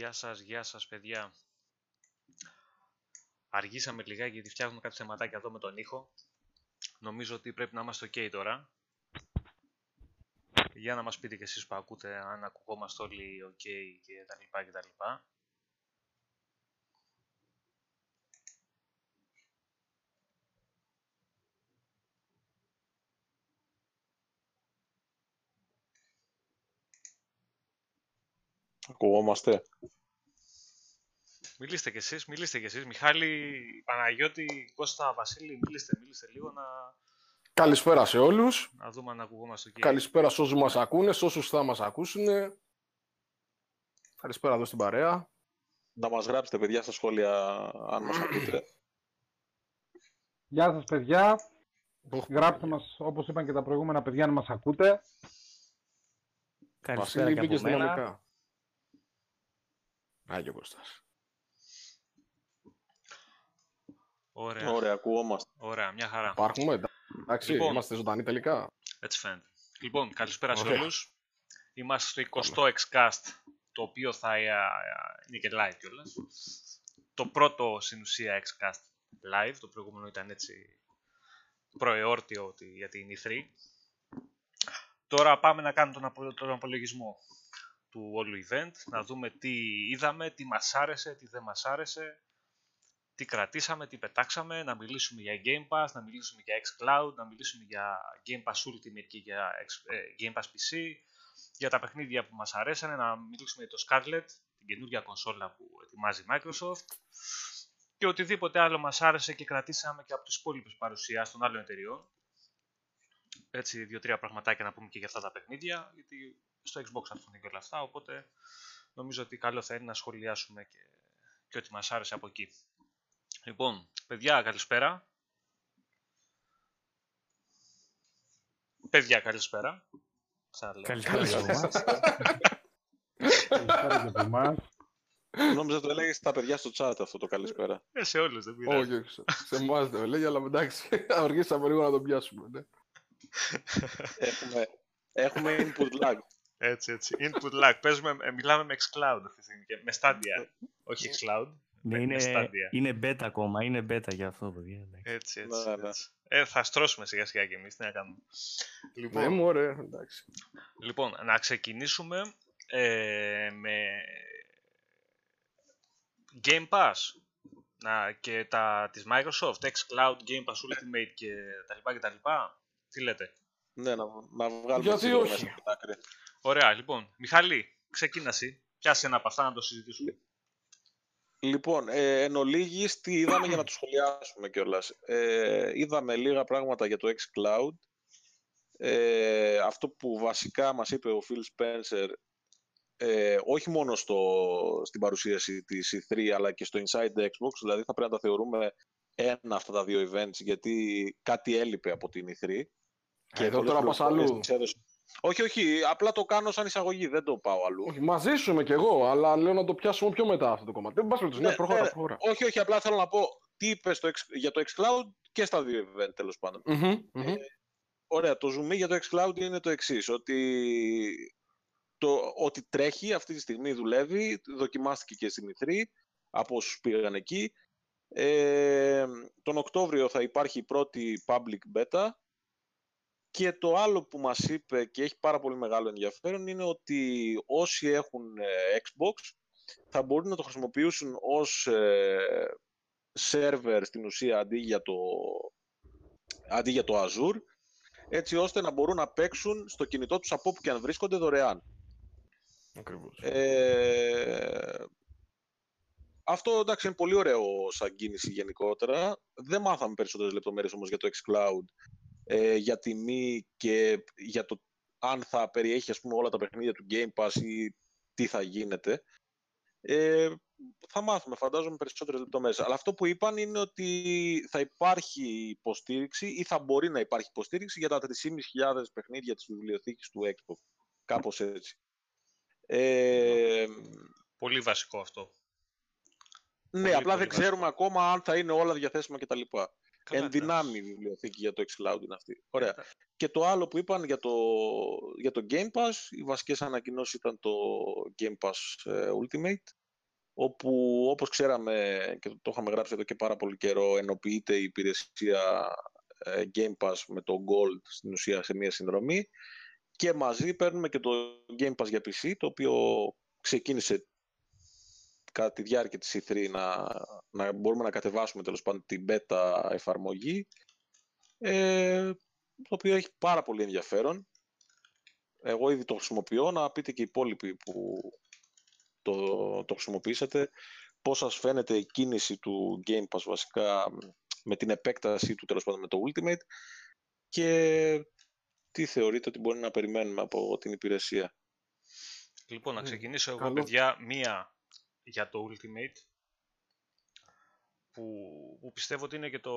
Γεια σας, γεια σας παιδιά. Αργήσαμε λιγάκι γιατί φτιάχνουμε κάποια θεματάκια εδώ με τον ήχο. Νομίζω ότι πρέπει να είμαστε ok τώρα. Για να μας πείτε και εσείς που ακούτε αν ακουγόμαστε όλοι ok και τα λοιπά και τα λοιπά. Ακουγόμαστε. Μιλήστε κι εσείς, μιλήστε κι εσείς. Μιχάλη, Παναγιώτη, Κώστα, Βασίλη, μιλήστε, μιλήστε λίγο να, Καλησπέρα σε όλους. να δούμε αν ακουγόμαστε ok. Καλησπέρα σε όσους μας ακούνε, σε όσους θα μας ακούσουν. Καλησπέρα εδώ στην παρέα. Να μας γράψετε, παιδιά, στα σχόλια, αν μας ακούτε. Γεια σας παιδιά. Γράψτε μας, όπως είπαν και τα προηγούμενα παιδιά, να μας ακούτε. Καλησπέρα Βασίλη και μπήκε από στην μένα. Δυναμικά. Άγιο Κώστας. Ωραία, Ωραία, ακουγόμαστε. ωραία, μια χαρά. Υπάρχουμε, εντάξει, Λοιπόν. είμαστε ζωντανοί τελικά. Έτσι φαίνεται. Λοιπόν, καλησπέρα σε Ωραία. όλους. Είμαστε στο 20ο Xcast, το οποίο θα ε, ε, είναι και live κιόλας. Το πρώτο στην ουσία Xcast live, το προηγούμενο ήταν έτσι προεόρτιο ότι- για την E3. Τώρα πάμε να κάνουμε τον, απο- τον απολογισμό του όλου event, να δούμε τι είδαμε, τι μας άρεσε, τι δεν μας άρεσε, τι κρατήσαμε, τι πετάξαμε, να μιλήσουμε για Game Pass, να μιλήσουμε για xCloud, να μιλήσουμε για Game Pass Ultimate και για X- ε, Game Pass PC, για τα παιχνίδια που μας αρέσανε, να μιλήσουμε για το Scarlet, την καινούργια κονσόλα που ετοιμάζει η Microsoft και οτιδήποτε άλλο μας άρεσε και κρατήσαμε και από τις υπόλοιπες παρουσιάσεις των άλλων εταιριών. Έτσι, δύο-τρία πραγματάκια να πούμε και για αυτά τα παιχνίδια, γιατί στο Xbox θα έρθουν και όλα αυτά, οπότε νομίζω ότι καλό θα είναι να σχολιάσουμε και, και ό,τι μας άρεσε από εκεί. Λοιπόν, παιδιά, καλησπέρα. Παιδιά, καλησπέρα. Ξαναλέω. Καλησπέρα και από εμάς. Καλησπέρα και από εμάς. Νόμιζα το έλεγες στα παιδιά στο chat αυτό το καλησπέρα. Ε, σε όλους, δεν πειράζει. Όχι, όχι, σε- σε εμάς δεν λέει, αλλά εντάξει, αργήσαμε λίγο να τον πιάσουμε. Ναι. έχουμε, έχουμε input lag. Έτσι, έτσι. Input lag. Παίζουμε, ε, μιλάμε με xCloud αυτή τη στιγμή. και Με Stadia. Όχι xCloud. Ναι, με είναι, Stadia. είναι beta ακόμα, είναι beta για αυτό, παιδιά. εντάξει. Έτσι, έτσι. Ναι, ναι. έτσι. Ε, θα στρώσουμε σιγά σιγά κι εμείς. Τι να κάνουμε. Λοιπόν, Ναι, μωρέ, εντάξει. Λοιπόν, να ξεκινήσουμε ε, με Game Pass να, και τα της Microsoft, xCloud, Game Pass Ultimate και τα λοιπά και τα λοιπά. Τι λέτε; ναι, να, να βγάλουμε Γιατί τσίγουρο όχι; μέσα από την άκρη. Ωραία, λοιπόν. Μιχάλη, ξεκίναση. Πιάσε ένα από αυτά να το συζητήσουμε. Λοιπόν, ε, εν ολίγης, τι είδαμε για να το σχολιάσουμε κιόλας. Ε, είδαμε λίγα πράγματα για το xCloud. Ε, αυτό που βασικά μας είπε ο Phil Spencer, ε, όχι μόνο στο, στην παρουσίαση της E3, αλλά και στο Inside the Xbox, δηλαδή θα πρέπει να τα θεωρούμε ένα αυτά τα δύο events, γιατί κάτι έλειπε από την E3. Και εδώ πολλές τώρα πας πληροφορίες αλλού. τις έδωσε. Όχι, όχι, απλά το κάνω σαν εισαγωγή, δεν το πάω αλλού. Όχι, μαζί σου είμαι κι εγώ, αλλά λέω να το πιάσουμε πιο μετά αυτό το κομμάτι. Δεν πας περιπτώσει, ναι, Ναι, προχώρα, ναι. προχώρα. Όχι, όχι, απλά θέλω να πω τι είπες στο, X- για το xCloud και στα δύο event τέλος πάντων. Μμμ, μμμ. Ωραία, το zoom για το xCloud είναι το εξής ότι, το, ότι τρέχει αυτή τη στιγμή δουλεύει, δοκιμάστηκε και στην E3 από όσους πήγαν εκεί. Ε, τον Οκτώβριο θα υπάρχει η πρώτη public beta και το άλλο που μας είπε και έχει πάρα πολύ μεγάλο ενδιαφέρον είναι ότι όσοι έχουν ε, Xbox θα μπορούν να το χρησιμοποιήσουν ως ε, server στην ουσία αντί για το, αντί για το Azure έτσι ώστε να μπορούν να παίξουν στο κινητό τους από όπου και αν βρίσκονται δωρεάν. Ακριβώς. Ε, αυτό εντάξει είναι πολύ ωραίο σαν κίνηση γενικότερα. Δεν μάθαμε περισσότερες λεπτομέρειες όμως για το xCloud, ε, για τιμή και για το αν θα περιέχει ας πούμε όλα τα παιχνίδια του Game Pass ή τι θα γίνεται. Ε, θα μάθουμε φαντάζομαι περισσότερες λεπτομέρειες. Αλλά αυτό που είπαν είναι ότι θα υπάρχει υποστήριξη ή θα μπορεί να υπάρχει υποστήριξη για τα 3.500 παιχνίδια της βιβλιοθήκης του Xbox. Κάπως έτσι. Ε, Πολύ βασικό αυτό. ναι, Πολύ, απλά πολύ δεν ξέρουμε ακόμα αν θα είναι όλα διαθέσιμα κτλ. Καλά, Εν δυνάμει η βιβλιοθήκη για το xCloud είναι αυτή. Ωραία. Και το άλλο που είπαν για το, για το Game Pass, οι βασικές ανακοινώσεις ήταν το Game Pass ε, Ultimate, όπου όπως ξέραμε και το είχαμε γράψει εδώ και πάρα πολύ καιρό, ενοποιείται η υπηρεσία ε, Game Pass με το Gold στην ουσία σε μια συνδρομή και μαζί παίρνουμε και το Game Pass για PC, το οποίο ξεκίνησε κατά τη διάρκεια της E3 να, να μπορούμε να κατεβάσουμε τέλος πάντων την beta εφαρμογή, ε, το οποίο έχει πάρα πολύ ενδιαφέρον. Εγώ ήδη το χρησιμοποιώ, να πείτε και οι υπόλοιποι που το, το χρησιμοποιήσατε, πώς σας φαίνεται η κίνηση του Game Pass βασικά με την επέκταση του τέλος πάντων με το Ultimate και τι θεωρείτε ότι μπορεί να περιμένουμε από την υπηρεσία; Λοιπόν, να ξεκινήσω εγώ, παιδιά, μία για το Ultimate, που, που πιστεύω ότι είναι και το,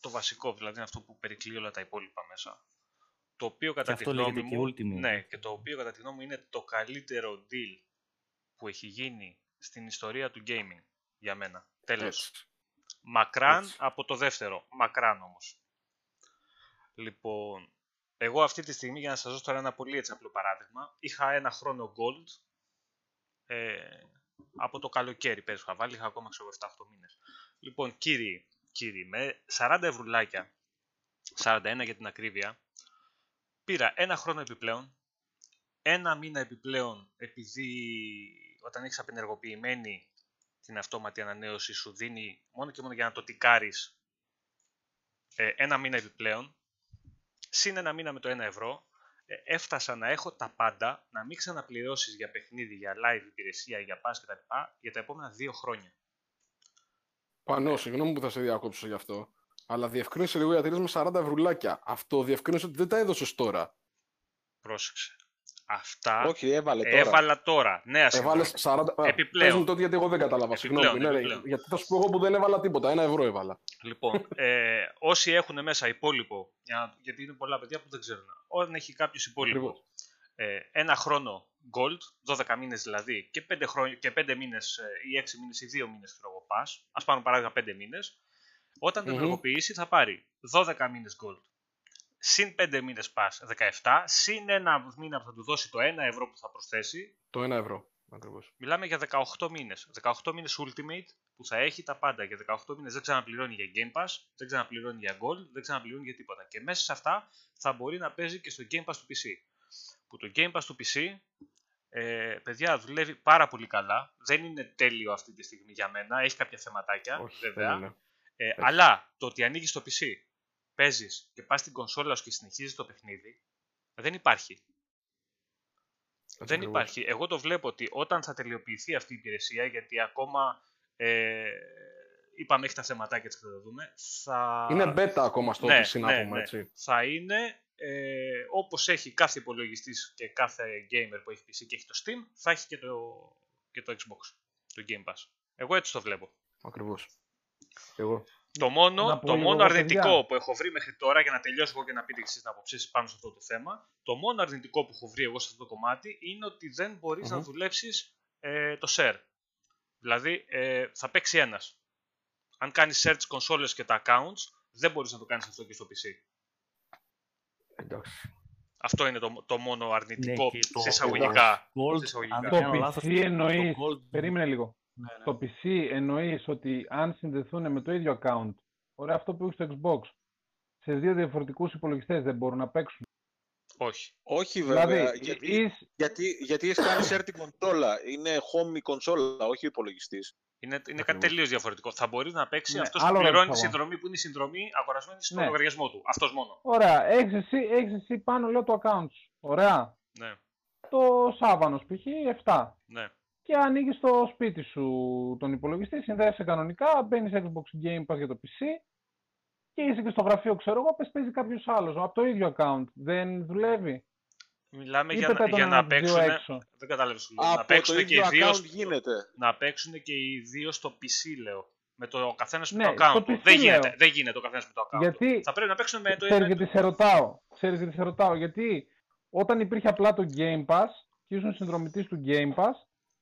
το βασικό, δηλαδή είναι αυτό που περικλεί όλα τα υπόλοιπα μέσα. Το οποίο κατά τη γνώμη μου, Ultimate. ναι, και το οποίο κατά τη γνώμη μου είναι το καλύτερο deal που έχει γίνει στην ιστορία του gaming για μένα. Τέλος. Μακράν Έτσι. από το δεύτερο. Μακράν όμως. Λοιπόν, εγώ αυτή τη στιγμή, για να σας δώσω τώρα ένα πολύ έτσι απλό παράδειγμα, είχα ένα χρόνο gold ε, από το καλοκαίρι πέρυσι είχα βάλεις, είχα ακόμα ξέρω 7-8 μήνες. Λοιπόν, κύριοι, κύριοι, με 40 ευρουλάκια, 41 για την ακρίβεια, πήρα ένα χρόνο επιπλέον, ένα μήνα επιπλέον επειδή όταν έχεις απενεργοποιημένη την αυτόματη ανανέωση σου δίνει μόνο και μόνο για να το τικάρεις ε, ένα μήνα επιπλέον, συν ένα μήνα με το 1 ευρώ, ε, έφτασα να έχω τα πάντα, να μην ξαναπληρώσεις για παιχνίδι, για live υπηρεσία, για pass κτλ. για τα επόμενα δύο χρόνια. Πανώ, συγγνώμη που θα σε διακόψω γι' αυτό. Αλλά διευκρίνησε λίγο γιατί λες με 40 ευρουλάκια. Αυτό διευκρίνησε ότι δεν τα έδωσες τώρα. Πρόσεξε. Αυτά Όχι, έβαλε τώρα. έβαλα τώρα. Νέα Έβαλε συνδρομή. 40. Α, Επιπλέον. Πες μου τότε γιατί εγώ δεν κατάλαβα. Επιπλέον, Συγγνώμη. Ναι, ρε, επιπλέον. γιατί θα σου πω εγώ που δεν έβαλα τίποτα. Ένα ευρώ έβαλα. Λοιπόν, ε, όσοι έχουν μέσα υπόλοιπο, για να- γιατί είναι πολλά παιδιά που δεν ξέρουν, όταν έχει κάποιος υπόλοιπο Ακριβώς. ε, ένα χρόνο gold, 12 μήνες δηλαδή, και 5, χρόνια, και 5 μήνες ε, ή 6 μήνες ή 2 μήνες ξέρω εγώ pass, ας πάρουμε παράδειγμα 5 μήνες, όταν το Μμμ. ενεργοποιήσει θα πάρει 12 μήνες gold, συν 5 μήνες pass 17, συν ένα μήνα που θα του δώσει το 1 ευρώ που θα προσθέσει, Το ένα ευρώ. Ακριβώς. Μιλάμε για 18 μήνες. 18 μήνες Ultimate που θα έχει τα πάντα. Για 18 μήνες δεν ξαναπληρώνει για Game Pass, δεν ξαναπληρώνει για Gold, δεν ξαναπληρώνει για τίποτα. Και μέσα σε αυτά θα μπορεί να παίζει και στο Game Pass του PC. Που το Game Pass του PC, ε, παιδιά, δουλεύει πάρα πολύ καλά. Δεν είναι τέλειο αυτή τη στιγμή για μένα. Έχει κάποια θεματάκια, Όχι, βέβαια. δεν είναι. Ε, αλλά το ότι ανοίγεις το PC, παίζεις και πας στην κονσόλα σου και συνεχίζεις το παιχνίδι, δεν υπάρχει. Έτσι Δεν ακριβώς. υπάρχει. Εγώ το βλέπω ότι όταν θα τελειοποιηθεί αυτή η υπηρεσία, γιατί ακόμα ε, είπαμε έχει τα θεματάκια της και θα το δούμε, θα, Είναι beta ακόμα στο Ναι, PC, να ναι, πούμε ναι. έτσι. θα είναι ε, όπως έχει κάθε υπολογιστής και κάθε gamer που έχει PC και έχει το Steam, θα έχει και το, και το Xbox, το Game Pass. Εγώ έτσι το βλέπω. Ακριβώς. Εγώ. Το μόνο, Να πω το λίγο μόνο εγώ, αρνητικό παιδιά. που έχω βρει μέχρι τώρα, για να τελειώσω εγώ και να πείτε εσείς την άποψή σας πάνω σε αυτό το θέμα, το μόνο αρνητικό που έχω βρει εγώ σε αυτό το κομμάτι είναι ότι δεν μπορεις να Μμμ. δουλέψεις ε, το share. Δηλαδή ε, θα παίξει ένας. Αν κάνεις share τις κονσόλες και τα accounts, δεν μπορείς να το κάνεις αυτό και στο PC. Εντάξει. Αυτό είναι το, το μόνο αρνητικό και το- σε εισαγωγικά. Gold, σε εισαγωγικά. αν δεν Το κάνω λάθος, PC εννοείς, το Gold- περίμενε λίγο. Ναι, ναι. Το PC εννοείς ότι αν συνδεθούν με το ίδιο account, ωραία αυτό που έχεις στο Xbox, σε δύο διαφορετικούς υπολογιστές δεν μπορούν να παίξουν. Όχι. Όχι βέβαια, Δηλαδή, γιατί, εις- γιατί, γιατί έχεις κάνει share την κονσόλα. Είναι home η κονσόλα, όχι ο υπολογιστής. Είναι, είναι κάτι Ακριβώς. τελείως διαφορετικό. Θα μπορείς να παίξει Ναι, αυτός που άλλο πληρώνει τη ρώτησα εγώ. συνδρομή που είναι η συνδρομή αγορασμένη στο Ναι. λογαριασμό του. Αυτός μόνο. Ωραία, έχεις εσύ, έχεις εσύ πάνω λέω το account σου. Ωραία. Ναι, Το Σάββανος π.χ. 7. ναι. Και ανοίγεις στο σπίτι σου τον υπολογιστή, συνδέεσαι κανονικά, μπαίνεις Xbox Game Pass για το PC και είσαι και στο γραφείο, ξέρω εγώ, πες παίζει κάποιος άλλος από το ίδιο account. Δεν δουλεύει; Μιλάμε Ή για, να- πετάει τον για να ένα από τους δύο παίξουν. έξω. Δεν κατάλαβες. Από Να παίξουν, το και οι ίδιο δύο, account στο- γίνεται. να παίξουν και οι δύο στο PC, λέω. Με το καθένας με Ναι, το account στο του. PC Δεν λέω. γίνεται, δεν γίνεται ο καθένας με το account του. Γιατί Θα πρέπει να παίξουν με το Ξέρεις ένα. γιατί σε ρωτάω; Ξέρεις γιατί σε ρωτάω; Γιατί όταν υπήρχε απλά το Game Pass και ήσουν συνδρομητής του Game Pass,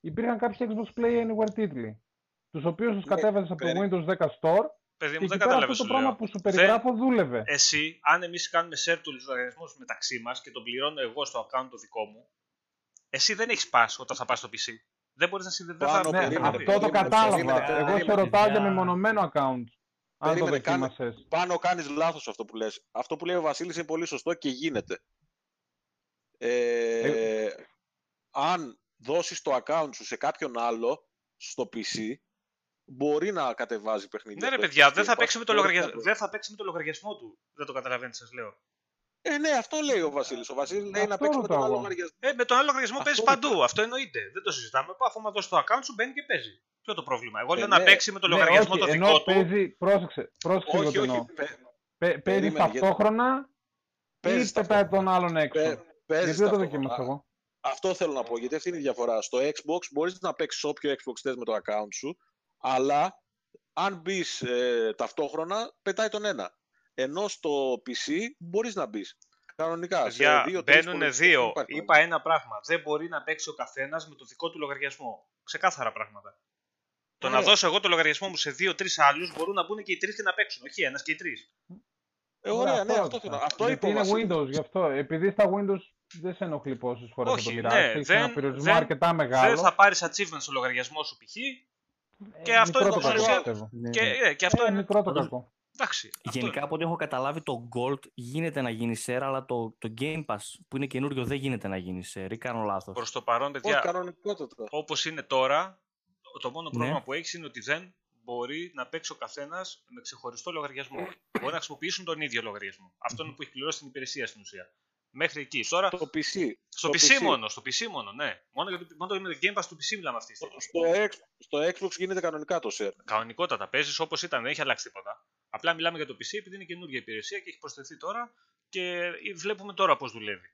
υπήρχαν κάποιοι Xbox Play Anywhere τίτλοι. Τους οποίους τους Ναι, κατέβαζες από το περί- Windows 10 Store Παιδί και μου, εκεί δεν πέρα κατάλαβε. αυτό το πράγμα που σου περιγράφω δούλευε. Εσύ, αν εμείς κάνουμε share του λογαριασμού μεταξύ μας και τον πληρώνω εγώ στο account το δικό μου, εσύ δεν έχεις pass όταν θα πας στο PC. Δεν μπορείς να συνδεδεθεί. Πάνω, Ναι, περίμενε, αυτό το περίμενε, κατάλαβα. περίμενε, Εγώ σε περίμενε. ρωτάω για Παιδιά. μεμονωμένο account. Αν το Περίμενε, κάνε- δοκίμασες. Πάνω κάνεις λάθος αυτό που λες. Αυτό που λέει ο Βασίλης είναι πολύ σωστό και γίνεται. Ε, αν δώσεις το account σου σε κάποιον άλλο στο PC, μπορεί να κατεβάζει παιχνίδια. Ναι, ρε στο παιδιά, Xbox δεν θα, Game παίξει Pass. με το Μπορεί λογαριασμό, να το- δεν θα παίξει με το λογαριασμό του. Δεν το καταλαβαίνετε, σας λέω. Ε, ναι, αυτό λέει ο Βασίλης. Ο Βασίλης λέει να Αυτό παίξει με τον ρωτάω άλλο εγώ. λογαριασμό. Ε, με τον άλλο λογαριασμό Αυτό παίζει είναι παντού. Αυτό εννοείται. Δεν το συζητάμε. Πάω, αφού μα δώσει το account σου, μπαίνει και παίζει. Ποιο το πρόβλημα. Εγώ Ε, λέω ναι. να παίξει με το Ναι, λογαριασμό όχι, το ενώ δικό του. Παίζει, πρόσεξε, πρόσεξε εγώ Όχι, τι όχι. εννοώ. παι- Παι- Παίζει περίμενε, γιατί- ταυτόχρονα παίζεις ή πετάει τον άλλον έξω. παι- παίζεις Γιατί δεν το ταυτόχρονα. δοκίμασα εγώ; Αυτό θέλω να πω, γιατί αυτή είναι η διαφορά. Στο Xbox μπορείς να παίξεις όποιο Xbox θες με το account σου, αλλά αν μπεις ταυτόχρονα, πετάει τον ένα. Ενώ στο PC μπορείς να μπεις. Κανονικά. Παιδιά, σε δύο, τρεις μπαίνουν υπολογιστές δύο. δεν υπάρχει Είπα πρόβλημα. ένα πράγμα. Δεν μπορεί να παίξει ο καθένας με το δικό του λογαριασμό. Ξεκάθαρα πράγματα. Το να Ωραία. δώσω εγώ το λογαριασμό μου σε δύο-τρει άλλους μπορούν να μπουν και οι τρεις και να παίξουν. Όχι ένας και οι τρεις. Ε, ωραία, ναι, αυτό ρωτάω. θέλω. Αυτό είπε Γιατί ο είναι Βασίλης. Windows, γι' αυτό. Επειδή στα Windows δεν σε ενοχλεί πόσες φορές θα Όχι, το ναι, μοιράσει. Έχει δεν- ένα περιορισμό δεν- αρκετά μεγάλο. Δεν θα πάρεις achievement στο λογαριασμό σου π.χ. Ε, και αυτό μικρό είναι το το κακό, ουσία- πιστεύω. Ναι. Και, ε, και αυτό Ε, είναι. μικρό το Πάντως- κακό. Εντάξει. αυτό Γενικά από ό,τι έχω καταλάβει το Gold γίνεται να γίνει share, αλλά το, το Game Pass που είναι καινούριο δεν γίνεται να γίνει share ή κάνω λάθος. Προς το παρόν, Όχι, παιδιά, κανονικότατα. όπως είναι τώρα, το μόνο Ναι. πρόβλημα που έχεις είναι ότι δεν μπορεί να παίξει ο καθένας με ξεχωριστό λογαριασμό. Μπορεί να χρησιμοποιήσουν τον ίδιο λογαριασμό. Αυτό είναι που έχει πληρώσει την υπηρεσία στην ουσία. Μέχρι εκεί. Τώρα, Το PC. στο PC, μόνο, στο PC μόνο, ναι. Μόνο για το, μόνο το Game Pass του PC μιλάμε αυτή τη στιγμή. Στο, X- στο Xbox γίνεται κανονικά το share. Κανονικότατα παίζεις όπως ήταν, δεν έχει αλλάξει τίποτα. Απλά μιλάμε για το PC επειδή είναι καινούργια υπηρεσία και έχει προσθεθεί τώρα και βλέπουμε τώρα πώς δουλεύει.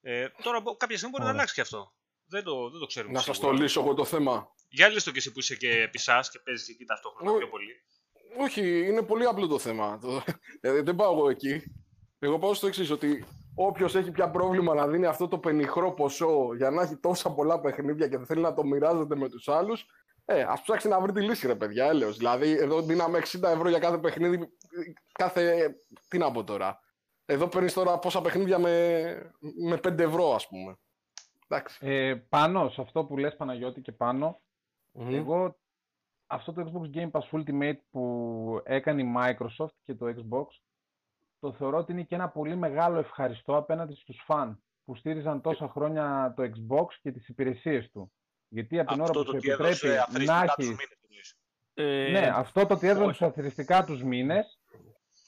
Ε, τώρα μπο- κάποια στιγμή μπορεί να Ωραία. αλλάξει και αυτό. Δεν το, δεν το ξέρουμε. Να σας σίγουρα. το λύσω εγώ το θέμα. Για λύστο και εσύ που είσαι και επί σας και παίζεις εκεί ταυτόχρονα Ω- πιο πολύ. Όχι, είναι πολύ απλό το θέμα. Το- ε, δεν πάω εγώ εκεί. Εγώ πάω στο εξής, ότι όποιος έχει πια πρόβλημα να δίνει αυτό το πενιχρό ποσό για να έχει τόσα πολλά παιχνίδια και δεν θέλει να το μοιράζεται με τους άλλους, ε, ας ψάξει να βρει τη λύση, ρε παιδιά, έλεος. Δηλαδή, εδώ δίναμε 60 ευρώ για κάθε παιχνίδι, κάθε. Τι να πω τώρα. Εδώ παίρνεις τώρα πόσα παιχνίδια με, με 5 ευρώ, ας πούμε. Εντάξει. Ε, πάνω σε αυτό που λες Παναγιώτη και πάνω, Μμμ. εγώ αυτό το Xbox Game Pass Ultimate που έκανε η Microsoft και το Xbox, το θεωρώ ότι είναι και ένα πολύ μεγάλο ευχαριστώ απέναντι στους φαν που στήριζαν τόσα χρόνια το Xbox και τις υπηρεσίες του. Γιατί από την ώρα Αυτό που το σου τι έδωσε επιτρέπει να αθροιστικά τους έχεις μήνες. εννοείς. Ε, Ναι, αυτό το ότι έδωσε όχι. τους αθρηστικά τους μήνες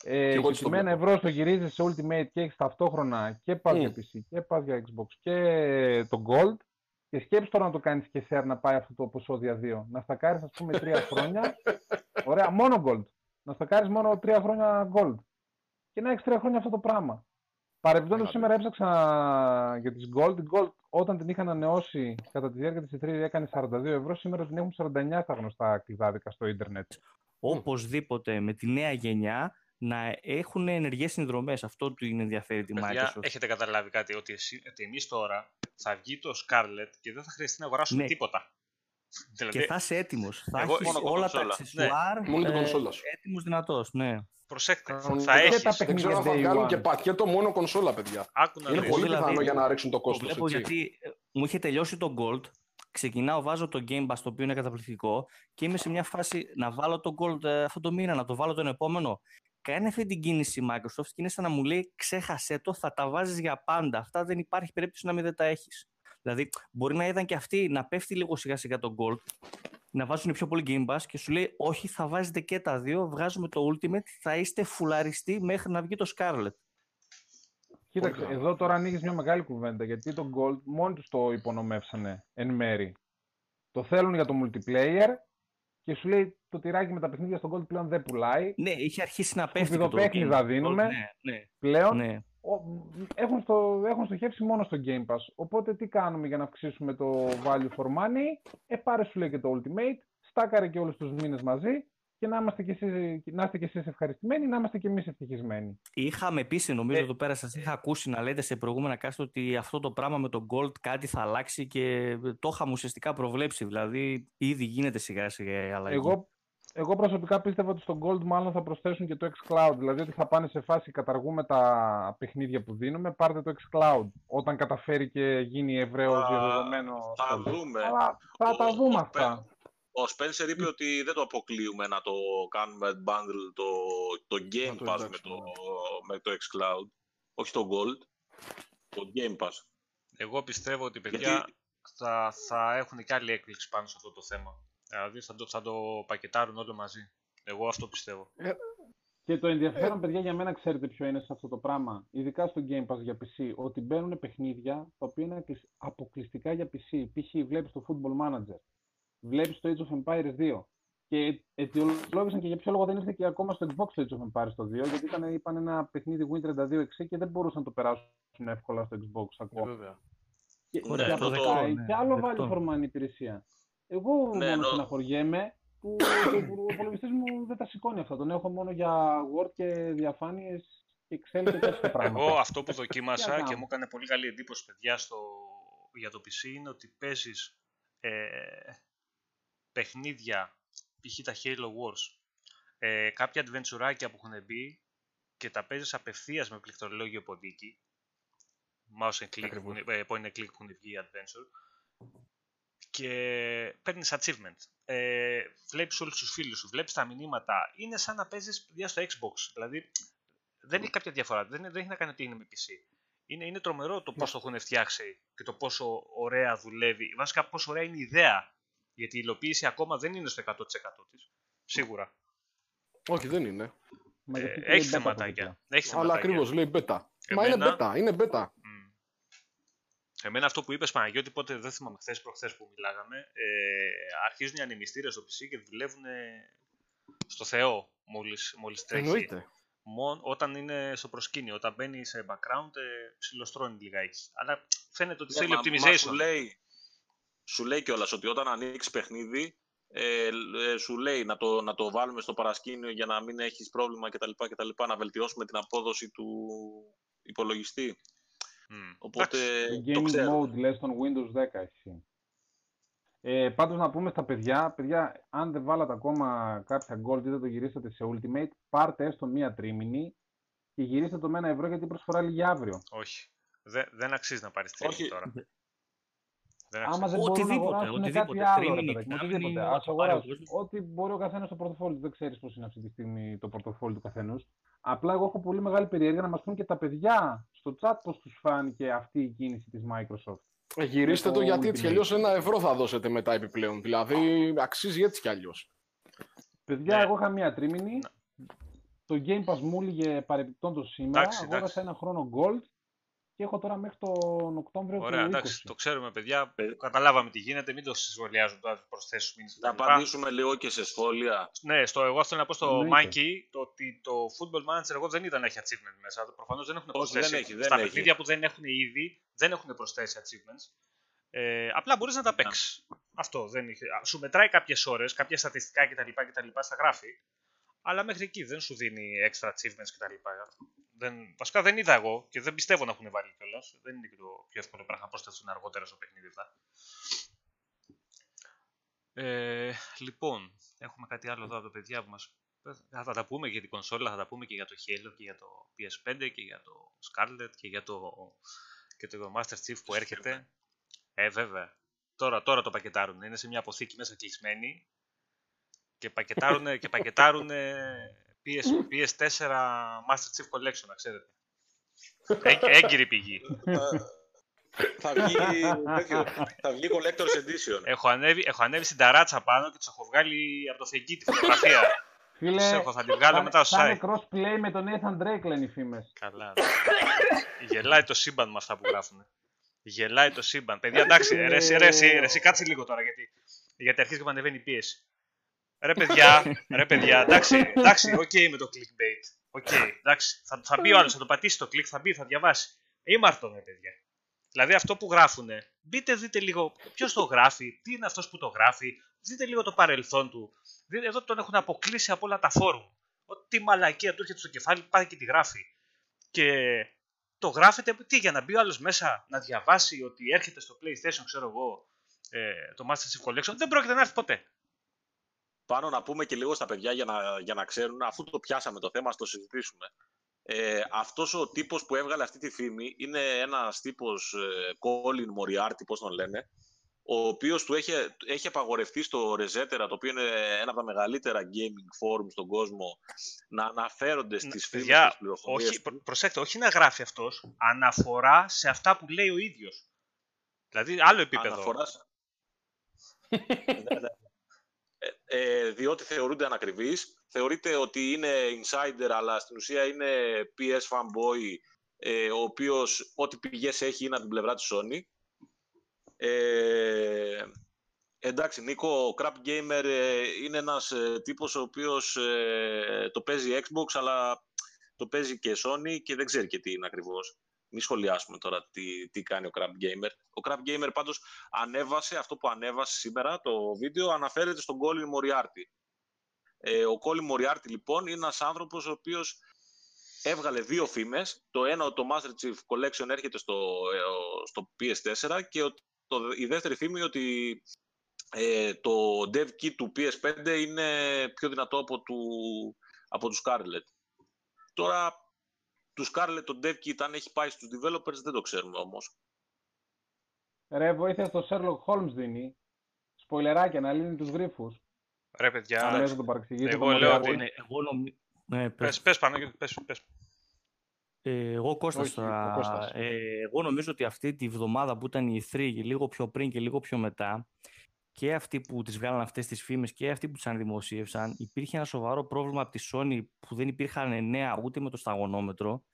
ε, εγώ και έτσι το τιμένα βλέπω. ευρώ στο γυρίζεις σε Ultimate και έχεις ταυτόχρονα και πας για Μμ. PC και πας για Xbox και το Gold και σκέψεις τώρα να το κάνεις και share να πάει αυτό το ποσό δια δύο. Να στακάρεις ας πούμε τρία χρόνια, ωραία, μόνο Gold. Να στακάρεις μόνο τρία χρόνια Gold και να έχεις τρία χρόνια αυτό το πράγμα. Παρεμπιπτόντως Άντε. σήμερα έψαξα για τις Gold. Η Gold όταν την είχαν ανανεώσει κατά τη διάρκεια της E3 έκανε 42 ευρώ, σήμερα την έχουν 49 στα γνωστά κλειδάδικα στο ίντερνετ. οπωσδήποτε με τη νέα γενιά να έχουν ενεργές συνδρομές. Αυτό του είναι ενδιαφέρει τη Παιδιά, Microsoft. έχετε καταλάβει κάτι, ότι, εσύ, ότι εμείς τώρα θα βγει το Scarlet και δεν θα χρειαστεί να αγοράσουμε Ναι. τίποτα. Δηλαδή, Και θα είσαι έτοιμος. Θα Εγώ- έχεις μόνο όλα τα κονσόλα. αξεσουάρ Μόνο την ε, κονσόλα σου. έτοιμος δυνατός. Ναι. προσέξτε, Κανονικά. θα Και έχεις, τα Δεν ξέρω αν θα παιχνίδια day βγάλουν one. και πακέτο μόνο κονσόλα, παιδιά. άκου να Είναι δεις. πολύ δηλαδή, πιθανό για να ρίξουν το Το κόστος, βλέπω έτσι. γιατί ε, μου είχε τελειώσει το Gold. Ξεκινάω, βάζω το Game Pass το οποίο είναι καταπληκτικό και είμαι σε μια φάση να βάλω το Gold ε, αυτό το μήνα, να το βάλω τον επόμενο. Κάνει αυτή την κίνηση η Microsoft και είναι σαν να μου λέει ξέχασέ το, θα τα βάζεις για πάντα. Αυτά δεν υπάρχει περίπτωση να μην δεν τα έχεις. Δηλαδή μπορεί να είδαν και αυτοί να πέφτει λίγο σιγά σιγά το Gold, να βάζουν πιο πολύ Game Pass και σου λέει όχι θα βάζετε και τα δύο, βγάζουμε το Ultimate, θα είστε φουλαριστοί μέχρι να βγει το Scarlet. Κοίταξε, Πολύ εδώ τώρα ανοίγεις μια μεγάλη κουβέντα γιατί το Gold μόνοι τους το υπονομεύσανε εν μέρη. Το θέλουν για το multiplayer και σου λέει το τυράκι με τα παιχνίδια στο Gold πλέον δεν πουλάει. Ναι, είχε αρχίσει να πέφτει. και το Σκουπιδοπαίχνιδα Game Pass. δίνουμε. Ναι, ναι, Πλέον ναι. Ο- έχουν, στο, έχουν στοχεύσει μόνο στο Game Pass. Οπότε τι κάνουμε για να αυξήσουμε το value for money; Ε, πάρε σου λέει και το Ultimate, στάκαρε και όλους τους μήνες μαζί και να, είμαστε και εσείς, να είστε και εσείς ευχαριστημένοι, να είμαστε και εμείς ευτυχισμένοι. Είχαμε επίση, νομίζω Ε, εδώ πέρα σας είχα ακούσει να λέτε σε προηγούμενα κάστο ότι αυτό το πράγμα με το Gold κάτι θα αλλάξει και το είχαμε ουσιαστικά προβλέψει. Δηλαδή, ήδη γίνεται σιγά σιγά η αλλαγή. Εγώ Εγώ προσωπικά πίστευα ότι στο Gold μάλλον θα προσθέσουν και το xCloud. Δηλαδή ότι θα πάνε σε φάση καταργούμε τα παιχνίδια που δίνουμε, πάρτε το xCloud. Όταν καταφέρει και γίνει ευρέως Α, διαδεδομένο. θα σχόλιο. δούμε. Αλλά θα τα Ο- δούμε ο αυτά. Ο Spencer είπε ότι δεν το αποκλείουμε να το κάνουμε bundle το, το Game Να το Pass με εντάξουμε, το, ναι. με το xCloud. Όχι το Gold, το Game Pass. Εγώ πιστεύω ότι παιδιά Γιατί- θα, θα έχουν και άλλη έκπληξη πάνω σε αυτό το θέμα. Δηλαδή θα το, θα το πακετάρουν όλο μαζί. Εγώ αυτό πιστεύω. Και το ενδιαφέρον, παιδιά, για μένα ξέρετε ποιο είναι σε αυτό το πράγμα. Ειδικά στο Game Pass για PC. Ότι μπαίνουν παιχνίδια τα οποία είναι αποκλεισ- αποκλειστικά για PC. Π.χ. βλέπεις το Football Manager. Βλέπεις το Age of Empires 2. Και αιτιολόγησαν και για ποιο λόγο δεν ήρθε και ακόμα στο Xbox το Age of Empires το 2. Γιατί ήταν, είπαν ένα παιχνίδι Win32 και δεν μπορούσαν να το περάσουν εύκολα στο Xbox ακόμα. Βέβαια. Και, Ναι, και αυτό το- αποκτάει ναι, και άλλο δεκτό. value for money υπηρεσία. Εγώ Ναι, μόνο νο- στεναχωριέμαι που ο υπολογιστής μου δεν τα σηκώνει αυτά. Τον έχω μόνο για Word και διαφάνειες και Excel και τέτοια πράγματα. Εγώ αυτό που Τι δοκίμασα να και κάνω. μου έκανε πολύ καλή εντύπωση παιδιά στο, για το PC είναι ότι παίζεις ε, παιχνίδια, π.χ. τα Halo Wars, ε, κάποια adventureάκια που έχουν μπει και τα παίζεις απευθείας με πληκτρολόγιο ποντίκι, mouse and click, που Ακριβώς. είναι, ε, point and click που είναι βγει adventure, και παίρνεις achievement. Ε, βλέπεις όλους τους φίλους σου, βλέπεις τα μηνύματα. Είναι σαν να παίζεις παιδιά στο Xbox. Δηλαδή δεν έχει κάποια διαφορά. Δεν, δεν έχει να κάνει ότι είναι με PC. Είναι, είναι τρομερό το πώς το έχουν φτιάξει και το πόσο ωραία δουλεύει. Βασικά πόσο ωραία είναι η ιδέα. Γιατί η υλοποίηση ακόμα δεν είναι στο 100% της. Σίγουρα. Όχι, δεν είναι. Μα Ε, γιατί και έχει λέει beta από θεματάκια. δίπλα. Αλλά Έχει θεματάκια. ακριβώς λέει beta. Μα είναι Εμένα- beta, είναι beta. Μμ. Εμένα αυτό που είπες Παναγιώτη, πότε δεν θυμάμαι χθες προχθές που μιλάγαμε, ε, αρχίζουν οι ανεμιστήρες στο PC και δουλεύουν στο Θεό μόλις, μόλις τρέχει. Εννοείται. Μον, όταν είναι στο προσκήνιο, όταν μπαίνει σε background, ε, ψιλοστρώνει λιγάκι. Αλλά φαίνεται ότι Ναι, θέλει μα- μα optimization. Σου λέει, σου λέει κιόλας ότι όταν ανοίξεις παιχνίδι, ε, ε, σου λέει να το, να το βάλουμε στο παρασκήνιο για να μην έχεις πρόβλημα κτλ. κτλ να βελτιώσουμε την απόδοση του υπολογιστή. Μμ. Οπότε Το το Gaming ξέρω. Mode λες στον Windows 10 εσύ. Ε, πάντως να πούμε στα παιδιά, παιδιά, αν δεν βάλατε ακόμα κάποια gold ή δεν το γυρίσατε σε Ultimate, πάρτε έστω μία τρίμηνη και γυρίστε το με ένα ευρώ γιατί προσφορά λίγη αύριο. Όχι. Δε, δεν αξίζει να πάρεις τρίμηνη Όχι. τώρα. Δεν Άμα αξίζει. δεν μπορούν να Οτιδήποτε, αγοράσουν οτιδήποτε, κάτι άλλο, ρε τρίμηνη, παιδάκι μου, εξάμηνη, οτιδήποτε. ό,τι Ας πάρει ο αγοράσουν κόσμος. ό,τι μπορεί ο καθένας στο πορτοφόλι του. Δεν ξέρεις πώς είναι αυτή τη στιγμή το πορτοφόλι του καθενός. Απλά εγώ έχω πολύ μεγάλη περιέργεια να μας πούν και τα παιδιά στο chat πώς τους φάνηκε αυτή η κίνηση της Microsoft. Ε, γυρίστε το το γιατί έτσι κι Ultimate. αλλιώ ένα ευρώ θα δώσετε μετά επιπλέον. Δηλαδή αξίζει έτσι κι αλλιώς. Παιδιά, Ναι. εγώ είχα μία τρίμηνη. Το Game Pass μου έλεγε παρεμπιπτόντως σήμερα. Εντάξει, Αγόρασα εντάξει. ένα χρόνο Gold και έχω τώρα μέχρι τον Οκτώβριο Ωραία, του 20. εντάξει, το ξέρουμε παιδιά. Παι- Καταλάβαμε τι γίνεται, μην το συσβολιάζουν τώρα τι προσθέσει μήνυση Να απαντήσουμε λίγο και σε σχόλια. Ναι, στο, εγώ θέλω να πω στο Εννοείται. Mikey το ότι το Football Manager εγώ δεν είδα να έχει achievement μέσα. Προφανώς δεν έχουν Όχι, προσθέσει. δεν έχει, δεν Στα έχει. παιχνίδια που δεν έχουν ήδη δεν έχουν προσθέσει achievements. Ε, απλά μπορείς να τα παίξεις. Αυτό δεν είχε. α, Σου μετράει κάποιες ώρες, κάποια στατιστικά κτλ. κτλ στα γράφει. Αλλά μέχρι εκεί δεν σου δίνει extra achievements κτλ. Δεν, βασικά δεν είδα εγώ και δεν πιστεύω να έχουν βάλει κιόλας. Δεν είναι και το πιο εύκολο πράγμα να προσθέσουν αργότερα στο παιχνίδι αυτά. Ε, λοιπόν, έχουμε κάτι άλλο εδώ από τα παιδιά που μας... Θα τα πούμε για την κονσόλα, θα τα πούμε και για το Halo και για το PS5 και για το Scarlet και για το, και το Master Chief που έρχεται. Ε, βέβαια. Τώρα, τώρα το πακετάρουν. Είναι σε μια αποθήκη μέσα κλεισμένη και πακετάρουν, και πακετάρουν PS, PS4 Master Chief Collection, να ξέρετε. Έγκ- έγκυρη πηγή. θα, βγει, τέτοιο, θα βγει Collector's Edition. Έχω ανέβει, έχω ανέβει στην ταράτσα πάνω και του έχω βγάλει από το φεγγί τη φωτογραφία. Φίλε, Τους έχω, θα τη βγάλω θα- μετά στο θα είναι site. crossplay με τον Nathan Drake, λένε οι φήμες. Καλά. ναι. Γελάει το σύμπαν με αυτά που γράφουν. Γελάει το σύμπαν. Παιδιά, εντάξει, ρε, εσύ, ρε, εσύ, ρε, εσύ, κάτσε λίγο τώρα γιατί, γιατί αρχίζει και μου ανεβαίνει η πίεση. Ρε παιδιά, ρε παιδιά, εντάξει, εντάξει, οκ με το clickbait. OK, εντάξει, θα, θα μπει ο άλλος, θα το πατήσει το click, θα μπει, θα διαβάσει. Ήμαρτον, ρε παιδιά. Δηλαδή αυτό που γράφουνε, μπείτε δείτε λίγο ποιος το γράφει, τι είναι αυτός που το γράφει, δείτε λίγο το παρελθόν του. Δείτε, εδώ τον έχουν αποκλείσει από όλα τα φόρουμ. Ό,τι μαλακία του έρχεται στο κεφάλι πάει και τη γράφει. Και το γράφετε, τι για να μπει ο άλλος μέσα να διαβάσει ότι έρχεται στο PlayStation, ξέρω εγώ, ε, το Master Chief Collection, δεν πρόκειται να έρθει ποτέ. Πάνω να πούμε και λίγο στα παιδιά για να, για να ξέρουν, αφού το πιάσαμε το θέμα, ας το συζητήσουμε. Ε, αυτός ο τύπος που έβγαλε αυτή τη φήμη είναι ένας τύπος ε, Colin Moriarty, πώς τον λένε, ο οποίος του έχει, έχει απαγορευτεί στο Resetera, το οποίο είναι ένα από τα μεγαλύτερα gaming forum στον κόσμο, να αναφέρονται στις φήμες Παιδιά, και πληροφορίες όχι, του. προ- προσέξτε, όχι να γράφει αυτός, αναφορά σε αυτά που λέει ο ίδιος. Δηλαδή, άλλο επίπεδο. Αναφοράς σε- Ναι, ναι. Ε, ε, διότι θεωρούνται ανακριβείς. Θεωρείται ότι είναι insider, αλλά στην ουσία είναι PS fanboy, ε, ο οποίος ό,τι πηγές έχει είναι από την πλευρά της Sony. Ε, εντάξει, Νίκο, ο Crap Gamer ε, είναι ένας ε, τύπος ο οποίος ε, το παίζει Xbox, αλλά το παίζει και Sony και δεν ξέρει και τι είναι ακριβώς. Μην σχολιάσουμε τώρα τι, τι κάνει ο Crap Gamer. Ο Crap Gamer πάντως ανέβασε αυτό που ανέβασε σήμερα το βίντεο, αναφέρεται στον Colin Moriarty. Ε, ο Colin Moriarty λοιπόν είναι ένας άνθρωπος ο οποίος έβγαλε δύο φήμες. Το ένα, το Master Chief Collection έρχεται στο, ε, ο- στο PS4 και ο- το, η δεύτερη φήμη ότι ε, το dev kit του PS5 είναι πιο δυνατό από του, από τους Scarlett. Τώρα, του Scarlett το dev kit αν έχει πάει στους developers δεν το ξέρουμε όμως. Ρε, βοήθεια στο Sherlock Holmes δίνει. Σποιλεράκια να λύνει τους γρίφους. Ρε παιδιά, Αν να τον παρεξηγήσει. Εγώ τον λέω Moriarty. ότι- Ναι, εγώ νομι... ναι, πες. πες, πες Παναγιώτη, πες, πες. Ε, εγώ Κώστας Όχι, τώρα. ο Κώστας. Ε, εγώ νομίζω ότι αυτή τη βδομάδα που ήταν η E3 και λίγο πιο πριν και λίγο πιο μετά και αυτοί που τις βγάλαν αυτές τις φήμες και αυτοί που τις αναδημοσίευσαν υπήρχε ένα σοβαρό πρόβλημα από τη Sony που δεν υπήρχαν νέα ούτε με το σταγονόμετρο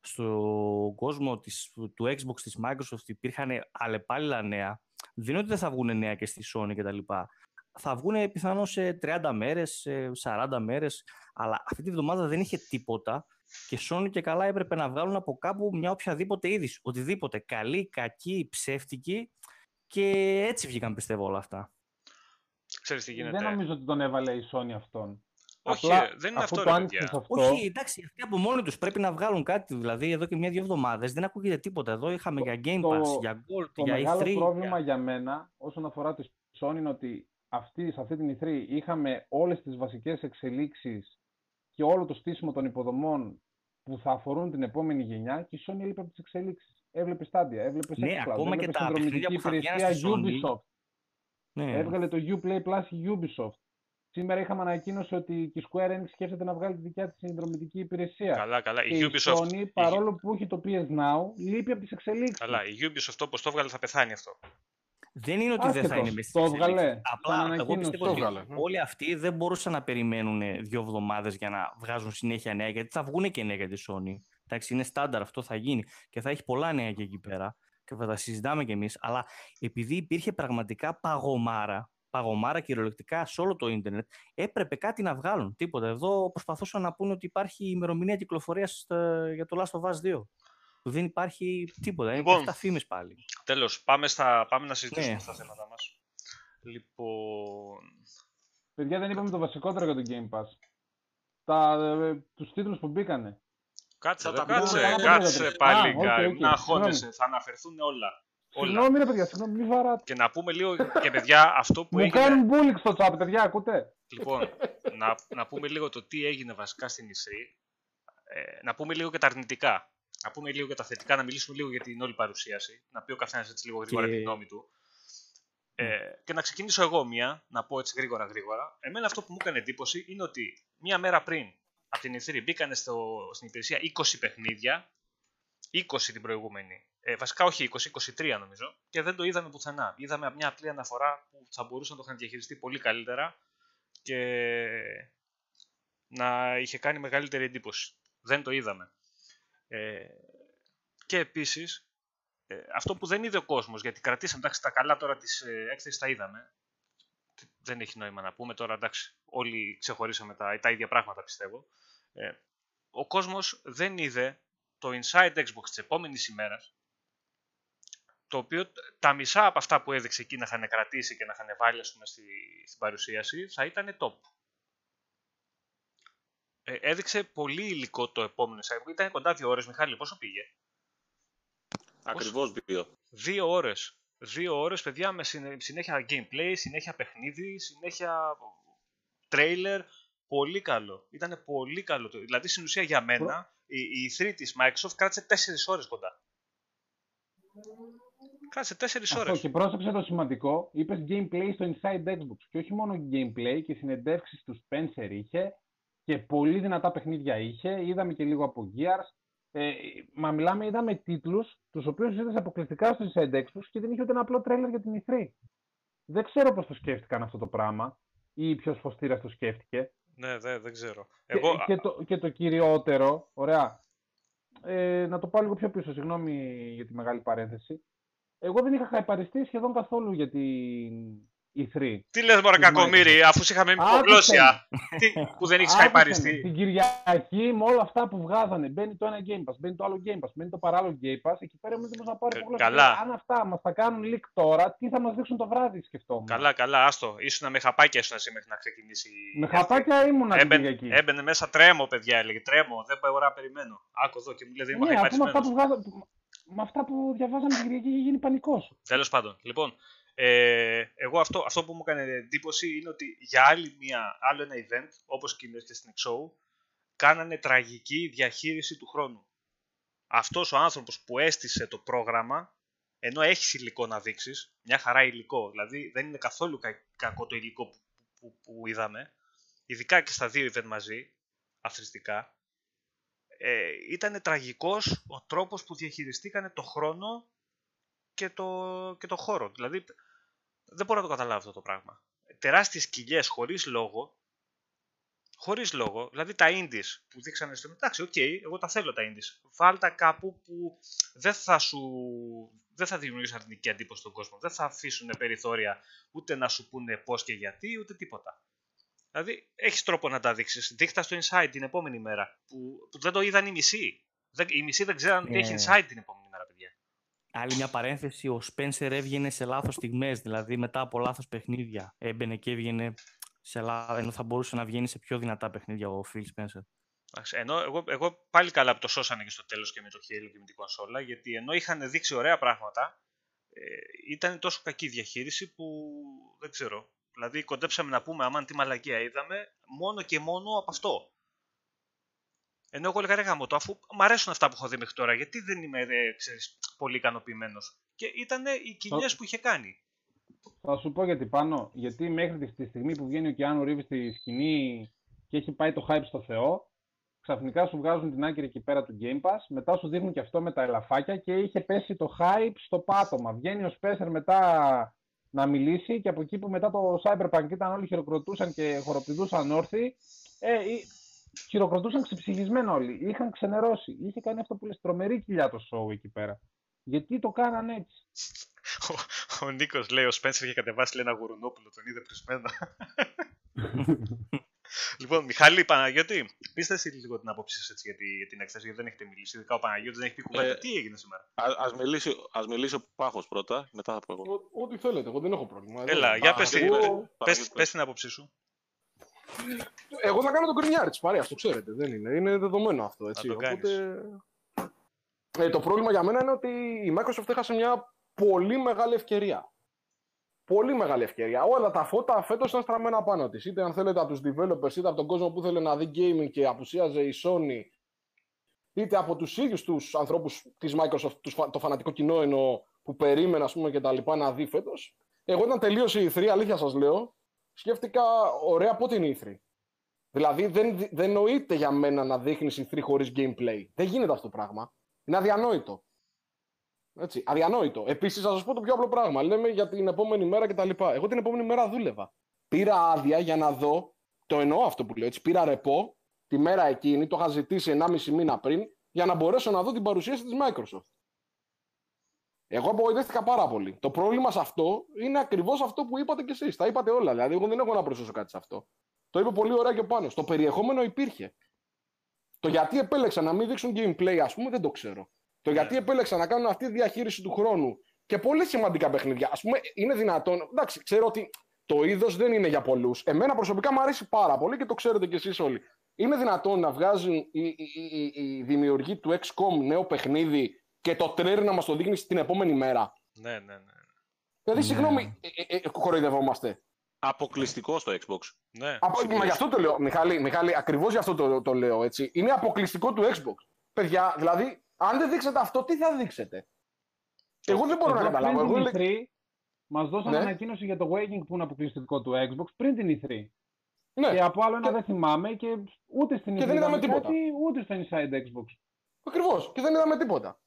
στον κόσμο της, του Xbox της Microsoft υπήρχαν αλλεπάλληλα νέα δεν είναι ότι δεν θα βγουν νέα και στη Sony κτλ. Θα βγουν πιθανώς σε 30 μέρες, σε 40 μέρες αλλά αυτή τη βδομάδα δεν είχε τίποτα και Sony και καλά έπρεπε να βγάλουν από κάπου μια οποιαδήποτε είδηση. Οτιδήποτε. Καλή, κακή, ψεύτικη. Και έτσι βγήκαν πιστεύω όλα αυτά. Ξέρεις τι γίνεται. Δεν νομίζω ότι τον έβαλε η Sony αυτόν. Όχι, Απλά, ε, δεν είναι αφού αυτό, το ρε άνοιξες παιδιά. αυτό, Όχι, εντάξει, αυτοί από μόνοι τους πρέπει να βγάλουν κάτι. Δηλαδή, εδώ και μια-δύο εβδομάδες δεν ακούγεται τίποτα. Εδώ είχαμε για Game το- Pass, για Gold, Το για μεγάλο E3. πρόβλημα για- για μένα όσον αφορά τη Sony είναι ότι αυτή, σε αυτή την E3 είχαμε όλες τις βασικές εξελίξεις και όλο το στήσιμο των υποδομών που θα αφορούν την επόμενη γενιά και η Sony έλειπε από τις εξελίξεις. Έβλεπες στάδια, έβλεπες Ναι, xCloud, ακόμα και έβλεπες τα συνδρομητική παιχνίδια που θα βγαίνουν υπηρεσία στη Sony. Ubisoft. Ναι. Έβγαλε το Uplay Plus η Ubisoft. Σήμερα είχαμε ανακοίνωση ότι και η Square Enix σκέφτεται να βγάλει τη δικιά της συνδρομητική υπηρεσία. Καλά, καλά. Και Η η Ubisoft, Sony, παρόλο που έχει το PS Now, λείπει από τις εξελίξεις. καλά, η Ubisoft όπως το έβγαλε θα πεθάνει αυτό. Δεν είναι ότι δεν θα Άσχετος, είναι μέσα το στις έβγαλε, εξελίξεις. τον Απλά εγώ ανακοίνωσε. πιστεύω Το ότι έβγαλε, ναι. όλοι αυτοί δεν μπορούσαν να περιμένουν δύο εβδομάδες για να βγάζουν συνέχεια νέα, γιατί θα βγουν και νέα για τη Sony. Εντάξει, είναι στάνταρ, αυτό θα γίνει και θα έχει πολλά νέα και εκεί πέρα και θα τα συζητάμε κι εμείς. Αλλά επειδή υπήρχε πραγματικά παγωμάρα, παγωμάρα κυριολεκτικά σε όλο το ίντερνετ, έπρεπε κάτι να βγάλουν. Τίποτα. Εδώ προσπαθούσαν να πούνε ότι υπάρχει ημερομηνία κυκλοφορίας για το Last of Us 2. Που δεν υπάρχει τίποτα. Είναι Λοιπόν, και αυτά φήμες πάλι. Τέλος, πάμε, στα, πάμε να συζητήσουμε Ναι. στα θέματα μας. Λοιπόν, Παιδιά, δεν είπαμε το βασικότερο για το Game Pass. Τα, ε, τους τίτλους που μπήκανε. Κάτσε, Θα εδώ, τα πούμε κάτσε, παραπάνω, κάτσε γιατί- πάλι, Α, οκ, Γκάι, οκ, να αγχώνεσαι, συγγνώμη. θα αναφερθούν όλα. όλα. Συγγνώμη ρε παιδιά, συγγνώμη, μη βαράτε. Και να πούμε λίγο, και παιδιά, αυτό που Μου έγινε... κάνουν bullying στο chat, παιδιά, ακούτε. Λοιπόν, να, να πούμε λίγο το τι έγινε βασικά στην E3. Ε, να πούμε λίγο και τα αρνητικά. Να πούμε λίγο για τα θετικά, να μιλήσουμε λίγο για την όλη παρουσίαση. Να πει ο καθένας έτσι λίγο γρήγορα Και- τη γνώμη του. Ε, και να ξεκινήσω εγώ μία, να πω έτσι γρήγορα γρήγορα. Εμένα αυτό που μου έκανε εντύπωση είναι ότι μία μέρα πριν από την E3 μπήκανε στο, στην υπηρεσία 20 παιχνίδια, 20 την προηγούμενη. Ε, βασικά όχι 20, 23 νομίζω, και δεν το είδαμε πουθενά. Είδαμε μια απλή αναφορά που θα μπορούσε να το είχαν διαχειριστεί πολύ καλύτερα και να είχε κάνει μεγαλύτερη εντύπωση. Δεν το είδαμε. Ε, και επίσης, ε, αυτό που δεν είδε ο κόσμος, γιατί κρατήσαμε εντάξει, τα καλά τώρα της ε, έκθεσης τα είδαμε, δεν έχει νόημα να πούμε τώρα, εντάξει, όλοι ξεχωρίσαμε τα, τα ίδια πράγματα πιστεύω. Ε, ο κόσμος δεν είδε το Inside Xbox της επόμενης ημέρας, το οποίο τα μισά από αυτά που έδειξε εκεί να είχαν κρατήσει και να είχαν βάλει ας πούμε, στη, στην παρουσίαση θα ήταν top. Ε, έδειξε πολύ υλικό το επόμενο site. Ήταν κοντά δύο ώρες, Μιχάλη, πόσο πήγε; Ακριβώς δύο. Δύο ώρες. Δύο ώρες, παιδιά, με συνε- συνέχεια gameplay, συνέχεια παιχνίδι, συνέχεια τρέιλερ πολύ καλό. Ήταν πολύ καλό. Δηλαδή, στην ουσία για μένα, η, η 3 της Microsoft κράτησε 4 ώρες κοντά. Κράτησε 4 Αυτό ώρες. και πρόσεξε το σημαντικό, είπες gameplay στο Inside Xbox. Και όχι μόνο gameplay και συνεντεύξεις τους Spencer είχε και πολύ δυνατά παιχνίδια είχε. Είδαμε και λίγο από Gears. Ε, μα μιλάμε, είδαμε τίτλους τους οποίους είδε αποκλειστικά στο Inside Xbox και δεν είχε ούτε ένα απλό τρέλερ για την E3. Δεν ξέρω πώς το σκέφτηκαν αυτό το πράγμα ή ποιος φωστήρας το σκέφτηκε. Ναι, δεν, δεν ξέρω. Και, Εγώ, και, το, και το κυριότερο, ωραία, ε, να το πάω λίγο πιο πίσω, συγγνώμη για τη μεγάλη παρένθεση. Εγώ δεν είχα χαϊπαριστεί σχεδόν καθόλου για την E3. τι λες μωρέ της κακομύρι, Microsoft. αφού σε είχαμε Άκουσε υπογλώσια. Τι, που δεν έχεις Άκουσε με, χαϊπαριστεί. Την Κυριακή με όλα αυτά που βγάζανε, μπαίνει το ένα Game Pass, μπαίνει το άλλο Game Pass, μπαίνει το παράλληλο Game Pass, εκεί πέρα ήμουν έτοιμος να πάρω Κα- υπογλώσσα. καλά. Αν αυτά μας τα κάνουν leak τώρα, τι θα μας δείξουν το βράδυ, σκεφτόμουν. Καλά, καλά, άστο. Ήσουν με χαπάκια ήσουν εσύ μέχρι να ξεκινήσει. η- Με αυτή. χαπάκια ήμουν την Έμπαινε, Κυριακή. έμπαινε μέσα τρέμω, παιδιά, έλεγε. Τρέμω, δεν μπορώ να περιμένω. Άκου εδώ και μου λέει δεν είμαι Ναι, αφού με αυτά χαϊπαρισμένος. που, βγάζα... με αυτά που διαβάζαμε την Κυριακή είχε γίνει πανικός. Τέλος πάντων, λοιπόν, ε, εγώ αυτό, αυτό που μου έκανε εντύπωση είναι ότι για άλλη μια, άλλο ένα event, όπως και και στην Exo, κάνανε τραγική διαχείριση του χρόνου. Αυτός ο άνθρωπος που έστησε το πρόγραμμα, ενώ έχει υλικό να δείξεις, μια χαρά υλικό, δηλαδή δεν είναι καθόλου κα- κακό το υλικό που, που, που είδαμε, ειδικά και στα δύο event μαζί, αθροιστικά, ε, ήταν τραγικός ο τρόπος που διαχειριστήκανε το χρόνο και το, και το χώρο. Δηλαδή, δεν μπορώ να το καταλάβω αυτό το πράγμα. Τεράστιες κοιλιές χωρίς λόγο, χωρίς λόγο, δηλαδή τα indies που δείξανε στο εντάξει, οκ, εγώ τα θέλω τα indies. Βάλτα κάπου που δεν θα σου δεν θα δημιουργήσουν αρνητική εντύπωση στον κόσμο. Δεν θα αφήσουν περιθώρια ούτε να σου πούνε πώς και γιατί, ούτε τίποτα. Δηλαδή, έχεις τρόπο να τα δείξεις. Δείχτα στο Inside την επόμενη μέρα, που, που δεν το είδαν οι μισοί. Δεν, οι μισοί δεν ξέραν ότι Ναι. έχει Inside την επόμενη μέρα, παιδιά. Άλλη μια παρένθεση, ο Spencer έβγαινε σε λάθος στιγμές, δηλαδή μετά από λάθος παιχνίδια. Έμπαινε και έβγαινε σε λάθος, ενώ θα μπορούσε να βγαίνει σε πιο δυνατά παιχνίδια ο Phil Spencer. Εντάξει, Ενώ εγώ, εγώ πάλι καλά που το σώσανε και στο τέλος και με το Halo και με την κονσόλα, γιατί ενώ είχαν δείξει ωραία πράγματα, ε, ήταν τόσο κακή διαχείριση που δεν ξέρω. Δηλαδή κοντέψαμε να πούμε αμάν τι μαλακία είδαμε, μόνο και μόνο από αυτό. Ενώ εγώ έλεγα ρε γάμο το, αφού μ' αρέσουν αυτά που έχω δει μέχρι τώρα, γιατί δεν είμαι ε, ξέρεις, πολύ ικανοποιημένος. Και ήταν οι κοιλιές που είχε κάνει. Θα σου πω γιατί πάνω. Γιατί μέχρι τη- τη στιγμή που βγαίνει ο Κιάνου Ρίβ στη σκηνή και έχει πάει το hype στο Θεό, ξαφνικά σου βγάζουν την άκρη εκεί πέρα του Game Pass, μετά σου δείχνουν και αυτό με τα ελαφάκια και είχε πέσει το hype στο πάτωμα. Βγαίνει ο Spencer μετά να μιλήσει και από εκεί που μετά το Cyberpunk ήταν όλοι χειροκροτούσαν και χοροπηδούσαν όρθιοι, ε, ή- χειροκροτούσαν ξεψυχισμένα όλοι. Είχαν ξενερώσει. Είχε κάνει αυτό που λες τρομερή κοιλιά το show εκεί πέρα. Γιατί το κάνανε έτσι; Ο, ο Νίκος λέει: Ο Σπένσερ είχε κατεβάσει λέει, ένα γουρουνόπουλο, τον είδε πρισμένο. λοιπόν, Μιχάλη Παναγιώτη, πείστε εσύ λίγο την άποψή σας για, τη, για την έκθεση, γιατί δεν έχετε μιλήσει. Ειδικά ο Παναγιώτης δεν έχει πει κουβέντα. Ε, Τι έγινε σήμερα; Α, ας, μιλήσει, ας μιλήσει ο Πάχος πρώτα, μετά θα πω εγώ. Ό- Ό,τι θέλετε, εγώ δεν έχω πρόβλημα. Εδώ Έλα, είμαι. για Α, πες, εγώ- την- Παναγιώτη, πες, πες. πες την άποψή σου. Εγώ θα κάνω τον κρινιάρι τη παρέα, το ξέρετε. Δεν είναι. Είναι δεδομένο αυτό. Έτσι. το κάνεις. Οπότε... Ε, το πρόβλημα για μένα είναι ότι η Microsoft έχασε μια πολύ μεγάλη ευκαιρία. Πολύ μεγάλη ευκαιρία. Όλα τα φώτα φέτος ήταν στραμμένα πάνω της. Είτε αν θέλετε από τους developers, είτε από τον κόσμο που θέλει να δει gaming και απουσίαζε η Sony, είτε από τους ίδιους τους ανθρώπους της Microsoft, τους, φα- το φανατικό κοινό εννοώ, που περίμενα ας πούμε, και τα λοιπά να δει φέτος. Εγώ όταν τελείωσε η 3, αλήθεια σας λέω, σκέφτηκα ωραία πότε είναι η 3. Δηλαδή δεν, δεν νοείται για μένα να δείχνεις η 3 χωρίς gameplay. Δεν γίνεται αυτό το πράγμα. Είναι αδιανόητο. Έτσι, αδιανόητο. Επίσης, θα σας πω το πιο απλό πράγμα. Λέμε για την επόμενη μέρα κτλ. Εγώ την επόμενη μέρα δούλευα. Πήρα άδεια για να δω. Το εννοώ αυτό που λέω. Έτσι. Πήρα ρεπό τη μέρα εκείνη, το είχα ζητήσει 1,5 μήνα πριν, για να μπορέσω να δω την παρουσίαση της Microsoft. Εγώ απογοητεύτηκα πάρα πολύ. Το πρόβλημα σε αυτό είναι ακριβώς αυτό που είπατε κι εσείς. Τα είπατε όλα. Δηλαδή, εγώ δεν έχω να προσθέσω κάτι σε αυτό. Το είπε πολύ ωραία και ο πάνω. Το περιεχόμενο υπήρχε. Το γιατί επέλεξαν να μην δείξουν gameplay, ας πούμε, δεν το ξέρω. Το γιατί επέλεξαν να κάνουν αυτή τη διαχείριση του χρόνου και πολύ σημαντικά παιχνίδια. Α πούμε, είναι δυνατόν. Εντάξει, ξέρω ότι το είδος δεν είναι για πολλούς. Εμένα προσωπικά μου αρέσει πάρα πολύ και το ξέρετε κι εσείς όλοι. Είναι δυνατόν να βγάζουν οι, οι, οι, οι δημιουργοί του XCOM νέο παιχνίδι και το τρέρ να μας το δείχνεις την επόμενη μέρα. Ναι, ναι, ναι. Δηλαδή, Ναι. συγγνώμη, ε, ε, ε, κοροϊδευόμαστε. Αποκλειστικό στο Xbox. Ναι. Από, μα γι' αυτό το λέω, Μιχάλη, Μιχάλη ακριβώς γι' αυτό το, το λέω έτσι. Είναι αποκλειστικό του Xbox. Παιδιά, δηλαδή, αν δεν δείξετε αυτό, τι θα δείξετε; Εγώ δεν μπορώ να Εδώ καταλάβω. Εγώ, Πριν λέ- την E3, μας δώσανε Ναι. ανακοίνωση για το Waking που είναι αποκλειστικό του Xbox πριν την E3. ναι, Και από άλλο ένα Και- δεν θυμάμαι και ούτε στην Και E3 δεν είδαμε είδαμε τίποτα. κάτι, ούτε στο Inside Xbox. ακριβώς. Και δεν είδαμε τίποτα.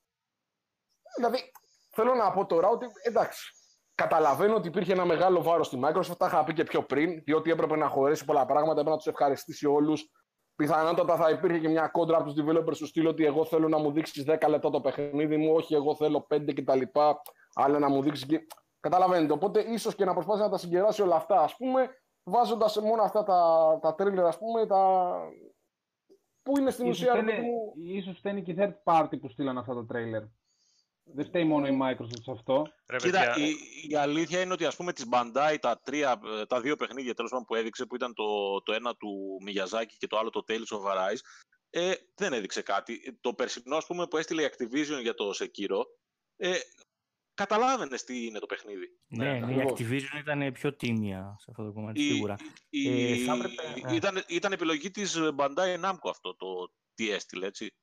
Δηλαδή, θέλω να πω τώρα ότι, εντάξει, καταλαβαίνω ότι υπήρχε ένα μεγάλο βάρος στη Microsoft, τα είχα πει και πιο πριν, διότι έπρεπε να χωρέσει πολλά πράγματα, έπρεπε να τους ευχαριστήσει όλους. Πιθανότατα θα υπήρχε και μια κόντρα από τους developers του στυλ ότι εγώ θέλω να μου δείξεις 10 λεπτά το παιχνίδι μου, όχι εγώ θέλω 5 κτλ. Αλλά να μου δείξεις και... Καταλαβαίνετε, οπότε ίσως και να προσπάθει να τα συγκεράσει όλα αυτά, ας πούμε, βάζοντας μόνο αυτά τα, τα trailer, ας πούμε, τα... που είναι στην Ίσως ουσία... ρε φταίνε, παιδί μου, ίσως φταίνει και η third party που στείλαν αυτά τα trailer. Δεν φταίει μόνο η Microsoft σε αυτό. Ρε, Κοίτα, παιδιά, η, η αλήθεια είναι ότι ας πούμε της Bandai τα, τρία, ε, τα δύο παιχνίδια τέλος πάντων που έδειξε που ήταν το, το ένα του Miyazaki και το άλλο το Tales of Arise ε, δεν έδειξε κάτι. Το περσινό ας πούμε που έστειλε η Activision για το Sekiro ε, καταλάβαινες τι είναι το παιχνίδι. Ναι, ναι, η ακριβώς. Activision ήταν πιο τίμια σε αυτό το κομμάτι, Η, σίγουρα. η, Ε, θα έπρεπε- ήταν, ήταν επιλογή της Bandai Namco αυτό το τι έστειλε έτσι.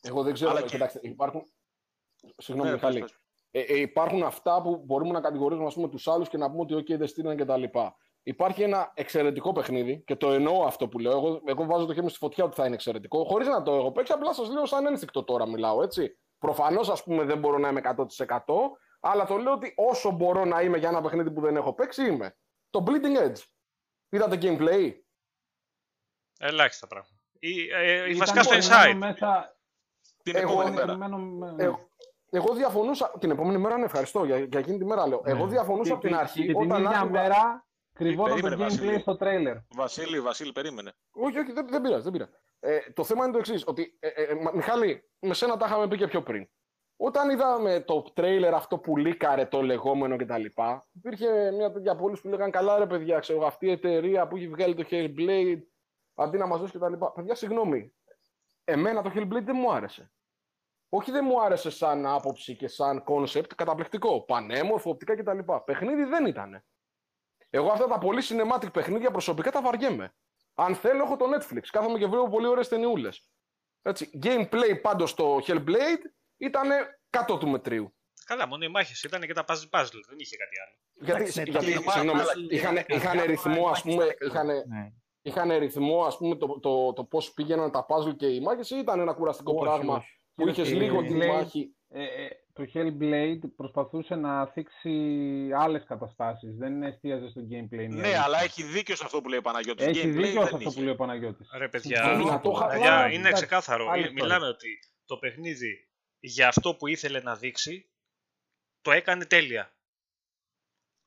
Εγώ δεν ξέρω, Αλλά και- κοιτάξτε, υπάρχουν... Συγγνώμη, Ναι, Μιχάλη. πες, πες. Ε, ε, υπάρχουν αυτά που μπορούμε να κατηγορήσουμε ας πούμε, τους άλλους και να πούμε ότι OK, δεν στείλαν κτλ. Υπάρχει ένα εξαιρετικό παιχνίδι και το εννοώ αυτό που λέω. Εγώ, εγώ βάζω το χέρι μου στη φωτιά ότι θα είναι εξαιρετικό, χωρίς να το έχω παίξει. Απλά σας λέω σαν ένστικτο τώρα μιλάω, έτσι. Προφανώς, ας πούμε, δεν μπορώ να είμαι 100%, αλλά το λέω ότι όσο μπορώ να είμαι για ένα παιχνίδι που δεν έχω παίξει, είμαι. Το Bleeding Edge. Είδατε gameplay; ελάχιστα πράγματα. Ή, ε, Ήταν βασικά στο κολλημένο Inside. Μέσα, Την Εγώ επόμενη είμαι μέρα. κολλημένο με- Εγώ, εγώ διαφωνούσα. Την επόμενη μέρα, ναι, ευχαριστώ για, για εκείνη τη μέρα λέω. Εγώ Ναι. διαφωνούσα Και από την τη- αρχή. Και την όταν ίδια άκουγα- μέρα κρυβόταν το Περίμενε, gameplay Βασίλη. στο trailer. Βασίλη, Βασίλη, περίμενε. Όχι, όχι, δεν, δεν πειράζει. Δεν πειράζει. Ε, το θέμα είναι το εξής. Ότι, ε, ε, ε, Μα- Μιχάλη, με σένα τα είχαμε πει και πιο πριν. Όταν είδαμε το τρέιλερ αυτό που λίκαρε το λεγόμενο κτλ., υπήρχε μια τέτοια πόλη που λέγανε Καλά, ρε παιδιά, ξέρω αυτή η εταιρεία που έχει βγάλει το Hellblade, αντί να μας δώσει κτλ. Παιδιά, συγγνώμη. Εμένα το Hellblade δεν μου άρεσε. Όχι, δεν μου άρεσε σαν άποψη και σαν concept, καταπληκτικό. Πανέμορφο, οπτικά κτλ. Παιχνίδι δεν ήταν. Εγώ αυτά τα πολύ cinematic παιχνίδια προσωπικά τα βαριέμαι. Αν θέλω, έχω το Netflix. Κάθομαι και βλέπω πολύ ωραίες ταινιούλες. Έτσι. Gameplay πάντως στο Hellblade ήταν κάτω του μετρίου. Καλά, μόνο οι μάχε ήταν και τα puzzle puzzle, δεν είχε κάτι άλλο. Γιατί, Εντάξει, ναι, γιατί το- συγγνώμη, αλλά- είχαν, αλλά- είχαν ρυθμό, ας πούμε, είχαν, Ναι. είχαν ρυθμό, ας πούμε, το, το, το πώς πήγαιναν τα puzzle και οι μάχες ή ήταν ένα κουραστικό Όχι, πράγμα όχι. Που είχες Ε, λίγο τη λέει- μάχη. Ε, ε, το Hellblade προσπαθούσε να θίξει άλλες καταστάσεις. Δεν εστίαζε στο gameplay. η Ναι, αλήθεια. αλλά έχει δίκιο σε αυτό που λέει ο Παναγιώτης. Έχει Gameplay δίκιο δεν σε αυτό είχε. που λέει ο Παναγιώτης. Ρε παιδιά, Συμφωνώ. Δυνατό χα- παιδιά, αλλά, είναι εντάξει, ξεκάθαρο. άλλη Ε, ιστορία. Μιλάμε ότι το παιχνίδι για αυτό που ήθελε να δείξει, το έκανε τέλεια.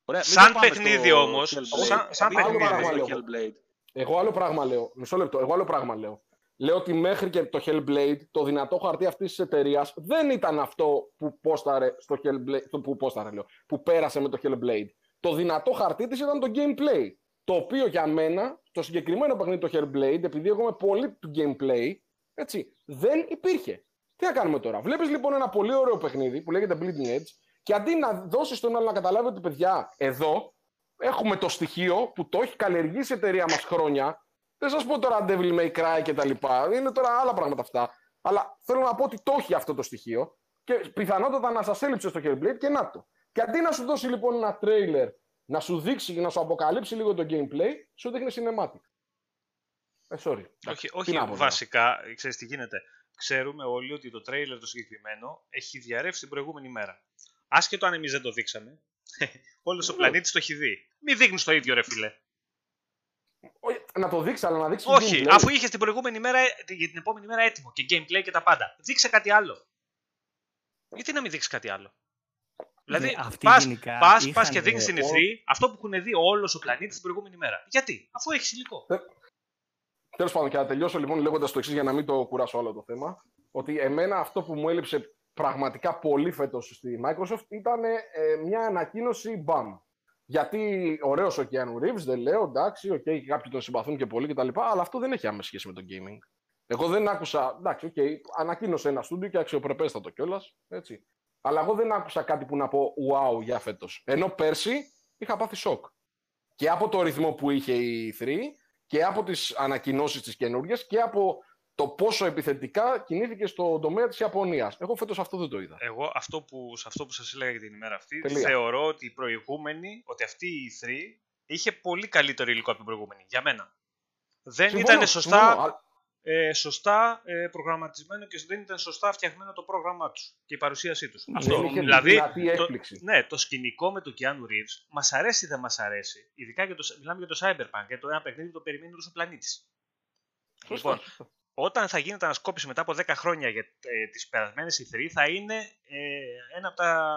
Ωραία, μην Σαν το πάμε παιχνίδι στο όμως, Hellblade. σαν- σαν Μην το παιχνίδι. πάμε στο Άλλο Hellblade. Εγώ άλλο πράγμα λέω. Μισό λεπτό. Εγώ άλλο πράγμα λέω. Λέω ότι μέχρι και το Hellblade, το δυνατό χαρτί αυτής της εταιρείας δεν ήταν αυτό που πόσταρε στο Hellblade. το Που, πόσταρε, λέω, που πέρασε με το Hellblade. Το δυνατό χαρτί της ήταν το gameplay. Το οποίο για μένα, το συγκεκριμένο παιχνίδι το Hellblade, επειδή εγώ είμαι πολύ του gameplay, έτσι, δεν υπήρχε. Τι να κάνουμε τώρα; Βλέπεις λοιπόν ένα πολύ ωραίο παιχνίδι που λέγεται Bleeding Edge και αντί να δώσεις τον άλλο να καταλάβει ότι παιδιά, εδώ έχουμε το στοιχείο που το έχει καλλιεργήσει η εταιρεία μας χρόνια. Δεν σας πω τώρα Devil May Cry και τα λοιπά. Είναι τώρα άλλα πράγματα αυτά. Αλλά θέλω να πω ότι το έχει αυτό το στοιχείο και πιθανότατα να σας έλειψε στο Hellblade και να το. Και αντί να σου δώσει λοιπόν ένα τρέιλερ να σου δείξει και να σου αποκαλύψει λίγο το gameplay, σου δείχνει cinematic. Ε, sorry. Όχι, Τι όχι να πω τώρα. βασικά, ξέρεις τι γίνεται. Ξέρουμε όλοι ότι το τρέιλερ το συγκεκριμένο έχει διαρρεύσει την προηγούμενη μέρα. Άσχετο αν εμείς δεν το δείξαμε. Όλος ο Ναι. πλανήτης το έχει δει. Μην δείχνεις το ίδιο, ρε φιλέ. Όχι, να το δείξεις, αλλά να δείξεις Όχι, gameplay. αφού είχες την προηγούμενη μέρα, ε, για την επόμενη μέρα έτοιμο και gameplay και τα πάντα. Δείξε κάτι άλλο. Γιατί να μην δείξεις κάτι άλλο; Δηλαδή, Ναι, αυτοί πας, γενικά πας, είχαν, πας και δείχνει ε, στην ο- E3 αυτό που έχουν δει όλος ο πλανήτης την προηγούμενη μέρα. Γιατί, αφού έχεις υλικό. Τέλος πάντων, και να τελειώσω λοιπόν λέγοντας το εξής για να μην το κουράσω όλο το θέμα. Ότι εμένα αυτό που μου έλειψε πραγματικά πολύ φέτος στη Microsoft ήταν ε, μια ανακοίνωση BAM. Γιατί ωραίος ο Keanu Reeves, δεν λέω, εντάξει, OK, okay, κάποιοι τον συμπαθούν και πολύ κτλ. Αλλά αυτό δεν έχει άμεση σχέση με το gaming. Εγώ δεν άκουσα, εντάξει, OK, okay, ανακοίνωσε ένα στούντιο και αξιοπρεπέστατο κιόλας. Έτσι. Αλλά εγώ δεν άκουσα κάτι που να πω wow για φέτος. Ενώ πέρσι είχα πάθει σοκ. Και από το ρυθμό που είχε η E3 και από τις ανακοινώσεις της καινούργιες και από το πόσο επιθετικά κινήθηκε στον τομέα της Ιαπωνίας. Εγώ φέτος αυτό δεν το είδα. Εγώ αυτό που, σε αυτό που σας έλεγα για την ημέρα αυτή, Τελεία. θεωρώ ότι η προηγούμενη, ότι αυτή η E3 είχε πολύ καλύτερο υλικό από την προηγούμενη. Για μένα. Δεν Συμφωνώ, ήταν σωστά, συμφωνώ, α- ε, σωστά ε, προγραμματισμένο και δεν ήταν σωστά φτιαγμένο το πρόγραμμά τους και η παρουσίασή τους. Δεν είχε δηλαδή, δυνατή το, έκπληξη. ναι, το σκηνικό με τον Keanu Reeves μας αρέσει ή δεν μας αρέσει. Ειδικά για το, μιλάμε για το Cyberpunk, για το ένα παιχνίδι που το περιμένει όλος ο πλανήτης. Λοιπόν, όταν θα γίνεται ανασκόπηση μετά από 10 χρόνια για ε, τις περασμένες E3 θα είναι ε, ένα από τα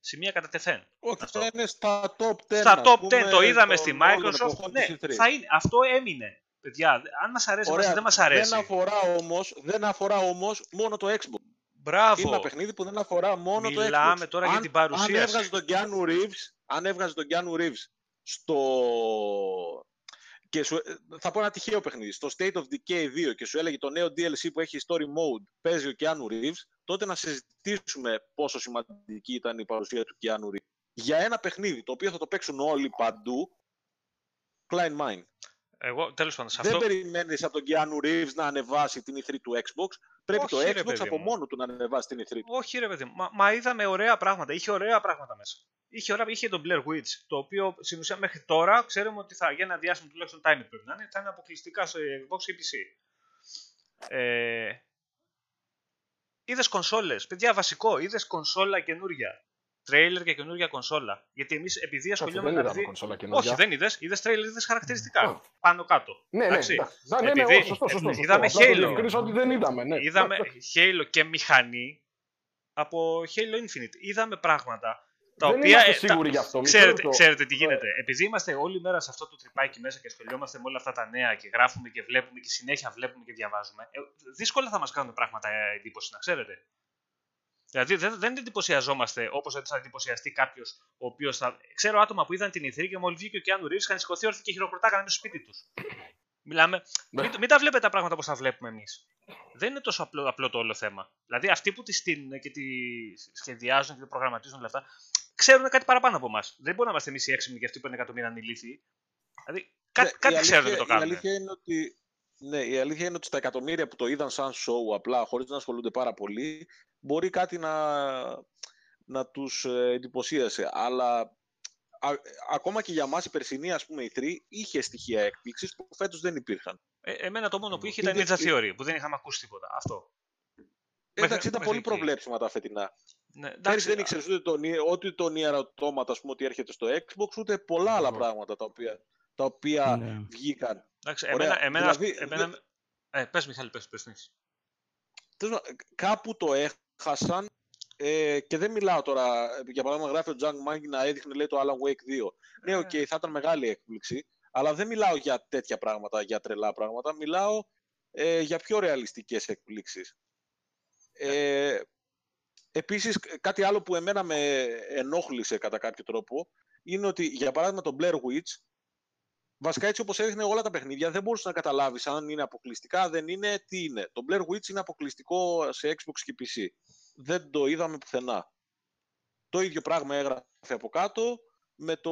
σημεία κατά τεθέν. Όχι, Αυτό. θα είναι στα top 10. Στα ας top 10 πούμε, το είδαμε των στη όλων των Microsoft. εποχών Ναι, της E3. θα είναι. Αυτό έμεινε. Παιδιά, αν μας αρέσει, μας, Ωραία, δεν μας αρέσει. Δεν αφορά όμως, δεν αφορά όμως μόνο το Xbox. Μπράβο. Είναι ένα παιχνίδι που δεν αφορά μόνο το Xbox. Μιλάμε τώρα για αν, την παρουσίαση. Αν έβγαζε τον Keanu Reeves, αν έβγαζε τον Keanu Reeves στο... Και σου... Θα πω ένα τυχαίο παιχνίδι. Στο State of Decay 2 και σου έλεγε το νέο DLC που έχει story mode παίζει ο Keanu Reeves, τότε να συζητήσουμε πόσο σημαντική ήταν η παρουσία του Keanu Reeves. Για ένα παιχνίδι το οποίο θα το παίξουν όλοι παντού, Klein Mine. Εγώ, τέλος πάντων, σε Δεν αυτό... περιμένεις από τον Keanu Reeves να ανεβάσει την E3 του Xbox. Πρέπει Όχι, το ρε Xbox παιδί από μου. μόνο του να ανεβάσει την E3 του. Όχι ρε παιδί μου, μα, μα είδαμε ωραία πράγματα. Είχε ωραία πράγματα μέσα. Είχε, ωραία, είχε τον Blair Witch, το οποίο στην ουσία μέχρι τώρα ξέρουμε ότι θα, για ένα διάστημα τουλάχιστον time πρέπει να είναι, θα είναι αποκλειστικά στο Xbox και PC. Ε, είδες κονσόλες. Παιδιά, βασικό, είδες κονσόλα καινούρια. Τρέιλερ και καινούρια κονσόλα. Γιατί εμείς επειδή Κάτσε, ασχολιόμαστε. δεν με είδαμε τα κονσόλα Όχι, καινούργια. δεν είδες. Είδες τρέιλερ, είδες χαρακτηριστικά. Α. Πάνω κάτω. Ναι, ναι, Εντάξει. εντάξει. Ναι, ναι, ναι, Επειδή όχι, σωστό, σωστό, σωστό. είδαμε Απλά το Halo. διευκρίνησα ότι δεν είδαμε, ναι. Είδαμε Halo και μηχανή από Halo Infinite. Είδαμε πράγματα τα Δεν οποία. είμαστε ε, τα- σίγουροι γι' αυτό. μισό Ξέρετε, λεπτό. ξέρετε τι γίνεται. Επειδή είμαστε όλη μέρα σε αυτό το τρυπάκι μέσα και ασχολιόμαστε με όλα αυτά τα νέα και γράφουμε και βλέπουμε και συνέχεια βλέπουμε και διαβάζουμε, ε, δύσκολα θα μας κάνουν πράγματα ε, εντύπωση, να ξέρετε. Δηλαδή δεν, δεν εντυπωσιαζόμαστε όπως θα εντυπωσιαστεί κάποιος ο οποίος θα. Ξέρω άτομα που είδαν την ηθρή και μόλις βγήκε ο Κιάνου Ρίβ, είχαν σηκωθεί όρθιοι και χειροκροτάγανε μέσα στο σπίτι τους. Μιλάμε. Ναι. Μην, μην τα βλέπετε τα πράγματα όπως τα βλέπουμε εμείς. Δεν είναι τόσο απλό, απλό το όλο θέμα. Δηλαδή αυτοί που τη στείλουν και τη σχεδιάζουν και τη προγραμματίζουν όλα αυτά, ξέρουν κάτι παραπάνω από εμάς. Δεν μπορούμε να είμαστε εμείς οι έξυπνοι και αυτοί που είναι εκατομμύρια ανηλήθιοι. Δηλαδή κάτι, Ναι, κάτι η ξέρουν και αλήθεια- το κάνουν. Η αλήθεια, είναι ότι, ναι, η αλήθεια είναι ότι στα εκατομμύρια που το είδαν σαν show απλά, χωρίς να ασχολούνται πάρα πολύ, μπορεί κάτι να, να τους ε, εντυπωσίασε. Αλλά α, ακόμα και για μας η περσινή, ας πούμε, η 3 είχε στοιχεία έκπληξης που φέτος δεν υπήρχαν. Ε, εμένα το μόνο που είχε Είναι ήταν Ninja και- Theory, που δεν είχαμε ακούσει τίποτα. Αυτό. Ε, Εντάξει, μέχρι ήταν πολύ εκεί. προβλέψιμα τα φετινά. Ναι, Πέρυσι εντάξει, δεν ήξερες ούτε τον, ότι το Nier Automata, ας πούμε, ότι έρχεται στο Xbox, ούτε πολλά άλλα Ακριβώς. πράγματα τα οποία, τα οποία Ναι. βγήκαν. εντάξει, Ωραία. εμένα, εμένα, Δηλαδή, εμένα, ε, πες Μιχάλη, πες, πες, πες. Τέλος πάντων, κάπου το έχασαν ε, και δεν μιλάω τώρα, για παράδειγμα γράφει ο Τζανκ Μάγκη να έδειχνε λέει το Alan Wake 2. Ναι, Ε. οκ, θα ήταν μεγάλη έκπληξη, αλλά δεν μιλάω για τέτοια πράγματα, για τρελά πράγματα, μιλάω ε, για πιο ρεαλιστικές εκπλήξεις. Ε, επίσης, κάτι άλλο που εμένα με ενόχλησε κατά κάποιο τρόπο, είναι ότι, για παράδειγμα, το Blair Witch, βασικά έτσι όπως έδειχνε όλα τα παιχνίδια, δεν μπορούσες να καταλάβεις αν είναι αποκλειστικά, δεν είναι, τι είναι. Το Blair Witch είναι αποκλειστικό σε Xbox και PC. Δεν το είδαμε πουθενά. Το ίδιο πράγμα έγραφε από κάτω με το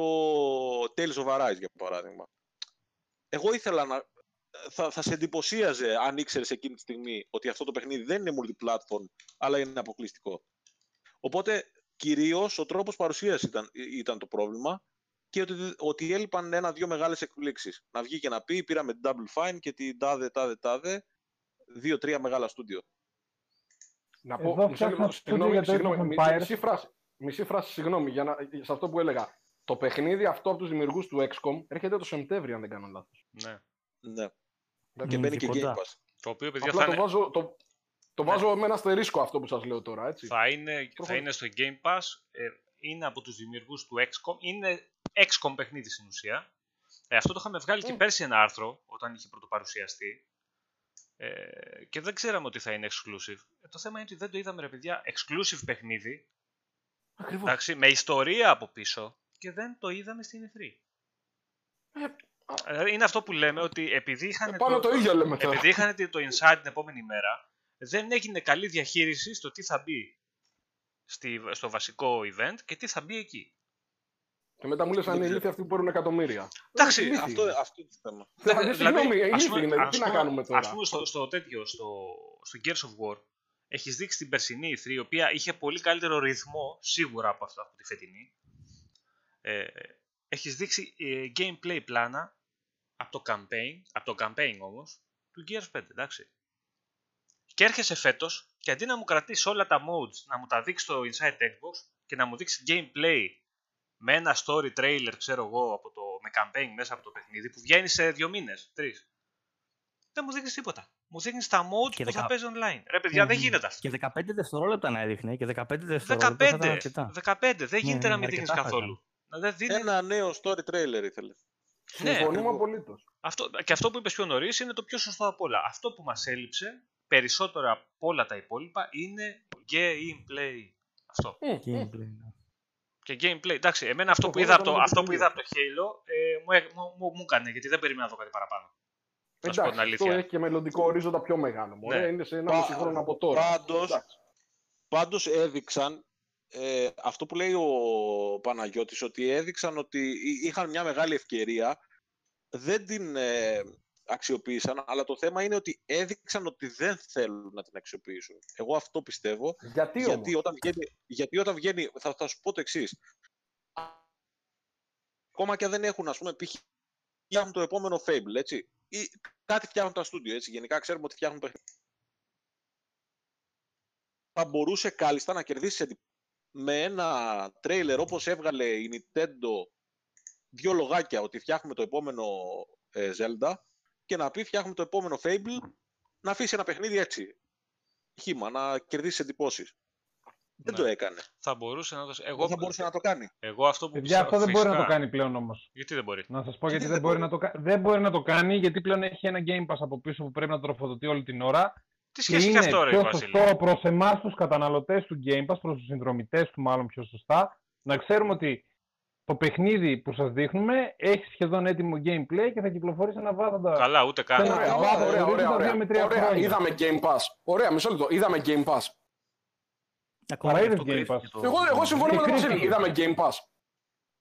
Tales of Arise, για παράδειγμα. Εγώ ήθελα να... Θα, θα σε εντυπωσίαζε αν ήξερες εκείνη τη στιγμή ότι αυτό το παιχνίδι δεν είναι multiplatform, αλλά είναι αποκλειστικό. Οπότε, κυρίως, ο τρόπος παρουσίασης ήταν, ήταν το πρόβλημα και ότι, ότι έλειπαν ένα-δύο μεγάλες εκπλήξεις. Να βγει και να πει, πήραμε την Double Fine και την τάδε, τάδε, τάδε, δύο-τρία μεγάλα στούντιο. Να Εδώ πω, μισό φτιάχνω λεπτό, στούντιο συγγνώμη, για το Age of συγγνώμη, μισή- Empires. μισή φράση, μισή φράση, συγγνώμη, για να, σε αυτό που έλεγα. Το παιχνίδι αυτό από τους δημιουργούς του XCOM έρχεται το Σεπτέμβριο, αν δεν κάνω λάθος. Ναι. Ναι. Εντάξει. Και Μ, μπαίνει και και κοντά. Game Pass. Το οποίο, παιδιά, Απλά θα το είναι, βάζω, το, το Ναι. βάζω με ένα αστερίσκο αυτό που σας λέω τώρα, έτσι. θα είναι, θα Προχωρώ. είναι στο Game Pass, ε, είναι από τους δημιουργούς του XCOM, είναι XCOM παιχνίδι στην ουσία. Ε, αυτό το είχαμε βγάλει και Mm. πέρσι ένα άρθρο, όταν είχε πρωτοπαρουσιαστεί. Ε, και δεν ξέραμε ότι θα είναι exclusive. Ε, το θέμα είναι ότι δεν το είδαμε, ρε παιδιά, exclusive παιχνίδι, Ακριβώς. εντάξει, με ιστορία από πίσω και δεν το είδαμε στην E3. Ε, Δηλαδή είναι αυτό που λέμε ότι επειδή είχαν, Ε, πάνω το ίδιο λέμε τώρα. επειδή είχαν το Inside την επόμενη μέρα, δεν έγινε καλή διαχείριση στο τι θα μπει στη, στο βασικό event και τι θα μπει εκεί. Και μετά μου λες αν είναι ηλίθιοι αυτοί που παίρνουν εκατομμύρια. Εντάξει, Είναι ηλίθιοι. Αυτό, αυτό είναι το θέμα. Δηλαδή, συγγνώμη, ας ηλίθιοι πούμε- είναι. ας Τι να πούμε- κάνουμε τώρα; Ας πούμε στο, στο τέτοιο, στο, στο Gears of War, έχεις δείξει την περσινή E3, η οποία είχε πολύ καλύτερο ρυθμό, σίγουρα από αυτό από τη φετινή. Ε, έχεις δείξει ε, gameplay πλάνα από το campaign, από το campaign όμως, του Gears 5, εντάξει. Και έρχεσαι φέτος και αντί να μου κρατήσεις όλα τα modes, να μου τα δείξεις στο Inside Xbox και να μου δείξεις gameplay με ένα story trailer, ξέρω εγώ, από το, με campaign μέσα από το παιχνίδι που βγαίνει σε δύο μήνες, τρεις. Δεν μου δείχνεις τίποτα. Μου δείχνεις τα modes Και που θα δεκα- παίζει online. Ρε παιδιά, δεν Μμμ. γίνεται αυτό. Και 15 δευτερόλεπτα να έδειχνε και 15 δευτερόλεπτα θα ήταν 15, αρκετά. 15, δεν γίνεται ναι, να μην δείχνεις αρκετά θα καθόλου. Δεν δίνει... Ένα νέο story trailer ήθελες. Συμφωνούμε ακριβώς. απολύτως. Αυτό, και αυτό που είπες πιο νωρίς είναι το πιο σωστό από όλα. Αυτό που μας έλειψε περισσότερο από όλα τα υπόλοιπα είναι gameplay. Αυτό. Gameplay, ναι. Και gameplay. Εντάξει, εμένα αυτό που Εγώ είδα από το, έκανα αυτό το που είδα από το Halo ε, μου, έ- μου, μου, μου έκανε γιατί δεν περίμενα να δω κάτι παραπάνω. Να σου πω την Εντάξει, αυτό αλήθεια. έχει και μελλοντικό ορίζοντα πιο μεγάλο. Μωρέ. Ναι. Είναι σε ένα Πα- μισή χρόνο από τώρα. Πάντως, Εντάξει. πάντως έδειξαν ε, αυτό που λέει ο Παναγιώτης, ότι έδειξαν ότι εί- είχαν μια μεγάλη ευκαιρία, δεν την ε, αξιοποίησαν, αλλά το θέμα είναι ότι έδειξαν ότι δεν θέλουν να την αξιοποιήσουν. Εγώ αυτό πιστεύω, Γιατί όμως; γιατί όταν βγαίνει, γιατί όταν βγαίνει θα, θα σου πω το εξής. Ακόμα και αν δεν έχουν, ας πούμε, π.χ. φτιάχνουν το επόμενο Fable, έτσι, ή κάτι φτιάχνουν τα στούντιο, έτσι, γενικά ξέρουμε ότι φτιάχνουν παιχνίδια. Θα μπορούσε κάλλιστα να κερδίσεις εντυπ- με ένα τρέιλερ όπως έβγαλε η Nintendo δύο λογάκια ότι φτιάχνουμε το επόμενο ε, Zelda και να πει φτιάχνουμε το επόμενο Fable να αφήσει ένα παιχνίδι έτσι. Χήμα, να κερδίσει εντυπώσεις. Δεν Ναι. το έκανε. Θα μπορούσε να το. Εγώ, Εγώ θα μπορούσε να το κάνει. εγώ αυτό που Παιδιά, πιστεύω- αυτό δεν μπορεί να το φυσικά. κάνει πλέον όμως. Γιατί δεν μπορεί; Να σας πω γιατί δεν δεν μπορεί μπορεί; να το κάνει. Δεν μπορεί να το κάνει γιατί πλέον έχει ένα Game Pass από πίσω που πρέπει να τροφοδοτεί όλη την ώρα. Τι Και σχέση έχει είναι αυτό, ρε πιο Βασίλη; σωστό προς εμάς τους καταναλωτές του Game Pass, προς τους συνδρομητές του, μάλλον πιο σωστά, να ξέρουμε ότι το παιχνίδι που σας δείχνουμε έχει σχεδόν έτοιμο gameplay και θα κυκλοφορήσει ένα βάζοντα. Καλά, ούτε καν. Ένα Ωραία, βάζοντα ωραία, ωραία, ορίζοντα ωραία. δύο με τρία Ωραία, χρόνια. είδαμε Game Pass. Ωραία, μισό λεπτό. Είδαμε Game Pass. Ακόμα Παρά και είδες αυτό Game κρύφτηκε Pass. το- Εγώ, εγώ συμφωνώ Και με τον κρύφτηκε. Βασίλη. Είδαμε Game Pass.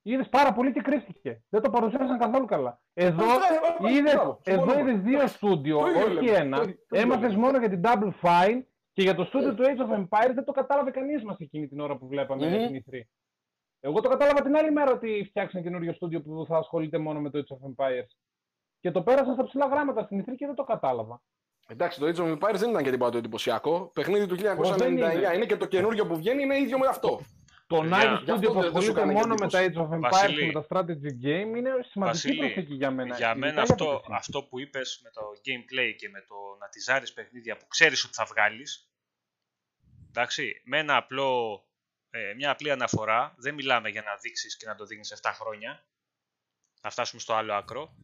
Είδες πάρα πολύ και κρίστηκε. Δεν το παρουσίασαν καθόλου καλά. Εδώ Ε, ε, είδες, μπράβο, εδώ συμφωνούμε. είδες δύο στούντιο, Το ίδιο όχι λέμε. ένα. Το ίδιο- το ίδιο Έμαθες λέμε. μόνο για την Double Fine και για το στούντιο του Age of Empires δεν το κατάλαβε κανείς μας εκείνη την ώρα που βλέπαμε Μμμ. την E3. Εγώ το κατάλαβα την άλλη μέρα ότι φτιάξαν καινούριο στούντιο που θα ασχολείται μόνο με το Age of Empires. Και το πέρασαν στα ψηλά γράμματα στην E3 και δεν το κατάλαβα. Εντάξει, το Age of Empires δεν ήταν και τίποτα το εντυπωσιακό. Παιχνίδι του δεν 1999 είναι. είναι. και το καινούριο που βγαίνει είναι ίδιο με αυτό. Το Παιδιά, Night γι' αυτό Studio που δεν- δεν σου ασχολείται κάνει μόνο με τα εντύπωση. Age of Empires Βασίλη, και με τα strategy game είναι σημαντική Βασίλη, προσθήκη για μένα. Για ειδικά μένα το αυτό, PC. αυτό που είπες με το gameplay και με το να τυζάρεις παιχνίδια που ξέρεις ότι θα βγάλεις, εντάξει, με ένα απλό, ε, μια απλή αναφορά, δεν μιλάμε για να δείξεις και να το δείχνεις 7 χρόνια, να φτάσουμε στο άλλο άκρο.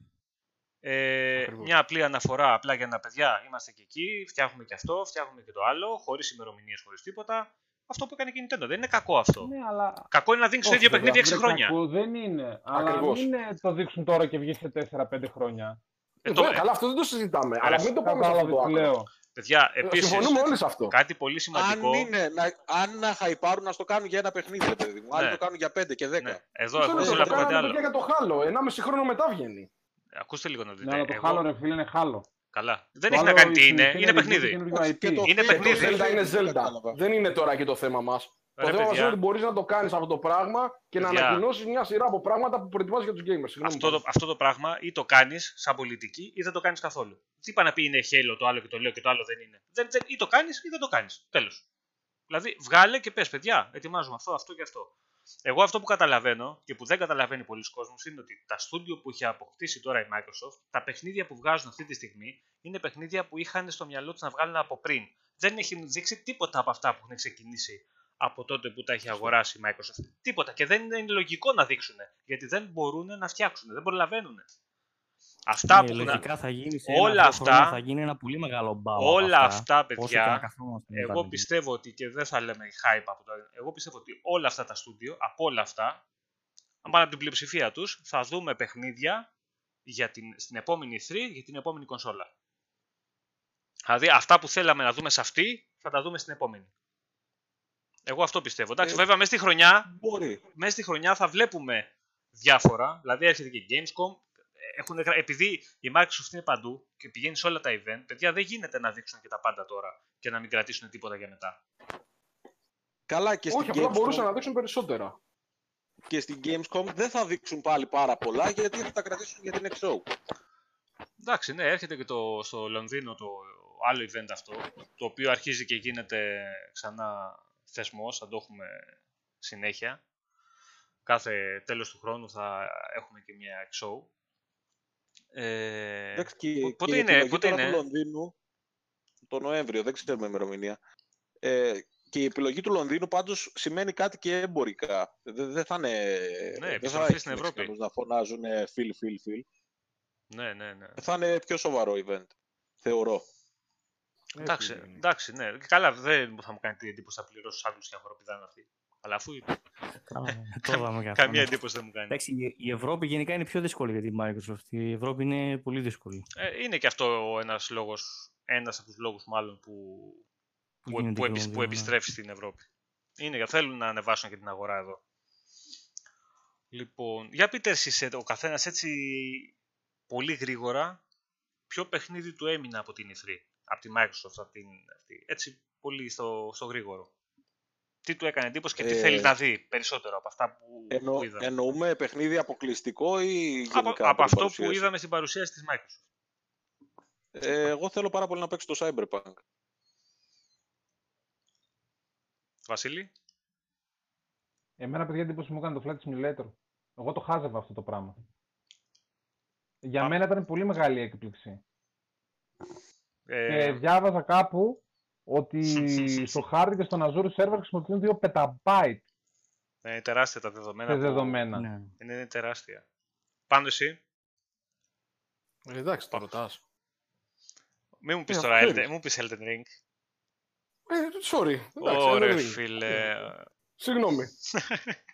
Ε, Ακριβώς. μια απλή αναφορά, απλά για να παιδιά, είμαστε και εκεί, φτιάχνουμε και αυτό, φτιάχνουμε και το άλλο, χωρίς ημερομηνίες, χωρίς τίποτα. Αυτό που έκανε και η Nintendo. Δεν είναι κακό αυτό. Ναι, αλλά Κακό είναι να δείξεις το Όχι, ίδιο βέβαια, παιχνίδι 6 Βρε, χρόνια. κακό δεν είναι. Αλλά Ακριβώς. μην ε, το δείξουν τώρα και βγει σε 4-5 χρόνια. Ε, το- Βέβαια, καλά, αυτό δεν το συζητάμε. Αλλά μην το πάμε σε αυτό Κατάλαβε το τι άκρο. λέω. Παιδιά, Ε, επίσης, Συμφωνούμε όλοι σε αυτό. κάτι πολύ σημαντικό. Αν, είναι, να, αν να χαϊπάρουν να στο κάνουν για ένα παιχνίδι, ρε παιδί μου. Άλλοι Ναι. το κάνουν για 5 και 10. Ναι. Εδώ Μισό εγώ λεπτό, θέλω να το πω κάτι κάνανε άλλο. παιδιά για το χάλο. Ενάμιση χρόνο μετά βγαίνει. Ακούστε λίγο να δείτε. Ναι, αλλά το Εγώ- χάλο ρε φίλε είναι χάλο. Καλά. Δεν Το έχει να άλλο κάνει τι είναι- είναι. Είναι review παιχνίδι. καινούργιο Όχι, IP. και το- Είναι και το παιχνίδι. Το Zelda Zelda είναι δεν Zelda. κατάλαβα. Δεν είναι τώρα εκεί το θέμα μας. Το Ρε, θέμα μα είναι παιδιά, ότι μπορείς να το κάνεις αυτό το πράγμα και να Παιδιά. ανακοινώσεις μια σειρά από πράγματα που προετοιμάζεις για τους gamers. Συγγνώμη αυτό, το, πάρα. αυτό το πράγμα ή το κάνεις σαν πολιτική ή δεν το κάνεις καθόλου. Τι είπα να πει είναι Halo το άλλο και το λέω και το άλλο δεν είναι. Δεν, δεν, ή το κάνεις ή δεν το κάνεις. Τέλος. Δηλαδή βγάλε και πες, παιδιά, ετοιμάζουμε αυτό, αυτό και αυτό. Εγώ αυτό που καταλαβαίνω και που δεν καταλαβαίνει πολλοί κόσμος είναι ότι τα στούντιο που έχει αποκτήσει τώρα η Microsoft, τα παιχνίδια που βγάζουν αυτή τη στιγμή είναι παιχνίδια που είχαν στο μυαλό τους να βγάλουν από πριν. Δεν έχει δείξει τίποτα από αυτά που έχουν ξεκινήσει από τότε που τα έχει αγοράσει η Microsoft. Τίποτα. Και δεν είναι λογικό να δείξουν. Γιατί δεν μπορούν να φτιάξουν. Δεν προλαβαίνουν. Αυτά Ναι, που. λογικά θα γίνει σε όλα ένα, δύο αυτά- χρόνια θα γίνει ένα πολύ μεγάλο μπάου. από όλα αυτά, όσο και να παιδιά, καθόμαστε μετά, εγώ δηλαδή. πιστεύω ότι και δεν θα λέμε hype από το. Εγώ πιστεύω ότι όλα αυτά τα στούντιο, από όλα αυτά, αν πάνε από την πλειοψηφία τους, θα δούμε παιχνίδια για την, στην επόμενη 3 για την επόμενη κονσόλα. Δηλαδή αυτά που θέλαμε να δούμε σε αυτή, θα τα δούμε στην επόμενη. Εγώ αυτό πιστεύω. Εντάξει, Ε, βέβαια, μέσα στη χρονιά, Μπορεί. μέσα στη χρονιά θα βλέπουμε διάφορα. Δηλαδή έρχεται και η Gamescom. Έχουν, γρα- επειδή η Microsoft είναι παντού και πηγαίνει σε όλα τα event, παιδιά δεν γίνεται να δείξουν και τα πάντα τώρα και να μην κρατήσουν τίποτα για μετά. Καλά και στην, Όχι, απλά μπορούσαν Gamescom, να δείξουν περισσότερα. και στην Gamescom δεν θα δείξουν πάλι πάρα πολλά γιατί θα τα κρατήσουν για την XO. Εντάξει, ναι, έρχεται και το, στο Λονδίνο το άλλο event αυτό, το οποίο αρχίζει και γίνεται ξανά θεσμός, θα το έχουμε συνέχεια. Κάθε τέλος του χρόνου θα έχουμε και μια show. Ε, Εντάξει, και, πο- πότε και η είναι, επιλογή πότε τώρα είναι; του Λονδίνου, το Νοέμβριο, δεν ξέρουμε ημερομηνία. Ε, και η επιλογή του Λονδίνου πάντως σημαίνει κάτι και εμπορικά. Δεν, δεν θα είναι... δεν θα επιστροφή έχει στην τους Ευρώπη. Μεξικανούς να φωνάζουν ε, φιλ, φιλ, φιλ. ναι, ναι, ναι. Θα είναι πιο σοβαρό event, θεωρώ. Εντάξει, Έτσι. εντάξει, ναι. Καλά, δεν θα μου κάνει την εντύπωση να πληρώσω άλλους για χοροπηδάνε αυτή. Αλλά αφού Καλά, το είδαμε και αυτό, καμία ναι. εντύπωση δεν μου κάνει. Εντάξει, η- η Ευρώπη γενικά είναι πιο δύσκολη για τη Microsoft. Η Ευρώπη είναι πολύ δύσκολη. Ε, είναι και αυτό ένας λόγος, ένας από τους λόγους μάλλον που, Που που, γίνεται που, και επι- Λονδίνο, που ναι. επιστρέφει στην Ευρώπη. Είναι για θέλουν να ανεβάσουν και την αγορά εδώ. Λοιπόν, για πείτε εσείς ε, ο καθένας έτσι πολύ γρήγορα ποιο παιχνίδι του έμεινε από την E3, από τη Microsoft, από την, αυτή, έτσι πολύ στο, στο γρήγορο. Τι του έκανε εντύπωση και τι Ε, θέλει να δει περισσότερο από αυτά που, Εννο, που είδαμε; εννοούμε παιχνίδι αποκλειστικό ή γενικά από, από την αυτό που παρουσίαση; είδαμε στην παρουσίαση της Microsoft. Ε, εγώ θέλω πάρα πολύ να παίξω το Cyberpunk. Βασίλη; Εμένα, παιδιά, εντύπωση μου έκανε το Flight Simulator. Εγώ το χάζευα αυτό το πράγμα. Για Α. μένα ήταν πολύ μεγάλη έκπληξη. Ε, Και διάβαζα κάπου ότι στο hard και στο Azure server χρησιμοποιούν 2 petabyte είναι τεράστια τα δεδομένα. σε που- δεδομένα. Ναι. Είναι, είναι τεράστια. Πάνω εσύ; Ε, εντάξει, το ρωτάς. Μην μου πεις Ε, τώρα, αυτό Elden, ξέρεις. μην μου πεις Elden Ring. Ε, sorry. Εντάξει, Ωραία, Elden Ring. φίλε. Συγγνώμη.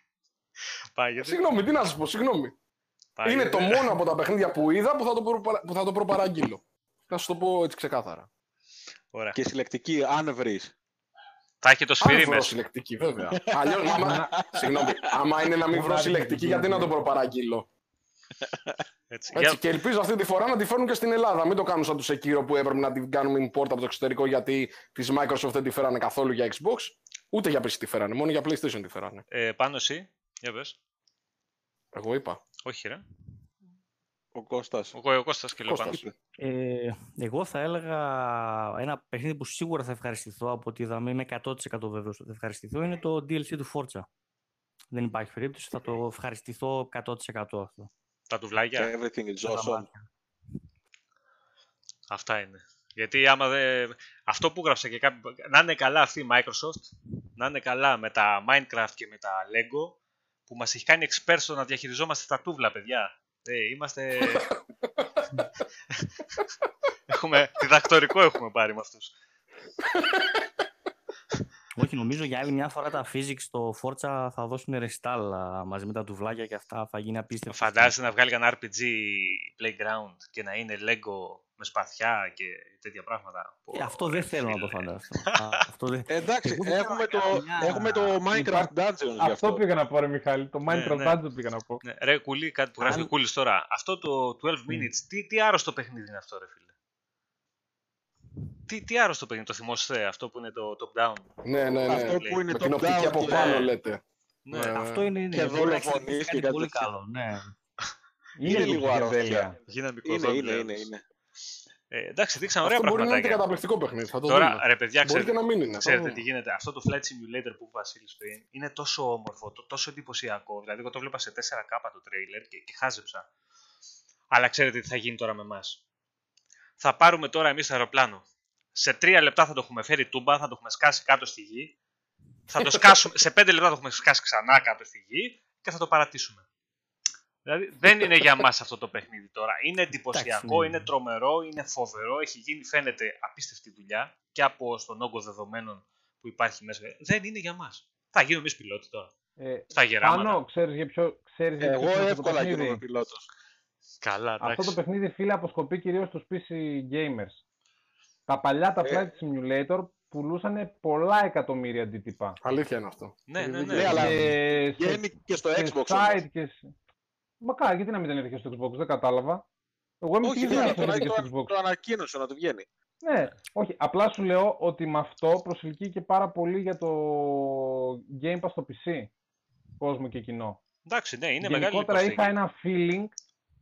Πάει, γιατί... Συγγνώμη, τι να σας πω, συγγνώμη. πάει, Είναι γιατί- το μόνο από τα παιχνίδια που είδα που θα το, προπαρα... που θα το προπαραγγείλω. Να σου το πω έτσι ξεκάθαρα. Ωραία. Και συλλεκτική, αν βρεις. Θα έχει το Αν σφυρί βρω μέσα. συλλεκτική, βέβαια. Αλλιώς, άμα... Συγγνώμη, άμα είναι να μην βρω συλλεκτική, γιατί να το προπαραγγείλω. Έτσι. Έτσι, Για... και ελπίζω αυτή τη φορά να τη φέρουν και στην Ελλάδα. Μην το κάνουν σαν τους Sekiro που έπρεπε να την κάνουμε import από το εξωτερικό γιατί της Microsoft δεν τη φέρανε καθόλου για Xbox. Ούτε για PC τη φέρανε, μόνο για PlayStation τη φέρανε. Ε, πάνω εσύ. Για πες. Εγώ είπα. Όχι ρε. Ο Κώστας. Ο, Κω- ο Κώστας και λέω Κώστας. πάνω. Ε, εγώ θα έλεγα ένα παιχνίδι που σίγουρα θα ευχαριστηθώ από ό,τι είδαμε, είμαι 100% βέβαιος ότι θα ευχαριστηθώ, είναι το DLC του Forza. Δεν υπάρχει περίπτωση, θα το ευχαριστηθώ 100% αυτό. Τα τουβλάκια. Everything is Τα awesome. μάτια. Αυτά είναι. Γιατί άμα δεν... Αυτό που γράψα και κάποιο... Να είναι καλά αυτή η Microsoft, να είναι καλά με τα Minecraft και με τα Lego, που μας έχει κάνει experts στο να διαχειριζόμαστε τα τούβλα, παιδιά. Ε, είμαστε... έχουμε... Διδακτορικό έχουμε πάρει με αυτούς. Όχι, νομίζω για άλλη μια φορά τα physics στο Forza θα δώσουν restyle α, μαζί με τα τουβλάκια και αυτά θα γίνει απίστευτο. Φαντάζεσαι να βγάλει κανένα RPG playground και να είναι Lego με σπαθιά και τέτοια πράγματα. Ε, αυτό δεν θέλω να το φίλε. φανταστώ. Α, αυτό δεν... Ε, Εντάξει, Εγώ δεν θέλω έχουμε να το, κάνω μια- έχουμε το Minecraft Dungeons γι' Αυτό αυτό. πήγα να πω, ρε Μιχάλη. Το Ναι, Minecraft ναι. Dungeon πήγα να πω. Ναι, ρε κουλή, κάτι που γράφει Αν- ο Κούλης τώρα. Αυτό το 12 minutes, τι, τι άρρωστο παιχνίδι είναι αυτό ρε φίλε; Τι, τι άρρωστο παιχνίδι, το θυμόσαστε αυτό που είναι το top down; Ναι, ναι, ναι. Αυτό που είναι Με top την οπτική down από και- πάνω λέτε. Ναι. Ναι. Αυτό είναι. ναι, Και το δολοφονείς έχει και κάνει κάτι πολύ τέτοια. καλό. Ναι. Είναι λίγο αρρώστια. ψυχεδέλεια. Γίναμε Είναι, είναι, οικοδόμοι, είναι, λέει. είναι. Ε, εντάξει, δείξαν ωραία Αυτό μπορεί να είναι και πραγματάκια. καταπληκτικό παιχνίδι. Θα το Τώρα, δούμε. ρε παιδιά, Μπορεί και ξέρετε, να μην είναι. θα ξέρετε δούμε. τι γίνεται. Αυτό το Flight Simulator που είπε ο Βασίλης πριν είναι τόσο όμορφο, το- τόσο εντυπωσιακό. Δηλαδή, εγώ το βλέπα σε 4K το τρέιλερ και, και χάζεψα. Αλλά ξέρετε τι θα γίνει τώρα με εμάς. Θα πάρουμε τώρα εμείς το αεροπλάνο. Σε τρία λεπτά θα το έχουμε φέρει τούμπα, θα το έχουμε σκάσει κάτω στη γη. Θα το σκάσουμε, σε πέντε λεπτά θα το έχουμε σκάσει ξανά κάτω στη γη και θα το παρατήσουμε. Δηλαδή δεν είναι για μας αυτό το παιχνίδι τώρα. Είναι εντυπωσιακό, Εντάξει, ναι. είναι τρομερό, είναι φοβερό. Έχει γίνει φαίνεται απίστευτη δουλειά και από στον όγκο δεδομένων που υπάρχει μέσα. Δεν είναι για μας. Θα γίνουμε εμείς πιλότοι τώρα. Ε, Στα γεράματα. Πάνω, ξέρεις για ποιο, ξέρεις για ποιο Εγώ είναι αυτό το εύκολα παιχνίδι; γίνομαι πιλότος. Καλά, Αυτό εντάξει. το παιχνίδι, φίλε, αποσκοπεί κυρίως στους PC gamers. Τα παλιά, τα Ε. Flight Simulator, πουλούσαν πολλά εκατομμύρια αντίτυπα. Αλήθεια είναι αυτό. Ναι, ναι, ναι. Ναι, αλλά Και σε- Βγαίνει και στο σε Xbox site όμως. και σε- Μακάρι, γιατί να μην ήταν έρχεται στο Xbox, δεν κατάλαβα. Εγώ είμαι Όχι, συγκεκριμένος τώρα, να τώρα έρχεται το, και στο Xbox. το ανακοίνωσε να του βγαίνει. Ναι, όχι. Απλά σου λέω ότι με αυτό προσελκύει και πάρα πολύ για το Game Pass στο PC. Κόσμο και κοινό. Εντάξει, ναι, είναι μεγάλη Γενικότερα υποστήριξη. είχα ένα feeling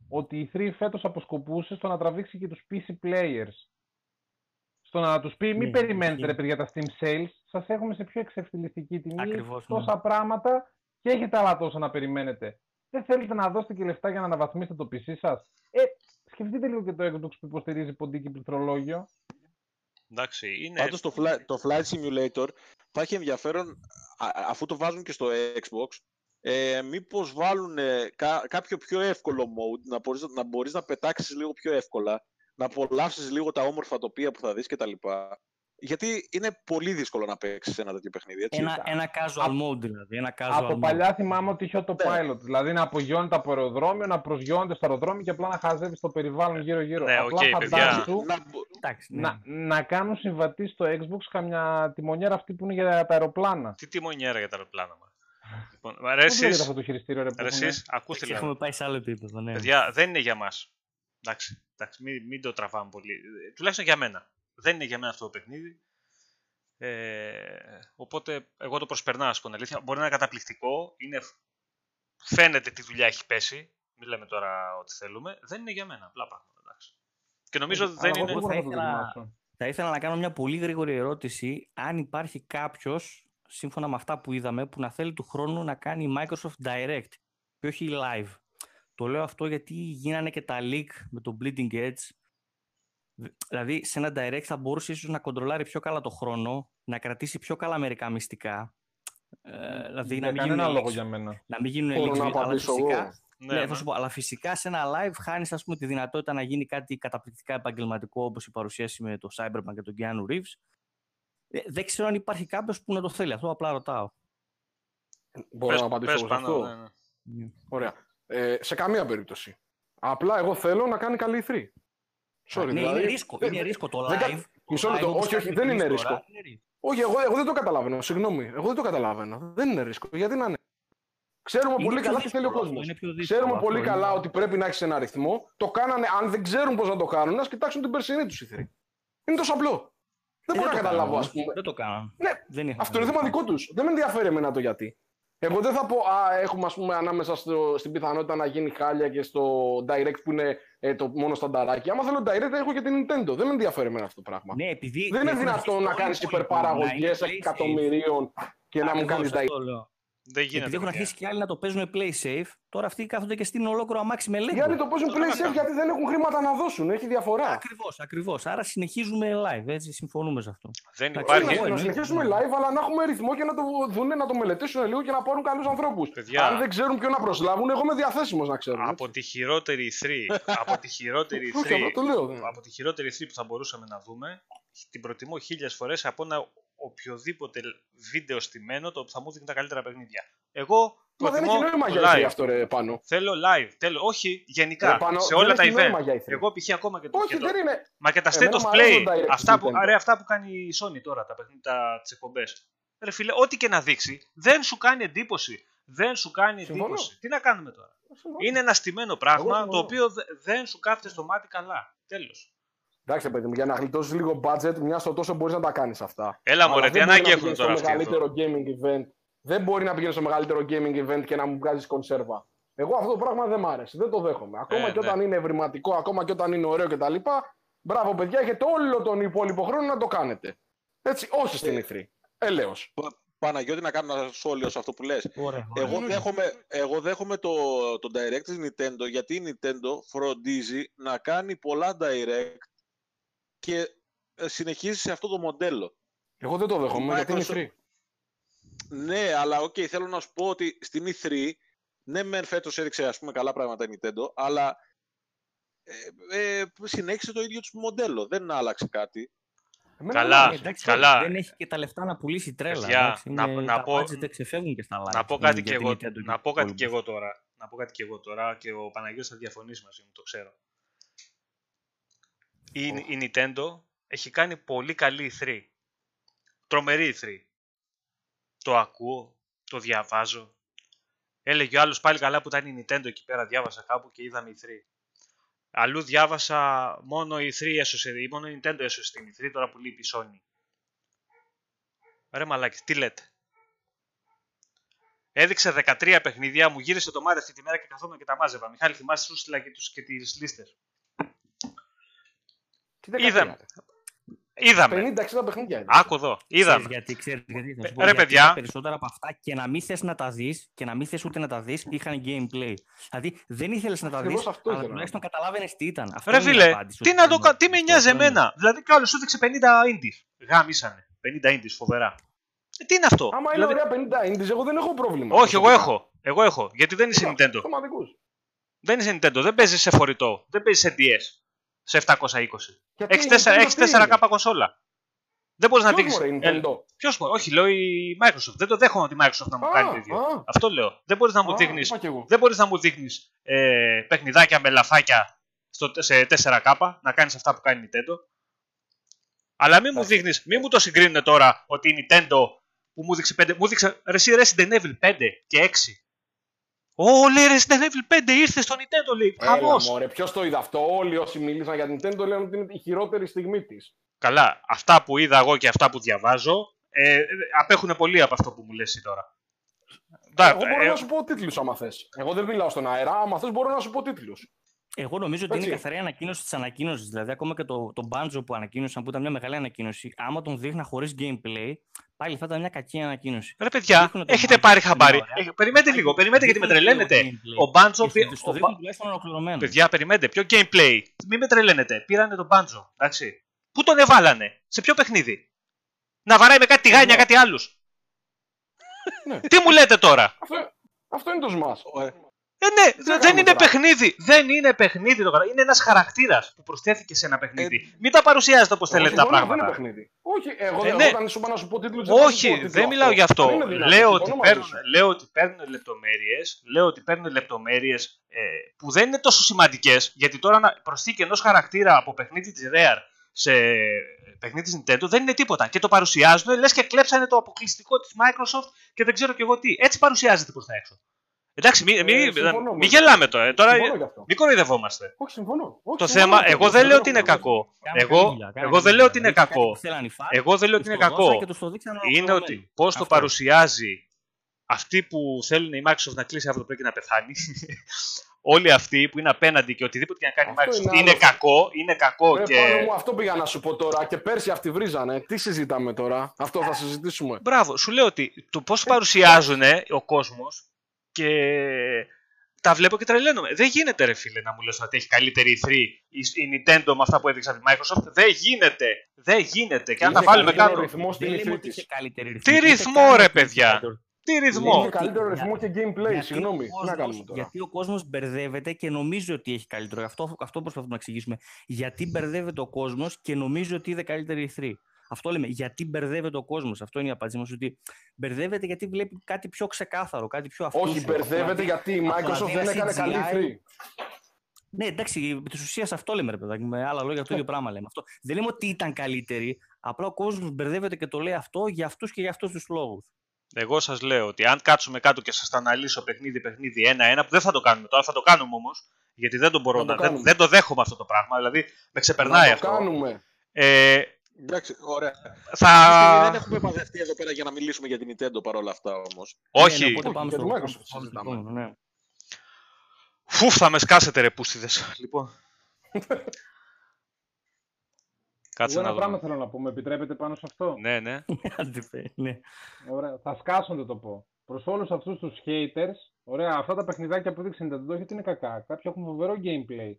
ότι η 3 φέτος αποσκοπούσε στο να τραβήξει και τους PC players. Στο να τους πει, μην Ναι, περιμένετε ισχύει. ρε παιδιά τα Steam Sales, σας έχουμε σε πιο εξευθυλιστική τιμή, Ακριβώς, ναι. τόσα πράγματα και έχετε άλλα τόσα να περιμένετε. Δεν θέλετε να δώσετε και λεφτά για να αναβαθμίσετε το PC σας; Ε, σκεφτείτε λίγο και το Xbox που υποστηρίζει ποντίκι πληκτρολόγιο. Εντάξει, είναι... Πάντως το, fly, το Flight Simulator θα έχει ενδιαφέρον, α- α- αφού το βάζουν και στο Xbox, ε, μήπως βάλουν ε, κα- κάποιο πιο εύκολο mode, να μπορείς, να μπορείς να πετάξεις λίγο πιο εύκολα, να απολαύσεις λίγο τα όμορφα τοπία που θα δεις κτλ. Γιατί είναι πολύ δύσκολο να παίξεις ένα τέτοιο παιχνίδι, έτσι. Ένα, ένα casual mode δηλαδή. Ένα casual Από mode. παλιά θυμάμαι ότι είχε το Ναι. pilot. Δηλαδή να απογειώνεται από αεροδρόμιο, να προσγειώνεται στο αεροδρόμιο και απλά να χαζεύει το περιβάλλον γύρω-γύρω. Ναι, απλά οκ, παιδιά. φαντάσου Να, μπο- Εντάξει, ναι. να, να κάνουν συμβατή στο Xbox καμιά τιμονιέρα αυτή που είναι για τα αεροπλάνα. Τι τιμονιέρα για τα αεροπλάνα μας. Λοιπόν, ρε Πώς λέγεται εσείς, αυτό το χειριστήριο, ρε, που ρε έχουνε; εσείς, ακούστε λίγο. Έχουμε πάει σε άλλο επίπεδο. Ναι. Παιδιά, δεν είναι για μας. Εντάξει, εντάξει μην, μην το τραβάμε πολύ. Ε, Τουλάχιστον για μένα. Δεν είναι για μένα αυτό το παιχνίδι. Ε, οπότε εγώ το προσπερνάω, να σου πω την αλήθεια. Μπορεί να είναι καταπληκτικό. Είναι... Φαίνεται τι δουλειά έχει πέσει. Μην λέμε τώρα ό,τι θέλουμε. Δεν είναι για μένα. Απλά πράγματα. Εντάξει. Και νομίζω ότι δεν Αλλά εγώ είναι. δεν μπορώ να Θα το ήθελα- δοκιμάσω. Θα ήθελα να κάνω μια πολύ γρήγορη ερώτηση. Αν υπάρχει κάποιος, σύμφωνα με αυτά που είδαμε, που να θέλει του χρόνου να κάνει Microsoft Direct και όχι live. Το λέω αυτό γιατί γίνανε και τα leak με το Bleeding Edge. Δηλαδή, σε ένα Direct θα μπορούσε ίσως να κοντρολάρει πιο καλά το χρόνο, να κρατήσει πιο καλά μερικά μυστικά. Ε, δηλαδή, να Για μην, κανένα γίνουν λόγο leaks, για μένα. να μην γίνουν Μπορώ leaks, να αλλά απαντήσω φυσικά, εγώ. Ναι, ναι, ναι. θα σου πω, αλλά φυσικά σε ένα live χάνεις τη δυνατότητα να γίνει κάτι καταπληκτικά επαγγελματικό όπως η παρουσίαση με το Cyberpunk και τον Keanu Reeves. Ε, δεν ξέρω αν υπάρχει κάποιος που να το θέλει. Αυτό απλά ρωτάω. Μπορώ Πες- να απαντήσω πες εγώ σε πάνω, αυτό; ναι, ναι. Ωραία. Ε, σε καμία περίπτωση. Απλά εγώ θέλω να κάνει καλή 3. Sorry, ναι, δηλαδή, είναι ρίσκο. δεν- Είναι ρίσκο το δεν κα- live. Μισό το λεπτό. live, όπως Όχι, όχι, κάνουμε δεν εμείς είναι τώρα, ρίσκο. είναι ρίσκο. Όχι, εγώ, εγώ δεν το καταλαβαίνω. Συγγνώμη. Εγώ δεν το καταλαβαίνω. Δεν είναι ρίσκο. Γιατί να είναι. Ξέρουμε Είναι πολύ πιο καλά τι θέλει ο δύσκολο κόσμος. αυτό, είναι πιο δύσκολο Ξέρουμε αυτό, πολύ είναι. καλά ότι πρέπει να έχεις ένα αριθμό. Το κάνανε, αν δεν ξέρουν πώς να το κάνουν, να κοιτάξουν την περσινή τους ηθρή. Είναι τόσο απλό. Δεν Ε, μπορώ να το καταλάβω, κάνανε, ας πούμε. Δεν το κάνανε. Ναι, Δεν είχαν Αυτό είναι θέμα κάνει. δικό τους. Δεν με ενδιαφέρει εμένα το γιατί. Εγώ δεν θα πω, Α, έχουμε ας πούμε, ανάμεσα στο, στην πιθανότητα να γίνει χάλια και στο Direct που είναι ε, το μόνο στανταράκι. Άμα θέλω Direct, έχω και την Nintendo. Δεν με ενδιαφέρει εμένα αυτό το πράγμα. Ναι, επειδή δεν είναι έχουν δυνατόν αρχίσει να όλοι κάνεις οι υπόλοιποι υπερπαραγωγές να είναι play safe. εκατομμυρίων και να μου Ακριβώς κάνει Direct. Αυτό λέω. Δεν γίνεται. Επειδή έχουν παιδιά. αρχίσει και άλλοι να το παίζουν play safe, τώρα αυτοί κάθονται και στείλουν ολόκληρο αμάξι με Lego. Γιατί το παίζουν Αυτό να play safe, κάνω. γιατί δεν έχουν χρήματα να δώσουν. Έχει διαφορά. Ακριβώς, ακριβώς. Άρα συνεχίζουμε live, έτσι συμφωνούμε σε αυτό. Δεν Εντάξει, Όχι, υπάρχει. εγώ να, να εννοείται. συνεχίσουμε live, αλλά να έχουμε ρυθμό και να το δουν, να το μελετήσουν λίγο και να πάρουν καλούς ανθρώπους. Παιδιά. Αν δεν ξέρουν ποιον να προσλάβουν, εγώ είμαι διαθέσιμος να ξέρουν. Από τη χειρότερη 3, από τη χειρότερη Όχι, απλά 3, το λέω. από τη χειρότερη 3 που θα μπορούσαμε να δούμε, την προτιμώ χίλιες φορές από ένα οποιοδήποτε βίντεο στημένο το που θα μου δίνει τα καλύτερα παιχνίδια. Εγώ Μα δεν προτιμώ έχει νόημα το για ηθρή live. αυτό, ρε πάνω. Θέλω live. Θέλω, όχι, γενικά. Ρε, πάνω, σε δεν όλα τα έχει νόημα event. για ηθρή. Εγώ π.χ. ακόμα και το. Όχι, και το- δεν είναι. Μα και τα Εμένα state μου of αρέσει play. το direct Αυτά που, Nintendo. ρε, αυτά που κάνει η Sony τώρα, τα παιχνίδια, τι εκπομπέ. Ρε φίλε, ό,τι και να δείξει, δεν σου κάνει εντύπωση. Δεν σου κάνει Συμφωνώ. εντύπωση. Τι να κάνουμε τώρα; Είναι ένα στημένο πράγμα συμφωνώ. το οποίο δε- δεν σου κάθεται στο μάτι καλά. Τέλος. Εντάξει, παιδί μου, για να γλιτώσεις λίγο budget, μια στο τόσο μπορείς να τα κάνεις αυτά. Έλα Αλλά μωρέ, δεν τι μπορεί ανάγκη να έχουν πηγαίνεις τώρα στο αυτοί εδώ. μεγαλύτερο gaming event. Δεν μπορεί να πηγαίνεις στο μεγαλύτερο gaming event και να μου βγάζεις κονσέρβα. Εγώ αυτό το πράγμα δεν μ' άρεσε. Δεν το δέχομαι. Ακόμα Ε, και ναι. όταν είναι ευρηματικό, ακόμα και όταν είναι ωραίο κτλ. Μπράβο, παιδιά, έχετε όλο τον υπόλοιπο χρόνο να το κάνετε. Έτσι, όχι στην ηθρή. Ελέος. Παναγιώτη, να κάνω ένα σχόλιο σε αυτό που λες. Ωραία. Εγώ δέχομαι, εγώ δέχομαι το, το direct της Nintendo γιατί η Nintendo φροντίζει να κάνει πολλά direct και ε, συνεχίζεις σε αυτό το μοντέλο. Εγώ δεν το δέχομαι, γιατί είναι Microsoft- ηθρή. Ναι, αλλά οκ, θέλω να σου πω ότι στην E3, ναι μεν φέτος έδειξε ας πούμε καλά πράγματα η Nintendo, αλλά ε, ε, συνέχισε το ίδιο τους μοντέλο, δεν άλλαξε κάτι. Εμένα Καλά. δεν μου άρεσε. Εντάξει, καλά. δεν έχει και τα λεφτά να πουλήσει τρέλα. Παιδιά, εντάξει, να- είναι- να τα πω- budget ξεφεύγουν και στα live. Να πω για κάτι και την εγώ, Nintendo να τους πω κάτι και υπόλοιπους. εγώ τώρα. Να πω κάτι και εγώ τώρα και ο Παναγιώτης θα διαφωνήσει μαζί μου, το ξέρω. Η, η Nintendo έχει κάνει πολύ καλή E3. Τρομερή E3. Το ακούω, το διαβάζω. Έλεγε ο άλλος πάλι καλά που ήταν η Nintendo εκεί πέρα, διάβασα κάπου και είδαμε η 3. Αλλού διάβασα μόνο η 3 έσωσε, ή μόνο η Nintendo έσωσε την E3 τώρα που λείπει η Sony. Ρε μαλάκι, τι λέτε. Έδειξε 13 παιχνίδια, μου γύρισε το μάτι αυτή τη μέρα και καθόμουν και τα μάζευα. Μιχάλη, θυμάσαι σου στείλα και, τους, και τις λίστες. Τι δεκαετία, Είδαμε. ρε. Είδαμε. 50-60 παιχνίδια είναι. Άκου εδώ. Ξέρεις Είδαμε. γιατί, ξέρεις γιατί. Θα σου Ε, πω, ρε, γιατί παιδιά. είναι Περισσότερα από αυτά και να μην θες να τα δεις και να μην θες ούτε να τα δεις είχαν gameplay. Δηλαδή δεν ήθελες να τα Ακριβώς δεις, αυτό αλλά ήθελα. τουλάχιστον καταλάβαινες τι ήταν. Αυτό Ρε είναι η φίλε, απάντηση, τι ότι να το δεν κα- τι με αυτό νοιάζει είναι. εμένα; Δηλαδή κιόλας σου έδειξε 50 indies. Γάμισανε. 50 indies, φοβερά. Ε, τι είναι αυτό; Άμα είναι Δηλαδή- ωραία 50 indies, εγώ δεν έχω πρόβλημα. Όχι, εγώ προσωπικά. έχω. Εγώ έχω. Γιατί δεν είσαι Nintendo. Αυτοματικούς. Δεν είσαι Nintendo. Δεν παίζεις σε φορητό. Δεν παίζεις σε DS. Σε 720. Γιατί Έχει η Nintendo 4K τι κονσόλα. Δεν μπορείς να Ποιος, δείξεις. μωρέ, Nintendo; Ποιος Όχι, λέω η Microsoft. Δεν το δέχομαι ότι η Microsoft να μου κάνει το ίδιο. Α, Αυτό λέω. Δεν μπορείς να μου α, δείχνει. είπα κι εγώ. Δεν μπορείς να μου δείχνεις ε, παιχνιδάκια με λαφάκια στο, σε 4K να κάνεις αυτά που κάνει η Nintendo. Αλλά μην μου δείχνει, μην μου το συγκρίνουν τώρα ότι η Nintendo που μου δείξε 5. Μου δείξε ρε, εσύ Resident Evil 5 και 6. Ω, λέει Resident Evil 5 ήρθε στο Nintendo, λέει. Έλα, Χαμός. μωρέ, ποιος το είδε αυτό; Όλοι όσοι μίλησαν για την Nintendo λένε ότι είναι η χειρότερη στιγμή της. Καλά, αυτά που είδα εγώ και αυτά που διαβάζω ε, ε, απέχουν πολύ από αυτό που μου λες εσύ τώρα. Τα- Εγώ μπορώ ε, να σου πω τίτλους άμα θες. Εγώ δεν μιλάω στον αέρα, άμα θες μπορώ να σου πω τίτλους. Εγώ νομίζω ότι είναι Έτσι. καθαρή ανακοίνωση της ανακοίνωσης. Δηλαδή, ακόμα και το, το Banjo που ανακοίνωσαν, που ήταν μια μεγάλη ανακοίνωση, άμα τον δείχνα χωρίς gameplay, πάλι θα ήταν μια κακή ανακοίνωση. Ρε παιδιά, Δείχνουν το έχετε Banjo, πάρει είναι χαμπάρι. ωραία. Ε, περιμένετε λίγο, περιμένετε γιατί με τρελαίνετε. Ο Banjo. Και πη- στο ο δείχνουν Ba- τουλάχιστον ολοκληρωμένο. Παιδιά, περιμένετε. Ποιο gameplay. Μην με τρελαίνετε. Πήρανε τον Banjo. Εντάξει. Πού τον εβάλανε, σε ποιο παιχνίδι; Να βαράει με κάτι τηγάνια, Εδώ. κάτι άλλους. Ναι. Τι μου λέτε τώρα; Αυτό, αυτό είναι το Smash. Ωραία. Ε, ναι, Τι δε- να δεν κάνουμε είναι τώρα. παιχνίδι. Δεν είναι παιχνίδι το καλά. Είναι ένας χαρακτήρας που προσθέθηκε σε ένα παιχνίδι. Μην τα παρουσιάζετε όπως Εγώ θέλετε τα συμφωνώ, πράγματα. Δεν είναι παιχνίδι. Όχι, εγώ, Ε, δεν ναι. εγώ όταν σου είπα να σου πω τίτλους, δεν θα σου πω Όχι, τίτλο δεν μιλάω γι' αυτό. Δεν είναι δυνατόν, Λέω συμφωνώ ότι, μαζί παίρνουν, σου. λέω ότι παίρνουν λεπτομέρειες, λέω ότι παίρνουν λεπτομέρειες ε, που δεν είναι τόσο σημαντικές, γιατί τώρα να προσθήκη ενός χαρακτήρα από παιχνίδι της Rare σε παιχνίδι της Nintendo δεν είναι τίποτα. Και το παρουσιάζουν, λες και κλέψανε το αποκλειστικό της Microsoft και δεν ξέρω κι εγώ τι. Έτσι παρουσιάζεται προς τα έξω. Εντάξει, μην μη, Ε, μη, συμφωνώ μη με γελάμε τώρα. ε, τώρα Συμφωνώ γι' αυτό. μην κοροϊδευόμαστε. Όχι, συμφωνώ. Όχι, Το συμφωνώ θέμα, με εγώ αυτό. δεν λέω ότι έχω είναι πρόβλημα. κακό. Κάνανε καλή Εγώ, δουλειά, κάνανε εγώ καλή δεν λέω δουλειά. ότι είναι Δηλαδή, κάτι κακό. που θέλανε οι fans, Εγώ δεν λέω ότι τους είναι το δώσαν κακό. και τους το δείξαν Είναι ολοκληρωμένο. ότι πώς το Αυτό. παρουσιάζει αυτοί που θέλουν η Microsoft να κλείσει αύριο το πρωί και να πεθάνει. Όλοι αυτοί που είναι απέναντι και οτιδήποτε και να κάνει η Αυτό Microsoft είναι είναι άλλο. κακό, είναι κακό Ε, και. πάνω μου, αυτό πήγα να σου πω τώρα και πέρσι αυτοί βρίζανε. Τι συζητάμε τώρα, αυτό θα συζητήσουμε. Μπράβο, σου λέω ότι το πώς παρουσιάζουν ο κόσμος και τα βλέπω και τρελαίνομαι. Δεν γίνεται, ρε φίλε, να μου λες ότι έχει καλύτερη E3 η, η Nintendo με αυτά που έδειξε από τη Microsoft. Δεν γίνεται. Δεν γίνεται. Και αν τα Είχε βάλουμε καλύτερο κάτω. ρυθμό στην Δεν λέμε E3 ότι είχε της. καλύτερη ρυθμό. Τι Είχε ρυθμό, κάνει ρε, και παιδιά. καλύτερο. Τι Είχε ρυθμό. καλύτερο Για- ρυθμό και gameplay, Γιατί συγγνώμη. ο Τι να κόσμος- κάνουμε τώρα. Γιατί ο κόσμος μπερδεύεται και νομίζει ότι έχει καλύτερο. Αυτό, αυτό προσπαθούμε να εξηγήσουμε. Γιατί μπερδεύεται ο κόσμος και νομίζει ότι είδε καλύτερη E3. Αυτό λέμε. Γιατί μπερδεύεται ο κόσμος. Αυτό είναι η απάντησή μας. Ότι μπερδεύεται γιατί βλέπει κάτι πιο ξεκάθαρο, κάτι πιο αυτούσιο. Όχι, μπερδεύεται γιατί η από να Microsoft δει δεν ένα έκανε καλή CGI. 3. Ναι, εντάξει, επί της ουσίας αυτό λέμε, ρε παιδάκι. Με άλλα λόγια, το ίδιο πράγμα λέμε. Αυτό. Δεν λέμε ότι ήταν καλύτερη. Απλά ο κόσμος μπερδεύεται και το λέει αυτό για αυτούς και για αυτούς τους λόγους. Εγώ σας λέω ότι αν κάτσουμε κάτω και σας τα αναλύσω παιχνίδι-παιχνίδι ένα-ένα, που δεν θα το κάνουμε τώρα, θα το κάνουμε όμως. Γιατί δεν το μπορώ Να το να. δεν, κάνουμε. δεν το δέχομαι αυτό το πράγμα. Δηλαδή με ξεπερνάει Να το αυτό. κάνουμε. Ε, Εντάξει, ωραία. Αυτή τη στιγμή δεν θα. έχουμε παδευτεί εδώ πέρα για να μιλήσουμε για την Nintendo παρόλα αυτά όμως. Όχι. Ναι, ναι, οπότε Όχι, πάμε για στο τη πάμε Microsoft στο συζητάμε. επόμενο, ναι. Φουφ, θα με σκάσετε ρε πούστιδες. Λοιπόν. Κάτσε Εγώ να ένα πράγμα δούμε. θέλω να πω, με επιτρέπετε πάνω σε αυτό; Ναι, ναι. Άντε, παι, ναι. Ωραία. Θα σκάσουν το πω. Προς όλους αυτούς τους haters, ωραία, αυτά τα παιχνιδάκια που δείξαν την Nintendo γιατί είναι κακά. Κάποια έχουν φοβερό gameplay.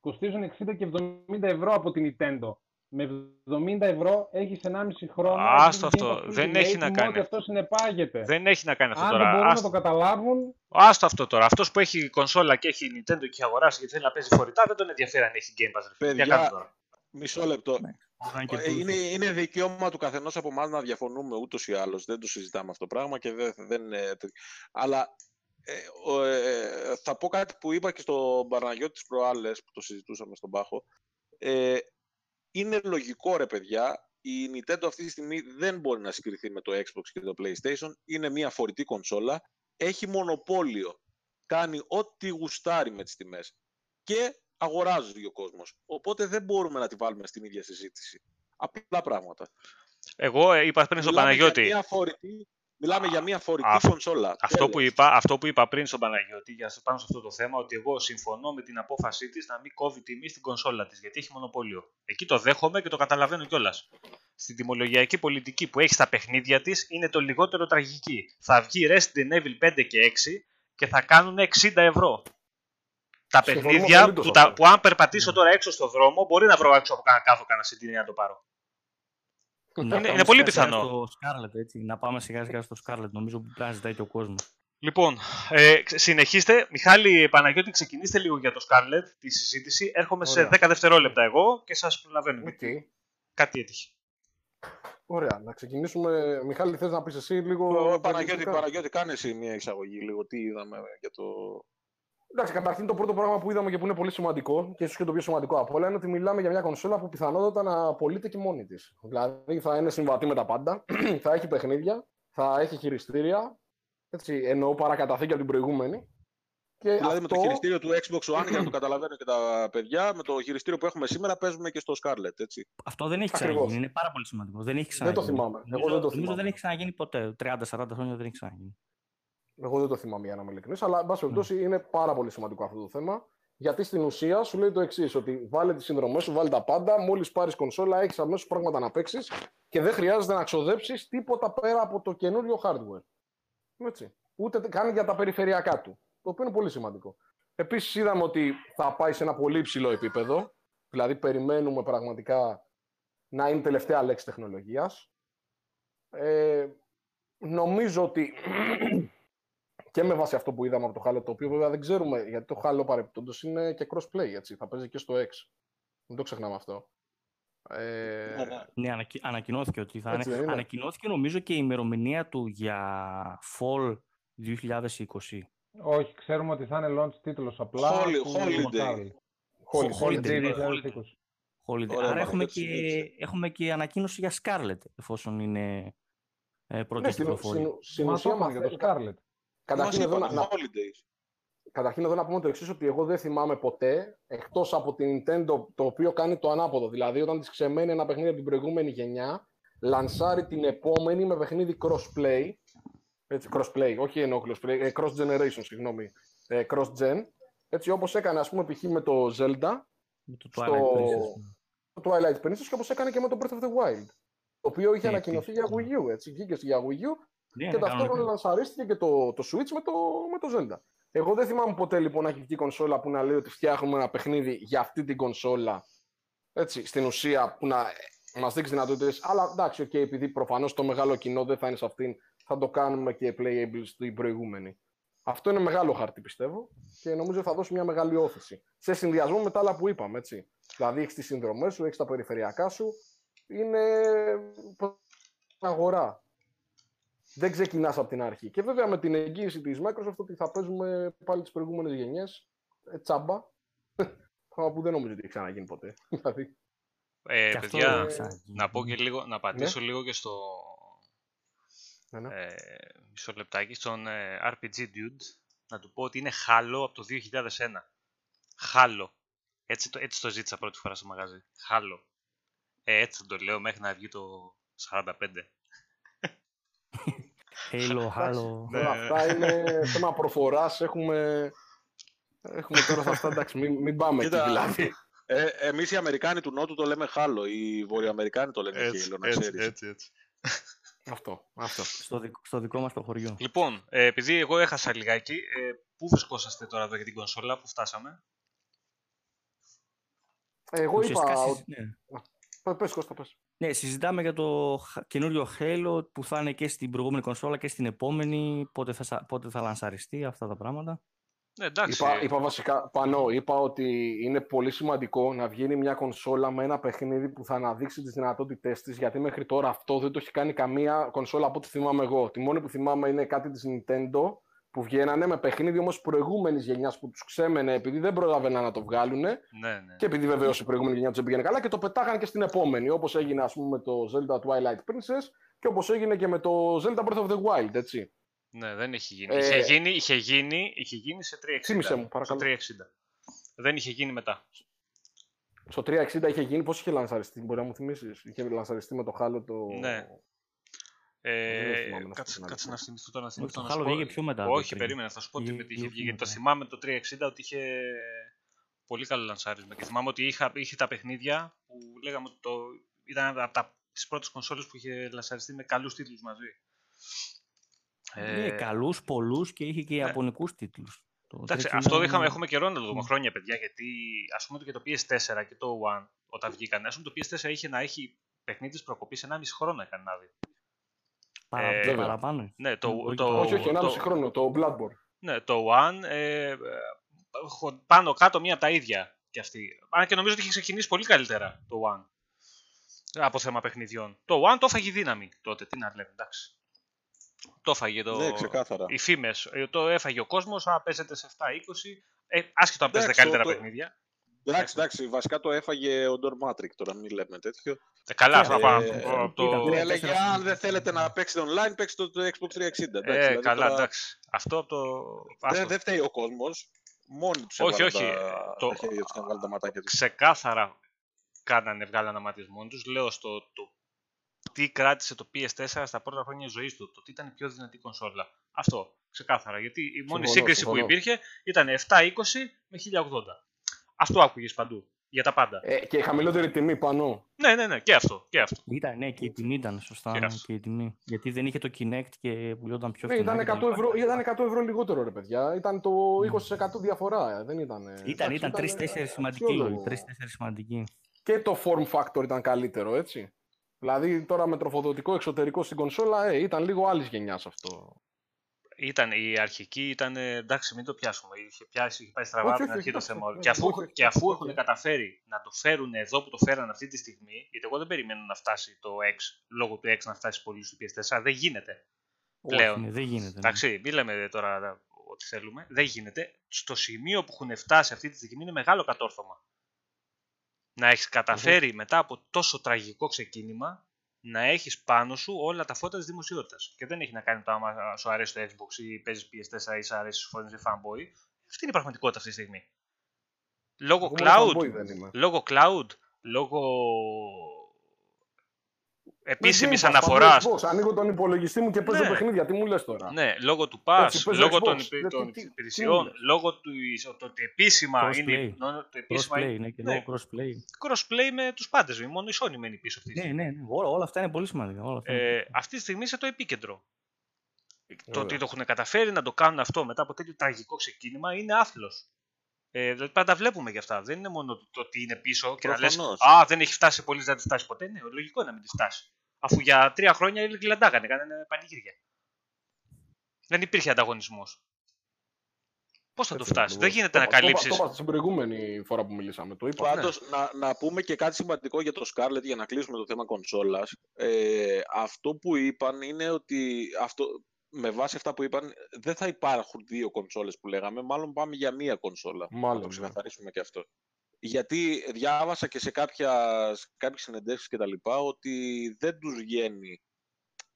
Κοστίζουν 60 και 70 ευρώ από την Nintendo. Με 70 ευρώ έχεις 1,5 χρόνο. Άστο έχεις αυτό. Game Pass Δεν Ultimate έχει να με κάνει Ό,τι αυτό συνεπάγεται. Δεν έχει να κάνει αυτό Αν δεν τώρα. μπορούν να Άστο, το καταλάβουν, άστο αυτό τώρα. Αυτός που έχει κονσόλα και έχει Nintendo και έχει αγοράσει γιατί θέλει να παίζει φορητά δεν τον ενδιαφέρει αν έχει Game Pass. ρε φίλε. Τι Παιδιά, να κάνουμε τώρα. Μισό λεπτό. Μπορεί να είναι και Ε, τούτο. Είναι, είναι δικαίωμα του καθενός από εμάς να διαφωνούμε ούτως ή άλλως. Δεν το συζητάμε αυτό το πράγμα και δεν, δεν είναι τέτοιο. Αλλά ε, ο, ε, θα πω κάτι που είπα και στον Παραναγιώτη τις προάλλες που το συζητούσαμε στον Πάχο. Ε, είναι λογικό ρε παιδιά, η Nintendo αυτή τη στιγμή δεν μπορεί να συγκριθεί με το Xbox και το PlayStation. Είναι μια φορητή κονσόλα έχει μονοπόλιο. Κάνει ό,τι γουστάρει με τις τιμές. Και αγοράζει ο κόσμος. Οπότε δεν μπορούμε να τη βάλουμε στην ίδια συζήτηση. Απλά πράγματα. Εγώ ε, είπα πριν στον Μιλάμε για Παναγιώτη. μια φορητή, μιλάμε για μια φορητή Α, κονσόλα. Αυτό που, Τέλος. είπα, αυτό που είπα πριν στον Παναγιώτη για πάνω σε αυτό το θέμα, ότι εγώ συμφωνώ με την απόφασή της να μην κόβει τιμή στην κονσόλα της, γιατί έχει μονοπόλιο. Εκεί το δέχομαι και το καταλαβαίνω κιόλας. Στην τιμολογιακή πολιτική που έχει στα παιχνίδια της είναι το λιγότερο τραγική. Θα βγει Resident Evil 5 και 6 και θα κάνουν 60 ευρώ. Τα Συμφωνώ παιχνίδια απολύτως που, αυτό. τα, που αν περπατήσω τώρα έξω στο δρόμο μπορεί να βρω έξω από κανένα κάδο κανένα CD να το πάρω. Να Είναι- πάμε είναι πολύ σιγά σιγά πιθανό. Στο Scarlet, έτσι. Να πάμε σιγά σιγά στο Scarlet. Νομίζω που πρέπει να ζητάει και ο κόσμος. Λοιπόν, ε, ξε- συνεχίστε. Μιχάλη Παναγιώτη, ξεκινήστε λίγο για το Scarlet, τη συζήτηση. Έρχομαι σε Ωραία. 10 δευτερόλεπτα εγώ και σας προλαβαίνω. Οκ. Κάτι έτυχε. Ωραία, να ξεκινήσουμε. Μιχάλη, θες να πεις εσύ λίγο... Ο Παναγιώτη, περιεκτικά; Παναγιώτη, κάνε εσύ μια εισαγωγή λίγο. Τι είδαμε για το... Εντάξει, καταρχήν το πρώτο πράγμα που είδαμε και που είναι πολύ σημαντικό και ίσως και το πιο σημαντικό από όλα είναι ότι μιλάμε για μια κονσόλα που πιθανότατα να πωλείται και μόνη της. Δηλαδή θα είναι συμβατή με τα πάντα, θα έχει παιχνίδια, θα έχει χειριστήρια. Έτσι, εννοώ παρακαταθήκη από την προηγούμενη. Και Δηλαδή με το αυτό- χειριστήριο του Xbox One, για να το καταλαβαίνουν και τα παιδιά, με το χειριστήριο που έχουμε σήμερα παίζουμε και στο Scarlet, έτσι. Αυτό δεν έχει Ακριβώς. ξαναγίνει. Είναι πάρα πολύ σημαντικό. Δεν έχει Δεν ξαναγίνει. το θυμάμαι. Εγώ Νομίζω, δεν το νομίζω θυμάμαι. δεν έχει ξαναγίνει ποτέ. 30-40 χρόνια δεν έχει ξαναγίνει. Εγώ δεν το θυμάμαι για να είμαι ειλικρινής, αλλά εν πάση περιπτώσει Ναι. είναι πάρα πολύ σημαντικό αυτό το θέμα. Γιατί στην ουσία σου λέει το εξής: Ότι βάλε τις συνδρομές σου, βάλε τα πάντα. Μόλις πάρεις κονσόλα, έχεις αμέσως πράγματα να παίξεις και δεν χρειάζεται να ξοδέψεις τίποτα πέρα από το καινούριο hardware. Έτσι. Ούτε καν για τα περιφερειακά του. Το οποίο είναι πολύ σημαντικό. Επίσης, είδαμε ότι θα πάει σε ένα πολύ υψηλό επίπεδο. Δηλαδή, περιμένουμε πραγματικά να είναι τελευταία λέξη τεχνολογίας. Ε, νομίζω ότι και με βάση αυτό που είδαμε από το Halo, το οποίο βέβαια δεν ξέρουμε, γιατί το Halo παρεπτόντω είναι και crossplay, έτσι, θα παίζει και στο X. Μην το ξεχνάμε αυτό. Ε, Ναι, ναι. Ναι, ανακοι... ανακοινώθηκε ότι θα Έτσι είναι. δεν είναι; Ανακοινώθηκε νομίζω και η ημερομηνία του για Fall 2020. Όχι, ξέρουμε ότι θα είναι launch τίτλος απλά. Holi- του holiday. Charlie. Holiday. Holiday, ναι, 2020. Holiday. Ωραία, Άρα έχουμε Παναγιώτη, και, συνέχισε. έχουμε και ανακοίνωση για Scarlet, εφόσον είναι ε, πρώτη ναι, στην, κυκλοφορία. στην, στην Μα το ουσία είπαν για το μαθαίνει- Scarlet. Καταρχήν Μας εδώ, να, είπαν να, holidays. καταρχήν εδώ να πούμε το εξής ότι εγώ δεν θυμάμαι ποτέ, εκτός από την Nintendo, το οποίο κάνει το ανάποδο. Δηλαδή, όταν της ξεμένει ένα παιχνίδι από την προηγούμενη γενιά, λανσάρει την επόμενη με παιχνίδι crossplay. Έτσι, crossplay, όχι εννοώ crossplay, ε, cross generation, συγγνώμη. Ε, cross gen. Έτσι, όπως έκανε, ας πούμε, π.χ. με το Zelda, Με το στο- Twilight Princess. το Twilight Princess και όπως έκανε και με το Breath of the Wild. Το οποίο είχε Ναι, ανακοινωθεί για επίσης, Wii U, έτσι. Βγήκε για Wii U Ναι, και ναι, ταυτόχρονα κανονικά. λανσαρίστηκε και το, το Switch με το, με το Zelda. Εγώ δεν θυμάμαι ποτέ λοιπόν να έχει βγει κονσόλα που να λέει ότι φτιάχνουμε ένα παιχνίδι για αυτή την κονσόλα. Έτσι, στην ουσία που να μας δείξει δυνατότητες. Αλλά εντάξει, okay, επειδή προφανώς το μεγάλο κοινό δεν θα είναι σε αυτήν, θα το κάνουμε και playable στην προηγούμενη. Αυτό είναι μεγάλο χάρτη πιστεύω και νομίζω θα δώσει μια μεγάλη όθηση. Σε συνδυασμό με τα άλλα που είπαμε. Έτσι. Δηλαδή έχεις τις συνδρομές σου, έχεις τα περιφερειακά σου. Είναι αγορά. Δεν ξεκινάς από την αρχή. Και βέβαια με την εγγύηση της Microsoft ότι θα παίζουμε πάλι τις προηγούμενες γενιές ε, τσάμπα. Πράγμα που δεν νομίζω ότι έχει ξαναγίνει ποτέ. Δηλαδή, Ε, Και αυτό παιδιά, δεν ξαναγίνει. να πω και λίγο, να απαντήσω λίγο και στο ναι, ναι. ε, μισό λεπτάκι στον ε, RPG Dude να του πω ότι είναι χάλο από το 2001. Χάλο. Έτσι το, έτσι το ζήτησα πρώτη φορά στο μαγαζί. Χάλο. Ε, έτσι θα το λέω μέχρι να βγει το 45. Halo, Halo. Ναι. Τώρα αυτά είναι θέμα προφοράς. Έχουμε, έχουμε τώρα θα αυτά. Εντάξει, μην, μην πάμε εκεί Κοίτα, δηλαδή. Ε, εμείς οι Αμερικάνοι του Νότου το λέμε χάλο, οι Βορειοαμερικάνοι το λένε χέιλο, να ξέρεις. έτσι, έτσι. αυτό, αυτό. Στο, δικ- στο δικό μας το χωριό. Λοιπόν, ε, επειδή εγώ έχασα λιγάκι, ε, πού βρισκόσαστε τώρα εδώ για την κονσόλα, πού φτάσαμε; Εγώ Ουσιαστικά είπα. συζ- ότι- ναι. Πες, Κώστα, πες. Ναι, συζητάμε για το χ- καινούριο Halo που θα είναι και στην προηγούμενη κονσόλα και στην επόμενη, πότε θα, σα- πότε θα λανσαριστεί αυτά τα πράγματα. Ναι, εντάξει. Είπα, είπα βασικά, πάνω, είπα ότι είναι πολύ σημαντικό να βγαίνει μια κονσόλα με ένα παιχνίδι που θα αναδείξει τις δυνατότητές της, γιατί μέχρι τώρα αυτό δεν το έχει κάνει καμία κονσόλα από ό,τι θυμάμαι εγώ. Τη μόνη που θυμάμαι είναι κάτι της Nintendo, που βγαίνανε με παιχνίδι όμως προηγούμενης γενιάς που τους ξέμενε επειδή δεν προλάβαιναν να το βγάλουν Ναι, ναι. και επειδή βεβαίως η προηγούμενη γενιά τους δεν πήγαινε καλά και το πετάγανε και στην επόμενη, όπως έγινε ας πούμε με το Zelda Twilight Princess και όπως έγινε και με το Zelda Breath of the Wild, έτσι. Ναι, δεν έχει γίνει. Ε, Είχε γίνει, είχε γίνει, είχε γίνει σε 360. Θύμισε μου, στο παρακαλώ. 360. Δεν είχε γίνει μετά. Στο 360 είχε γίνει, πώς είχε λανσαριστεί, μπορεί να μου θυμίσεις. Είχε λανσαριστεί με το χάλο το... Ναι. Δεν Ε, θυμάμαι να σου κάτσε, πω την κάτσε αλήθεια. να θυμηθώ τώρα να Όχι, θυμηθώ. το να σου Halo πω. βγήκε πιο μετά το Όχι, τρία. περίμενα, θα σου πω τι Βγήκε με τι είχε λίγο βγει. πιο Γιατί το μετά. θυμάμαι το 360 ότι είχε πολύ καλό λανσάρισμα. Και θυμάμαι ότι είχα, είχε τα παιχνίδια που λέγαμε ότι το, ήταν από τα, τις πρώτες κονσόλες που είχε λανσαριστεί με καλούς τίτλους μαζί. Ναι, καλούς, πολλούς και είχε και ναι. ιαπωνικούς τίτλους. Το Εντάξει, 360 αυτό είναι- είχαμε, έχουμε καιρό να το δούμε Ναι. χρόνια, παιδιά, γιατί ας πούμε και το PS4 και το One όταν βγήκαν, ας πούμε το PS4 είχε να έχει παιχνίδι προκοπής 1,5 χρόνο έκανε να δει. Παρα- ε, βέβαια. παραπάνω. Ναι, το, Όχι, το, όχι, όχι, 1,5 το- χρόνο, το Bloodborne. Ναι, το One ε, ε, έχω πάνω κάτω μία από τα ίδια κι αυτή. Αν και νομίζω ότι είχε ξεκινήσει πολύ καλύτερα το One. Από θέμα παιχνιδιών. Το One το έφαγε η δύναμη τότε, τι να λέμε, εντάξει. Το έφαγε το... Ναι, ξεκάθαρα. Οι φήμες. Το έφαγε ο κόσμος. Α, παίζεται σε 7-20. Ε, άσχετο αν παίζετε Εντάξει, καλύτερα το- παιχνίδια. Εντάξει, εντάξει, βασικά το έφαγε ο Ντορμάτρικ τώρα, μην λέμε τέτοιο. Ε, καλά, αυτό Ε, πάνω. ε, από το... κοίτα, Ναι, ναι, έλεγε τέσσερα- αν δεν θέλετε να παίξετε online, παίξτε το, το Xbox 360. Εντάξει, Ε, δηλαδή καλά, τώρα εντάξει. Αυτό από το. άστο. Δεν, δεν φταίει ο κόσμος. Μόνοι τους Όχι, έβαλαν όχι, τα, το- τα χέρια τους και να βάλουν τα ματάκια τους. Ξεκάθαρα κάνανε, βγάλανε μάτιες μόνοι τους. Λέω στο το τι κράτησε το PS4 στα πρώτα χρόνια ζωής του. Το τι ήταν η πιο δυνατή κονσόλα. Αυτό, ξεκάθαρα. Γιατί η μόνη Συμφωνώ, σύγκριση συμφωνώ. που υπήρχε ήταν 720 με 1080. Αυτό άκουγες παντού. Για τα πάντα. Ε, και χαμηλότερη τιμή πάνω. Ναι, ναι, ναι, και αυτό. Και αυτό. Ήταν, ναι, και η τιμή ήταν σωστά. Και ναι, αυτό. και η τιμή. Γιατί δεν είχε το Kinect και πουλιόταν πιο Ναι, φθηνά. ήταν και τα 100 λοιπά. ευρώ, ήταν 100 ευρώ λιγότερο, ρε παιδιά. Ήταν το 20% διαφορά. ε, Δεν ήταν. Ήταν, ήταν τρει-τέσσερι σημαντικοί. αξιόλογο. Τρει-τέσσερι σημαντικοί. Και το form factor ήταν καλύτερο, έτσι. Δηλαδή τώρα με τροφοδοτικό εξωτερικό στην κονσόλα, ε, ήταν λίγο άλλης γενιάς αυτό. Ήταν, η αρχική ήταν, ε, εντάξει μην το πιάσουμε, είχε, πιάσει, είχε πάει στραβά Όχι, από την όχι, αρχή το όχι, θέμα. όχι, και αφού, όχι, όχι, και αφού όχι. έχουν καταφέρει να το φέρουν εδώ που το φέραν αυτή τη στιγμή, γιατί εγώ δεν περιμένω να φτάσει το X, λόγω του X να φτάσει πολύ στο PS4, δεν γίνεται. Πλέον. Όχι, ναι, δεν γίνεται. ναι. Εντάξει, μην λέμε τώρα ό,τι θέλουμε. Δεν γίνεται. Στο σημείο που έχουν φτάσει αυτή τη στιγμή είναι μεγάλο κατόρθωμα. Να έχεις καταφέρει μετά από τόσο τραγικό ξεκίνημα να έχεις πάνω σου όλα τα φώτα της δημοσιότητας. Και δεν έχει να κάνει το άμα σου αρέσει το Xbox ή παίζεις PS4 ή σου αρέσει σου φωνίζει fanboy. Αυτή είναι η πραγματικότητα αυτή τη στιγμή. Λόγω Εγώ μόνο cloud, fanboy δεν είμαι. λόγω cloud, λόγω επίσημης Δεν Game Pass, αναφοράς. παίζω Xbox, Ανοίγω τον υπολογιστή μου και παίζω Ναι. παιχνίδια. Τι μου λες τώρα; Ναι, λόγω του Pass, Έτσι, παίζω λόγω Xbox. των, Δεν- υπη- των τι- τι- υπηρεσιών, τι λες; λόγω του το ότι επίσημα Crossplay. είναι, νο- το επίσημα Crossplay, είναι ναι, και ναι, λόγω crossplay. crossplay με τους πάντες, μόνο η Sony μένει πίσω αυτής τη Ναι, στιγμή. ναι, ναι. Όλα, όλα αυτά είναι πολύ σημαντικά. Όλα αυτά είναι Ε, πολύ αυτή τη στιγμή είσαι το επίκεντρο. Το Βέβαια. ότι το έχουν καταφέρει να το κάνουν αυτό μετά από τέτοιο τραγικό ξεκίνημα είναι άθλος. Ε, δηλαδή πάντα βλέπουμε γι' αυτά. Δεν είναι μόνο το ότι είναι πίσω και να λες Προφανώς. Α, δεν έχει φτάσει πολύ, δεν θα τη φτάσει ποτέ. Ναι, λογικό είναι να μην τη φτάσει. Αφού για τρία χρόνια γλαντάγανε, κάνανε πανηγύρια. Δεν υπήρχε ανταγωνισμός. Πώς θα το Έτσι φτάσει, ακριβώς. δεν γίνεται Το να είπα- το είπα- καλύψει. Το είπα στην προηγούμενη φορά που μιλήσαμε. Το είπα. Πάντως, να, να πούμε και κάτι σημαντικό για το Scarlett για να κλείσουμε το θέμα κονσόλας. Ε, αυτό που είπαν είναι ότι αυτό, με βάση αυτά που είπαν δεν θα υπάρχουν δύο κονσόλες που λέγαμε, μάλλον πάμε για μία κονσόλα. Μάλλον, να το ναι. ξεκαθαρίσουμε και αυτό. Γιατί διάβασα και σε κάποια, σε κάποιες συνεντεύξεις και τα λοιπά ότι δεν τους βγαίνει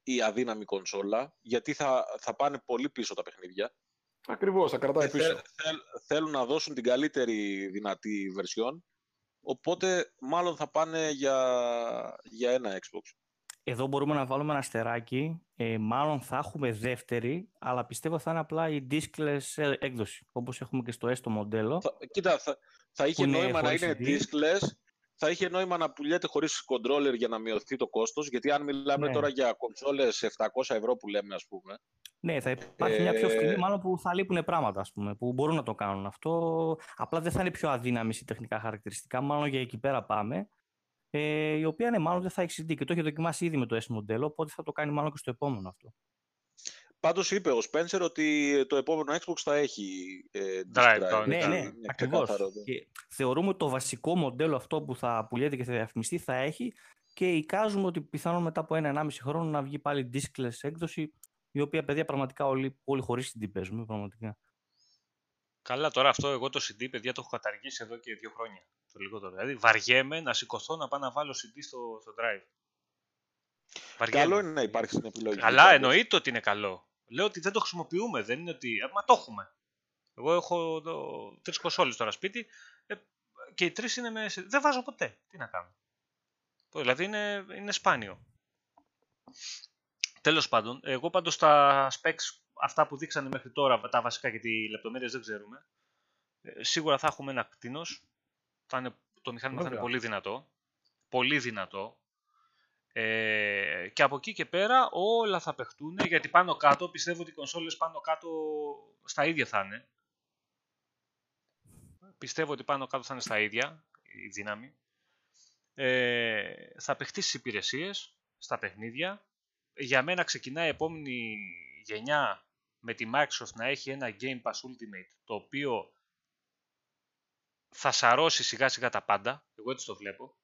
η αδύναμη κονσόλα, γιατί θα, θα πάνε πολύ πίσω τα παιχνίδια. Ακριβώς, θα κρατάει Και πίσω. θε- θέλ- θέλουν να δώσουν την καλύτερη δυνατή version, οπότε μάλλον θα πάνε για, για ένα Xbox. Εδώ μπορούμε να βάλουμε ένα αστεράκι. Ε, μάλλον θα έχουμε δεύτερη, αλλά πιστεύω θα είναι απλά η diskless ε, έκδοση, όπως έχουμε και στο S το μοντέλο. Θα, κοίτα, θα, θα είχε Που είναι νόημα να χωρίς είναι CD. diskless, θα είχε νόημα να πουλιέται χωρίς controller για να μειωθεί το κόστος, γιατί αν μιλάμε Ναι. τώρα για κονσόλες 700 ευρώ που λέμε ας πούμε, Ναι, θα υπάρχει μια πιο Ε, φθηνή, μάλλον που θα λείπουν πράγματα, ας πούμε, που μπορούν να το κάνουν αυτό. Απλά δεν θα είναι πιο αδύναμη σε τεχνικά χαρακτηριστικά, μάλλον για εκεί πέρα πάμε. Ε, η οποία ναι, μάλλον δεν θα έχει CD και το έχει δοκιμάσει ήδη με το S μοντέλο, οπότε θα το κάνει μάλλον και στο επόμενο αυτό. Πάντως είπε ο Spencer ότι το επόμενο Xbox θα έχει ε, disk Drive, drive. το- Ναι, είναι ναι, Είναι ακριβώς. ξεκάθαρο, ναι. Και θεωρούμε ότι το βασικό μοντέλο αυτό που θα πουλιέται και θα διαφημιστεί θα έχει και εικάζουμε ότι πιθανόν μετά από ένα-ενάμιση χρόνο να βγει πάλι diskless έκδοση, η οποία παιδιά πραγματικά όλοι, όλοι χωρίς CD παίζουμε, πραγματικά. Καλά, τώρα αυτό εγώ το CD, παιδιά, το έχω καταργήσει εδώ και δύο χρόνια. Το λιγότερο. Δηλαδή, βαριέμαι να σηκωθώ να πάω να βάλω CD στο, στο drive. Βαριέμαι. Καλό είναι να υπάρχει στην επιλογή. Καλά, πάντως. εννοείται ότι είναι καλό. Λέω ότι δεν το χρησιμοποιούμε, δεν είναι ότι. ε, Μα το έχουμε. Εγώ έχω τρεις κονσόλες τώρα σπίτι ε, και οι τρεις είναι με. Δεν βάζω ποτέ. Τι να κάνω. Δηλαδή είναι, είναι σπάνιο. Τέλος πάντων, εγώ πάντως τα specs αυτά που δείξανε μέχρι τώρα, τα βασικά γιατί οι λεπτομέρειες δεν ξέρουμε, ε, σίγουρα θα έχουμε ένα κτίνος, θα είναι, το μηχάνημα θα είναι Βέβαια. πολύ δυνατό, πολύ δυνατό, ε, και από εκεί και πέρα όλα θα παιχτούν, γιατί πάνω κάτω πιστεύω ότι οι κονσόλες πάνω κάτω στα ίδια θα είναι. Πιστεύω ότι πάνω κάτω θα είναι στα ίδια η δύναμη. Ε, θα παιχτεί στις υπηρεσίες, στα παιχνίδια. Για μένα ξεκινάει η επόμενη γενιά με τη Microsoft να έχει ένα Game Pass Ultimate το οποίο θα σαρώσει σιγά σιγά τα πάντα. Εγώ έτσι το βλέπω.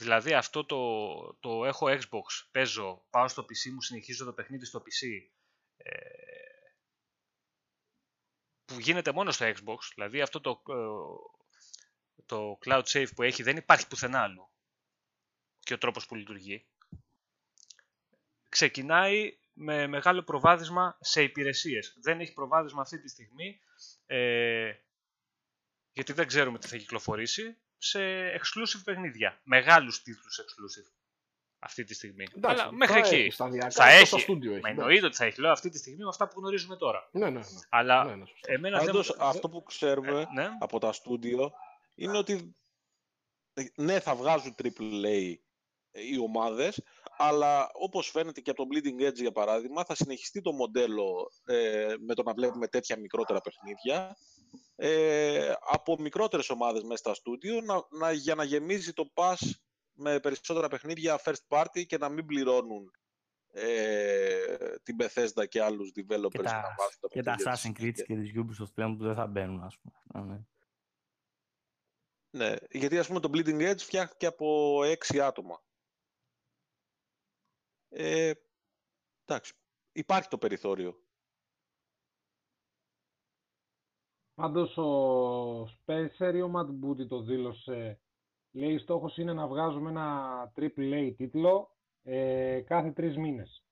Δηλαδή αυτό το, το έχω Xbox, παίζω, πάω στο PC μου, συνεχίζω το παιχνίδι στο PC ε, που γίνεται μόνο στο Xbox, δηλαδή αυτό το, ε, το cloud save που έχει δεν υπάρχει πουθενά άλλο και ο τρόπος που λειτουργεί. Ξεκινάει με μεγάλο προβάδισμα σε υπηρεσίες. Δεν έχει προβάδισμα αυτή τη στιγμή ε, γιατί δεν ξέρουμε τι θα κυκλοφορήσει σε exclusive παιχνίδια. Μεγάλους τίτλους exclusive αυτή τη στιγμή. Εντάξει, Αλλά μέχρι θα εκεί. έχει σταδιακά, θα αυτό έχει. στο στούντιο έχει, Μα ναι. εννοείται ότι θα έχει. Λέω αυτή τη στιγμή με αυτά που γνωρίζουμε τώρα. Ναι, ναι, ναι. Αλλά ναι, ναι, σωστά. εμένα δεν Πάντως, μου- αυτό που ξέρουμε Ε, ναι. από τα στούντιο είναι ότι ναι, θα βγάζουν AAA οι ομάδες, αλλά όπως φαίνεται και από το Bleeding Edge για παράδειγμα, θα συνεχιστεί το μοντέλο ε, με το να βλέπουμε τέτοια μικρότερα παιχνίδια ε, από μικρότερες ομάδες μέσα στα στούντιο να, να, για να γεμίζει το pass με περισσότερα παιχνίδια first party και να μην πληρώνουν ε, την Bethesda και άλλους developers Και για τα, να βάζουν τα και τα παιχνίδια της Assassin's Creed και τις Ubisoft πλέον που δεν θα μπαίνουν, ας πούμε. Α, ναι. Ναι, γιατί ας πούμε το Bleeding Edge φτιάχτηκε από έξι άτομα. Ε, εντάξει, υπάρχει το περιθώριο. Πάντως ο Spencer ή ο Matt Booty το δήλωσε. Λέει στόχος είναι να βγάζουμε ένα AAA τίτλο ε, κάθε τρεις μήνες.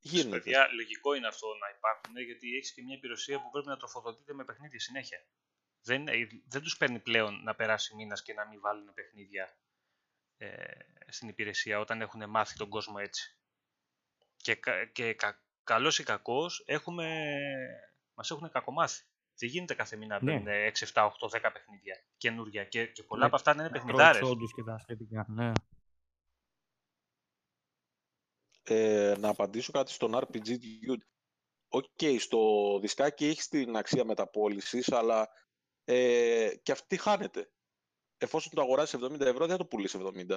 Γίνεται. Παιδιά, λογικό είναι αυτό να υπάρχουν γιατί έχεις και μια υπηρεσία που πρέπει να τροφοδοτείται με παιχνίδια συνέχεια. Δεν, δεν τους παίρνει πλέον να περάσει μήνας και να μην βάλουν παιχνίδια ε, στην υπηρεσία όταν έχουν μάθει τον κόσμο έτσι. Και, κα- και κα, καλός ή κακός έχουμε, μας έχουν κακομάθει. Δεν γίνεται κάθε μήνα να Ναι. παίρνουν 6, 7, 8, 10 παιχνίδια καινούργια και, και πολλά Ναι. από αυτά να είναι Τρώει παιχνιδάρες. όντως και τα σχετικά. Ναι. Ε, να απαντήσω κάτι στον RPG Dude. OK, στο δισκάκι έχεις την αξία μεταπώλησης, αλλά ε, και αυτή χάνεται. Εφόσον το αγοράσει 70 ευρώ, δεν θα το πουλήσει 70.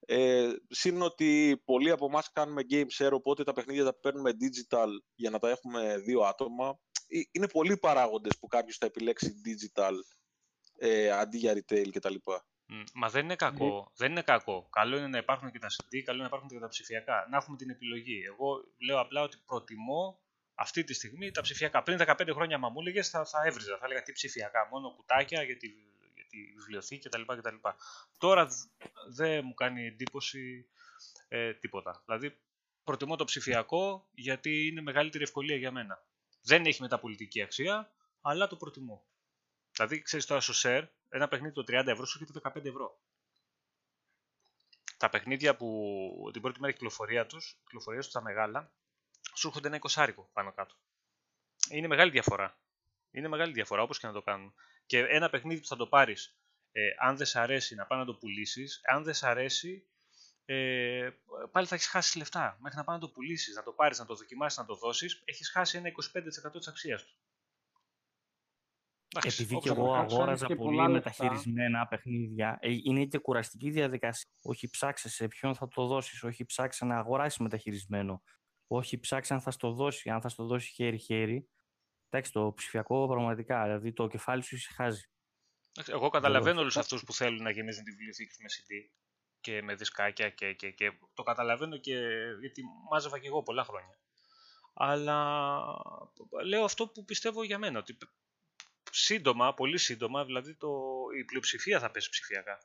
Ε, Συν ότι πολλοί από εμάς κάνουμε game share, οπότε τα παιχνίδια τα παίρνουμε digital για να τα έχουμε δύο άτομα. Ε, Είναι πολλοί παράγοντες που κάποιος θα επιλέξει digital ε, αντί για retail κτλ. Μμ, Μα δεν είναι κακό. Δεν είναι κακό. Καλό είναι να υπάρχουν και τα CD, καλό είναι να υπάρχουν και τα ψηφιακά. Να έχουμε την επιλογή. Εγώ λέω απλά ότι προτιμώ αυτή τη στιγμή τα ψηφιακά. Πριν 15 χρόνια, μα μου έλεγε, θα, θα έβριζα. Θα έλεγα τι ψηφιακά. Μόνο κουτάκια για τη, για τη βιβλιοθήκη κτλ. κτλ. Τώρα δ- δεν μου κάνει εντύπωση ε, τίποτα. Δηλαδή προτιμώ το ψηφιακό γιατί είναι μεγαλύτερη ευκολία για μένα. Δεν έχει μεταπολιτική αξία, αλλά το προτιμώ. Δηλαδή, ξέρεις τώρα στο share, ένα παιχνίδι το 30 ευρώ σου έρχεται 15 ευρώ. Τα παιχνίδια που την πρώτη μέρα κυκλοφορία τους, κυκλοφορία τους τα μεγάλα, σου έρχονται ένα εικοσάρικο πάνω κάτω. Είναι μεγάλη διαφορά. Είναι μεγάλη διαφορά όπως και να το κάνουν. Και ένα παιχνίδι που θα το πάρεις, ε, αν δεν σ' αρέσει να πάει να το πουλήσεις, αν δεν σ' αρέσει, ε, πάλι θα έχεις χάσει λεφτά. Μέχρι να πάει να το πουλήσεις, να το πάρεις, να το δοκιμάσεις, να το δώσεις, έχεις χάσει ένα 25% της αξίας του. Εντάξει, Επειδή όπως και να το εγώ κάνεις. κάνεις αγόραζα και πολύ πολλά λεφτά. μεταχειρισμένα παιχνίδια, ε, είναι και κουραστική διαδικασία. Όχι ψάξε σε ποιον θα το δώσεις, όχι ψάξε να αγοράσεις μεταχειρισμένο. Όχι ψάξε αν θα στο δώσει, αν θα στο δώσει χέρι-χέρι. Εντάξει, το ψηφιακό πραγματικά, δηλαδή το κεφάλι σου ησυχάζει. Εντάξει, Εγώ καταλαβαίνω όλους αυτούς που θέλουν να γεμίζουν τη βιβλιοθήκη τους με CD και με δισκάκια και, και, και το καταλαβαίνω και γιατί μάζευα και εγώ πολλά χρόνια. Αλλά λέω αυτό που πιστεύω για μένα, ότι σύντομα, πολύ σύντομα, δηλαδή το, η πλειοψηφία θα πέσει ψηφιακά.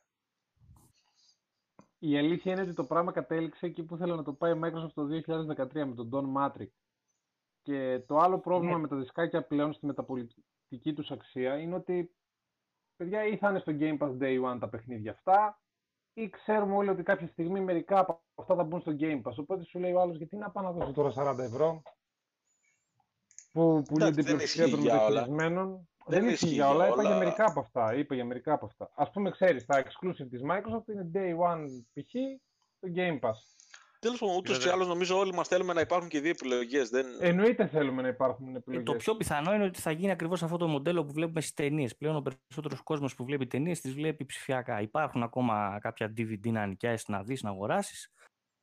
η αλήθεια είναι ότι το πράγμα κατέληξε εκεί που ήθελε να το πάει η Microsoft το 2013 με τον Don Matrix. Και το άλλο πρόβλημα Ναι. με τα δισκάκια πλέον στη μεταπολιτική τους αξία είναι ότι παιδιά ή θα είναι στο Game Pass Day One τα παιχνίδια αυτά ή ξέρουμε όλοι ότι κάποια στιγμή μερικά από αυτά θα μπουν στο Game Pass. Οπότε σου λέει ο άλλος γιατί να πάω να δώσω τώρα 40 ευρώ που πουλούνται η δεν πλειοψηφία ισχύει των για όλα. μεταχειρισμένων. Δεν Δεν ισχύει ισχύει για για όλα, είπα όλα. για μερικά από αυτά. Είπα για μερικά από αυτά. Ας πούμε, ξέρεις, τα exclusive της Microsoft είναι Day One π.χ. το Game Pass. Τέλος πάντων, ούτως ή Βέβαια. άλλως νομίζω όλοι μας θέλουμε να υπάρχουν και δύο επιλογές. Δεν... Εννοείται θέλουμε να υπάρχουν Ε, επιλογές. Το πιο πιθανό είναι ότι θα γίνει ακριβώς αυτό το μοντέλο που βλέπουμε στις ταινίες. Πλέον ο περισσότερος κόσμος που βλέπει ταινίες τις βλέπει ψηφιακά. Υπάρχουν ακόμα κάποια DVD να νοικιάσεις, να δεις, να αγοράσεις.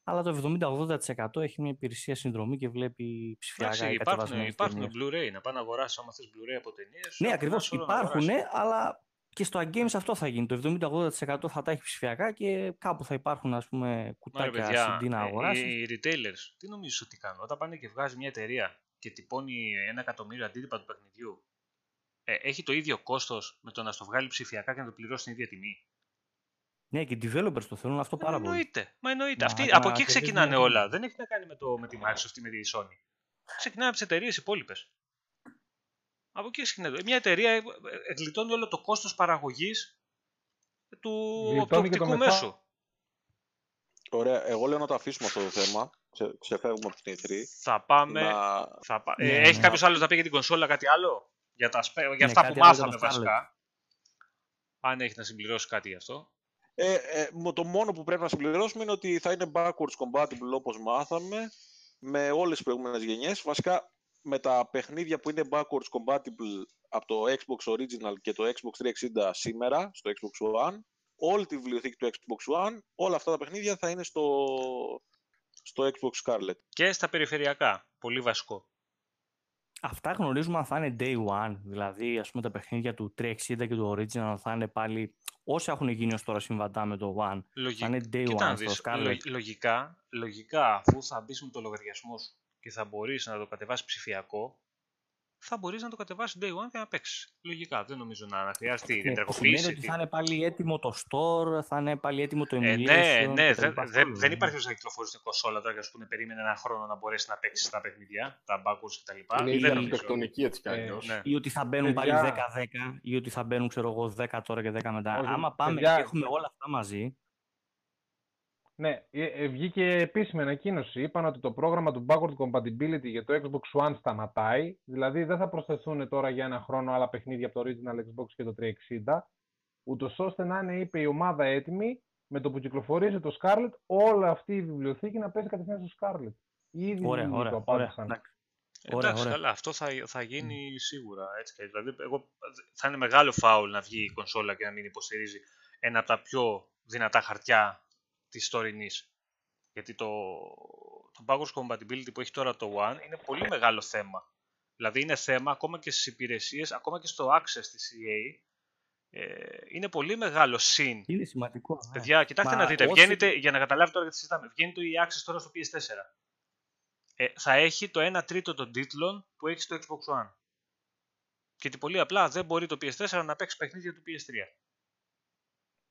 Αλλά το 70-80% έχει μια υπηρεσία συνδρομή και βλέπει ψηφιακά. Εντάξει, ή υπάρχουν, κατεβασμένες υπάρχουν ταινίες. Blu-ray. Να πάνε να αγοράσεις άμα θες Blu-ray από ταινίες. Ναι, να ακριβώς. περάσει όλο να Υπάρχουν, αγοράσεις. αλλά και στο games αυτό θα γίνει. Το 70-80% θα τα έχει ψηφιακά και κάπου θα υπάρχουν ας πούμε, Μα ρε κουτάκια παιδιά, CD να ε, αγοράσει. οι, οι retailers, τι νομίζεις ότι κάνουν; Όταν πάνε και βγάζει μια εταιρεία και τυπώνει ένα εκατομμύριο αντίτυπα του παιχνιδιού, ε, έχει το ίδιο κόστος με το να στο βγάλει ψηφιακά και να το πληρώσει την ίδια τιμή; Ναι, και οι developers το θέλουν αυτό πάρα Μα πολύ. εννοείται. Μα εννοείται. Να- Αυτοί, να από εκεί κερδίζουν ξεκινάνε ένα όλα. χρήμα. Δεν έχει να κάνει με, το, με τη Microsoft ή με τη Sony. Ξεκινάνε από τις εταιρείες υπόλοιπες. Από εκεί ξεκινάει. Μια εταιρεία ε, ε, γλιτώνει όλο το κόστος παραγωγής του Γλιτώνει και το οπτικού μετά- μέσου. Ωραία, εγώ λέω να το αφήσουμε αυτό το θέμα. Ξε, ξεφεύγουμε από την E3. Θα πάμε. Να... Θα πα... Ναι, ε, ναι. έχει κάποιος άλλος να πει για την κονσόλα κάτι άλλο; Για, τα, σπε- για Ναι, αυτά κάτι που άλλο για μάθαμε το Scarlett. βασικά. Αν έχει να συμπληρώσει κάτι γι' αυτό. Ε, ε, μο- το μόνο που πρέπει να συμπληρώσουμε είναι ότι θα είναι backwards compatible όπως μάθαμε με όλες τις προηγούμενες γενιές. Βασικά με τα παιχνίδια που είναι backwards compatible από το Xbox Original και το Xbox 360 σήμερα στο Xbox One, όλη τη βιβλιοθήκη του Xbox One, όλα αυτά τα παιχνίδια θα είναι στο, στο Xbox Scarlet. Και στα περιφερειακά. Πολύ βασικό. Αυτά γνωρίζουμε αν θα είναι day one, δηλαδή ας πούμε τα παιχνίδια του 360 και του original θα είναι πάλι όσα έχουν γίνει ως τώρα συμβατά με το one, Λογι... θα είναι day Κοίτα να one στο δεις, Scarlet. λο- λογικά, λογικά, αφού θα μπει με το λογαριασμό σου και θα μπορείς να το κατεβάσεις ψηφιακό, θα μπορείς να το κατεβάσεις day one και να παίξεις. Λογικά, δεν νομίζω να, να χρειάζεται Ναι, ενεργοποίηση. σημαίνει ότι θα είναι πάλι έτοιμο το store, θα είναι πάλι έτοιμο το Ε, emulation. ναι, ναι, κτλ. δεν, Αυτό δεν, λέω, δεν ναι. υπάρχει όσο να κυκλοφορήσει την κονσόλα τώρα και σου πούνε περίμενε ένα χρόνο να μπορέσεις να παίξεις τα παιχνίδια, τα backwards κτλ. Είναι η Δεν ίδια νομίζω. αρχιτεκτονική έτσι κι Ε, αλλιώς. Ναι. Ή ότι θα μπαίνουν Παιδιά. πάλι 10-10 ή ότι θα μπαίνουν ξέρω εγώ 10 τώρα και 10 μετά. Όχι, Άμα πάμε παιδιά. και έχουμε όλα αυτά μαζί, Ναι, ε, ε, βγήκε επίσημη ανακοίνωση. Είπαν ότι το πρόγραμμα του backward compatibility για το Xbox One σταματάει. Δηλαδή δεν θα προσθεθούν τώρα για ένα χρόνο άλλα παιχνίδια από το original Xbox και το 360. Ούτως ώστε να είναι, είπε η ομάδα, έτοιμη με το που κυκλοφορήσει το Scarlet, όλη αυτή η βιβλιοθήκη να παίζει κατευθείαν στο Scarlet. Ήδη ωραία, το ωραία, ωραία. απάντησαν. εντάξει. Ωραία, Εντάξει, ωραία. καλά, αυτό θα, θα γίνει σίγουρα. Έτσι. και Δηλαδή, εγώ, θα είναι μεγάλο φάουλ να βγει η κονσόλα και να μην υποστηρίζει ένα από τα πιο δυνατά χαρτιά της τωρινής. Γιατί το, το backwards compatibility που έχει τώρα το One είναι πολύ μεγάλο θέμα. Δηλαδή είναι θέμα ακόμα και στις υπηρεσίες, ακόμα και στο access της EA. Ε, είναι πολύ μεγάλο συν. Είναι σημαντικό. ναι. Παιδιά, κοιτάξτε Μα να δείτε. όσοι- Βγαίνετε, για να καταλάβετε τώρα γιατί συζητάμε. Βγαίνει το EA Access τώρα στο PS4. Ε, θα έχει το 1 τρίτο των τίτλων που έχει στο Xbox One. Και ότι πολύ απλά δεν μπορεί το PS4 να παίξει παιχνίδια του PS3.